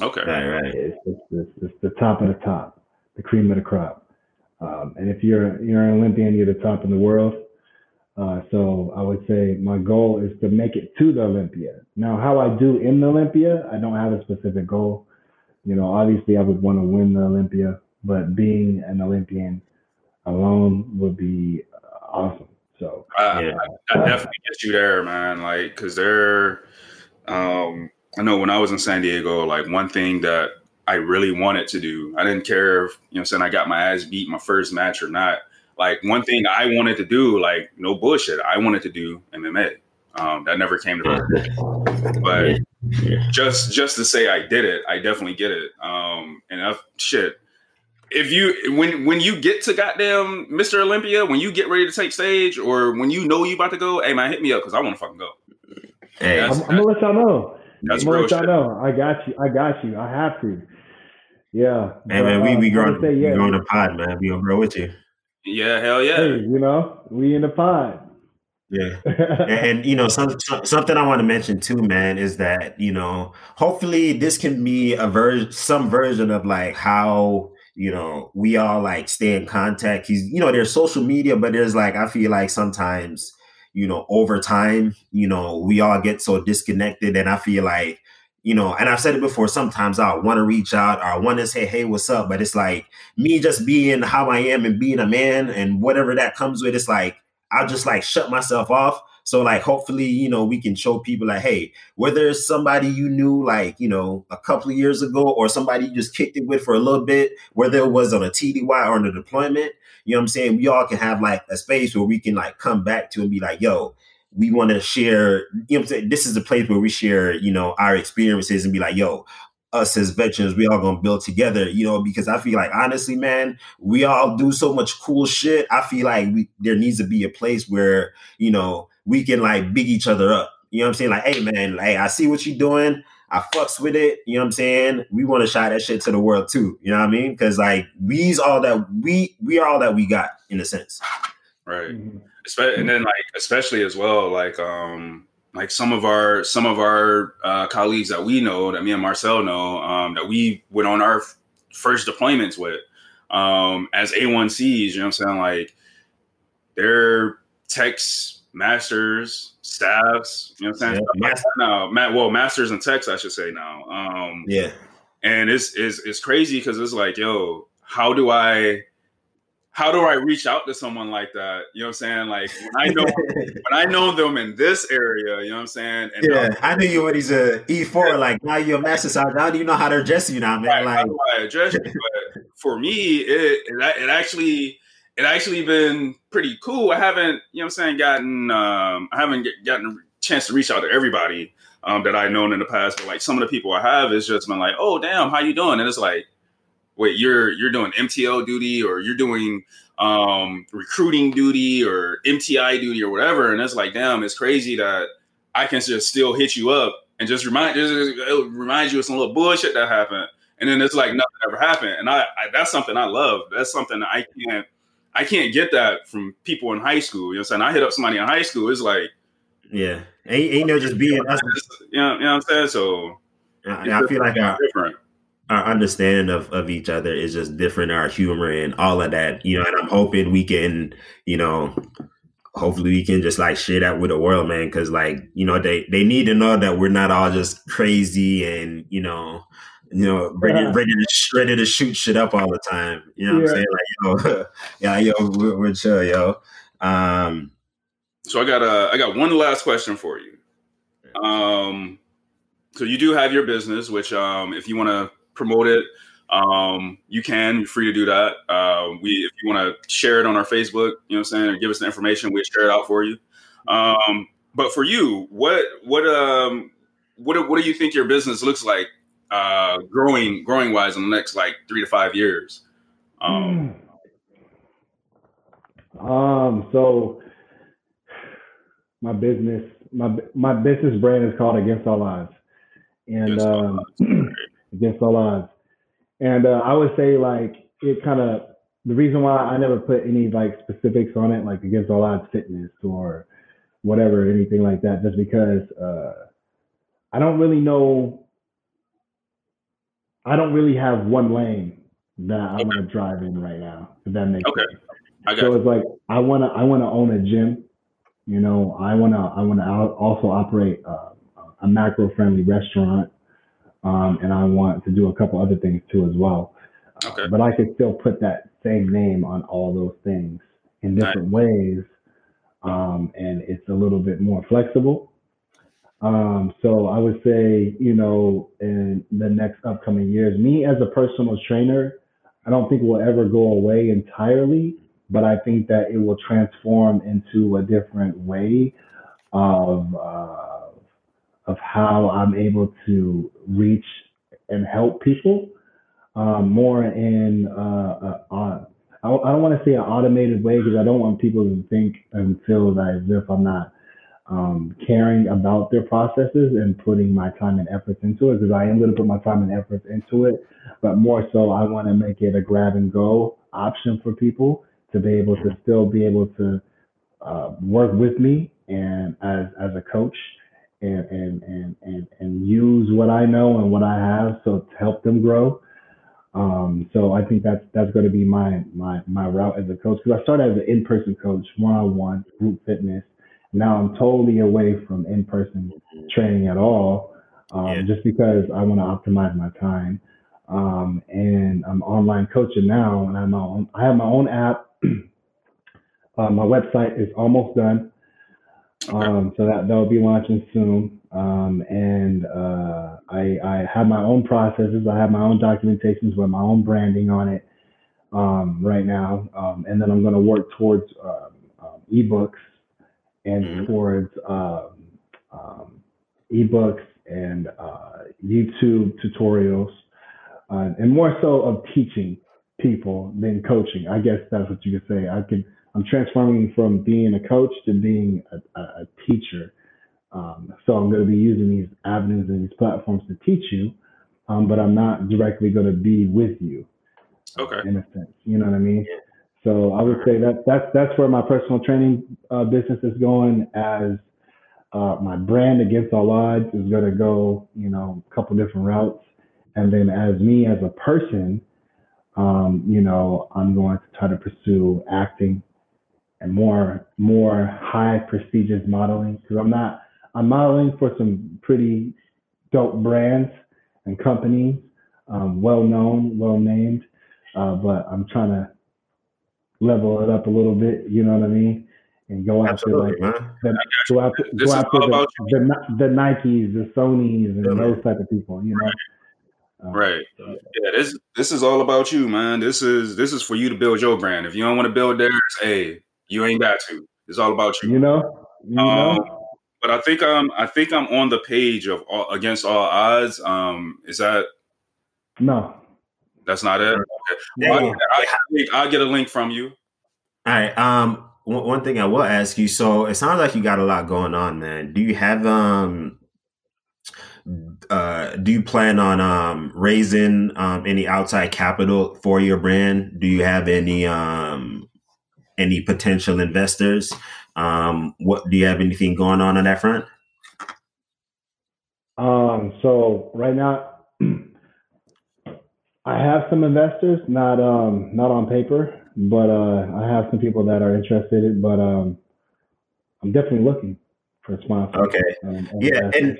Okay. Right. Right. It's, it's, it's, it's the top of the top, the cream of the crop. Um, and if you're you're an Olympian, you're the top in the world. Uh, so I would say my goal is to make it to the Olympia. Now, how I do in the Olympia, I don't have a specific goal. You know, obviously I would want to win the Olympia, but being an Olympian alone would be awesome. So I, yeah. I, I definitely get you there, man. Like, cause they're, um, I know when I was in San Diego, like one thing that I really wanted to do, I didn't care if, you know, saying I got my ass beat my first match or not. Like one thing I wanted to do, like no bullshit, I wanted to do MMA. Um, that never came to fruition. But yeah. just just to say I did it, I definitely get it. Um, and I, shit, if you when when you get to goddamn Mr. Olympia, when you get ready to take stage, or when you know you about to go, hey man, hit me up because I want to fucking go. Hey, I'm, I'm, gonna let y'all know. That's I'm gonna let y'all know. I got you. I got you. I have to. Yeah. Hey man, we we uh, growing say, yeah. we growing the pod, man. We gonna grow with you. Yeah, hell yeah. Hey, you know, we in the pod. Yeah, and, and, you know, some, some, something I want to mention too, man, is that you know, hopefully this can be a version, some version of like how you know, we all like stay in contact. He's, you know, there's social media, but there's like, I feel like sometimes, you know, over time, you know, we all get so disconnected. And I feel like, you know, and I've said it before, sometimes I want to reach out or I want to say, hey, what's up? But it's like me just being how I am and being a man and whatever that comes with, it's like, I'll just like shut myself off so like hopefully, you know, we can show people like, hey, whether it's somebody you knew like, you know, a couple of years ago or somebody you just kicked it with for a little bit, whether it was on a TDY or on a deployment, you know what I'm saying? We all can have like a space where we can like come back to and be like, yo, we want to share, you know I'm saying? This is a place where we share, you know, our experiences and be like, yo, us as veterans, we all gonna build together, you know, because I feel like honestly, man, we all do so much cool shit. I feel like we, there needs to be a place where, you know, we can like big each other up. You know what I'm saying? Like, hey man, like I see what you're doing. I fucks with it. You know what I'm saying? We want to shout that shit to the world too. You know what I mean? Because like we's all that we we are all that we got in a sense. Right. Mm-hmm. And then like especially as well, like um like some of our some of our uh, colleagues that we know that me and Marcel know um, that we went on our f- first deployments with um, as A1Cs. You know what I'm saying? Like they're techs, masters, staffs. You know what I'm saying? Yeah, now, Matt. Well, masters and techs, I should say now. Um, yeah. And it's it's it's crazy because it's like, yo, how do I how do I reach out to someone like that? You know what I'm saying? Like when I know when I know them in this area, you know what I'm saying? And yeah, I knew you when he's a E4. Yeah. Like now you're a master side. How do you know how to address you now, man? Right, like how do I address you? But for me, it, it it actually it actually been pretty cool. I haven't, you know what I'm saying, gotten um I haven't get, gotten a chance to reach out to everybody um that I've known in the past, but like some of the people I have is just been like, oh damn, how you doing? And it's like wait, you're you're doing MTL duty or you're doing um, recruiting duty or MTI duty or whatever, and it's like, damn, it's crazy that I can just still hit you up and just remind just remind you of some little bullshit that happened, and then it's like nothing ever happened, and I, I that's something I love. That's something I can't I can't get that from people in high school. You know what I'm saying? I hit up somebody in high school, it's like, yeah, ain't, ain't no just being you know, you know what I'm saying? So I, I feel like I, different our understanding of, of each other is just different, our humor and all of that, you know, and I'm hoping we can, you know, hopefully we can just like share that with the world, man. Cause like, you know, they, they need to know that we're not all just crazy and, you know, you know, ready, yeah. ready to ready to shoot shit up all the time. You know what yeah. I'm saying? Like, yo, yeah, yo, we're, we're chill, yo. Um, so I got a, I got one last question for you. Um, so you do have your business, which, um, if you want to promote it, um, you can. You're free to do that. Uh, we, if you want to share it on our Facebook, you know what I'm saying, or give us the information, we'll share it out for you. Um, but for you, what what um what what do you think your business looks like uh, growing growing wise in the next like three to five years? Um, um so my business my my business brand is called Against All Odds, and um, against all odds. And uh, I would say like it kind of the reason why I never put any like specifics on it, like against all odds fitness or whatever, anything like that, just because uh, I don't really know. I don't really have one lane that I'm okay. gonna drive in right now. If that makes okay. sense. Okay. So it's like I wanna I wanna own a gym. You know, I wanna I wanna also operate uh, a macro friendly restaurant um, and I want to do a couple other things too as well. Okay. Uh, but I could still put that same name on all those things in different nice. ways, um, and it's a little bit more flexible. Um, so I would say, you know, in the next upcoming years, me as a personal trainer, I don't think will ever go away entirely, but I think that it will transform into a different way of uh, of how I'm able to reach and help people um, more in uh, uh, uh I, I don't want to say an automated way because I don't want people to think and feel as if I'm not um, caring about their processes and putting my time and efforts into it because I am going to put my time and efforts into it. But more so, I want to make it a grab and go option for people to be able to still be able to uh, work with me and as as a coach and, and, and, and, and use what I know and what I have so to help them grow. Um, so I think that's that's going to be my my my route as a coach because I started as an in-person coach, one-on-one group fitness. Now I'm totally away from in-person training at all, um, yeah. just because I want to optimize my time. Um, and I'm online coaching now, and I'm on. I have my own app. uh, my website is almost done. Um, so that that will be launching soon. Um, and uh, I I have my own processes. I have my own documentations with my own branding on it um, right now. Um, and then I'm going to work towards uh, ebooks and mm-hmm. towards ebooks and uh, YouTube tutorials, uh, and more so of teaching people than coaching. I guess that's what you could say. I can I'm transforming from being a coach to being a, a, teacher. Um, so I'm going to be using these avenues and these platforms to teach you, um, but I'm not directly going to be with you. Okay. In a sense, you know what I mean. So I would say that that's that's where my personal training uh, business is going. As uh, my brand against all odds is going to go, you know, a couple different routes, and then as me as a person, um, you know, I'm going to try to pursue acting and more more high prestigious modeling because I'm not I'm modeling for some pretty dope brands and companies, um, well known, well named, uh, but I'm trying to level it up a little bit. You know what I mean? And go after like the, go after, go after the, the, the, Nikes, the Sonys, and yeah, those type of people. You know. Right. Um, right. Yeah, this this is all about you, man. This is this is for you to build your brand. If you don't want to build theirs, hey, you ain't got to. It's all about you. You know. You um, know? But I think I'm I think I'm on the page of all, against all odds. Um, is that no? That's not it. Okay. Well, I, I, I'll get a link from you. All right. Um, one, one thing I will ask you. So it sounds like you got a lot going on, man. Do you have um uh, do you plan on um, raising um, any outside capital for your brand? Do you have any um, any potential investors? Um, what do you have anything going on on that front? Um, so right now, I have some investors, not um, not on paper, but uh, I have some people that are interested. But um, I'm definitely looking for sponsors. Okay. Um, yeah, and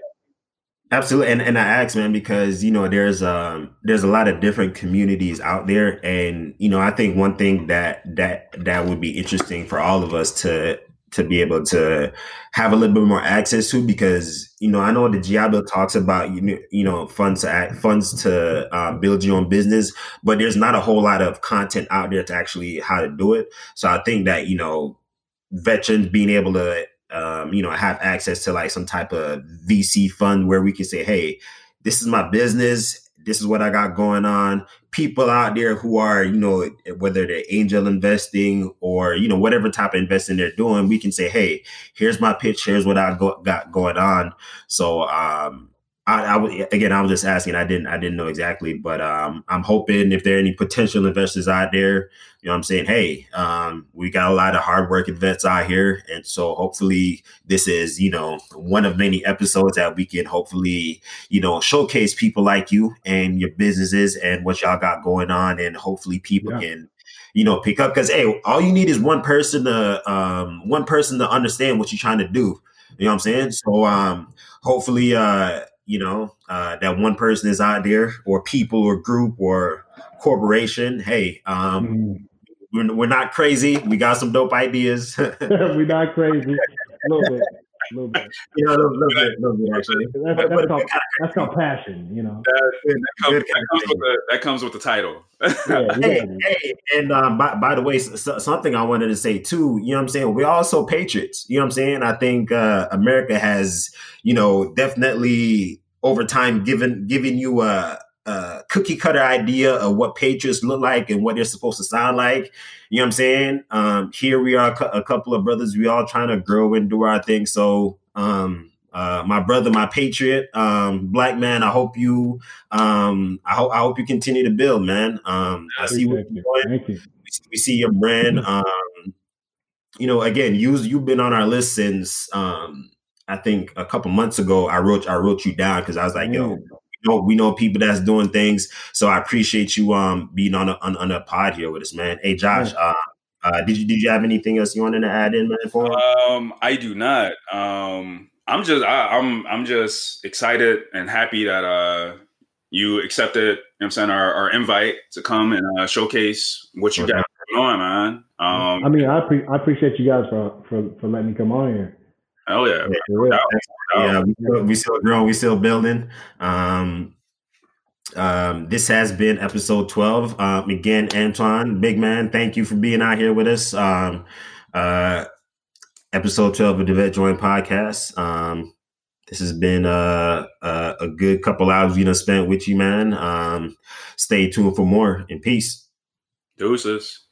Absolutely, and and I ask, man, because you know there's um there's a lot of different communities out there, and you know I think one thing that that that would be interesting for all of us to to be able to have a little bit more access to, because you know I know the Bill talks about you know you know funds to act, funds to uh, build your own business, but there's not a whole lot of content out there to actually how to do it. So I think that you know veterans being able to um, you know, have access to like some type of VC fund where we can say, hey, this is my business. This is what I got going on. People out there who are, you know, whether they're angel investing or, you know, whatever type of investing they're doing, we can say, hey, here's my pitch. Here's what I go, got going on. So, um, I, I again, I was just asking. I didn't, I didn't know exactly, but um, I'm hoping if there are any potential investors out there, you know, I'm saying, hey, um, we got a lot of hardworking vets out here, and so hopefully this is, you know, one of many episodes that we can hopefully, you know, showcase people like you and your businesses and what y'all got going on, and hopefully people yeah. can you know, pick up because hey, all you need is one person to um one person to understand what you're trying to do. You know what I'm saying? So um hopefully uh you know, uh, that one person is out there or people or group or corporation. Hey, um, mm. we're, we're not crazy. We got some dope ideas. we're not crazy. A little bit. A little bit. Know, a little, little bit, little bit actually. That's, that's, but, called, that's called passion, you know. That, that, comes, that, comes, with the, that comes with the title. yeah, hey, hey, and um, by, by the way, so, something I wanted to say too, you know what I'm saying? We're also patriots. You know what I'm saying? I think uh, America has, you know, definitely over time given giving you a, a, cookie cutter idea of what patriots look like and what they're supposed to sound like. You know what I'm saying? Um, here we are, a couple of brothers. We all trying to grow and do our thing. So, um, uh, my brother, my patriot, um, black man. I hope you, um, I hope, I hope you continue to build, man. Um, I see what you're doing. You. We, see, we see your brand. Um, you know, again, you you've been on our list since um, I think a couple months ago, I wrote I wrote you down because I was like, yo, we know, we know people that's doing things. So I appreciate you um being on a on, on a pod here with us, man. Hey Josh, uh, uh, did you did you have anything else you wanted to add in, man? For um, I do not. Um, I'm just I, am I'm, I'm just excited and happy that uh you accepted. You know I'm saying our, our invite to come and uh, showcase what you okay. got going on, man. Um, I mean, I, pre- I appreciate you guys for, for for letting me come on here. Oh yeah, yeah, yeah we, still, we still growing, we still building. Um, um, this has been episode 12. Um, again, Antoine, big man, thank you for being out here with us. Um, uh, episode 12 of the Vet Joint podcast. Um, this has been a, a, a good couple hours you know spent with you, man. Um, stay tuned for more. In peace. Deuces.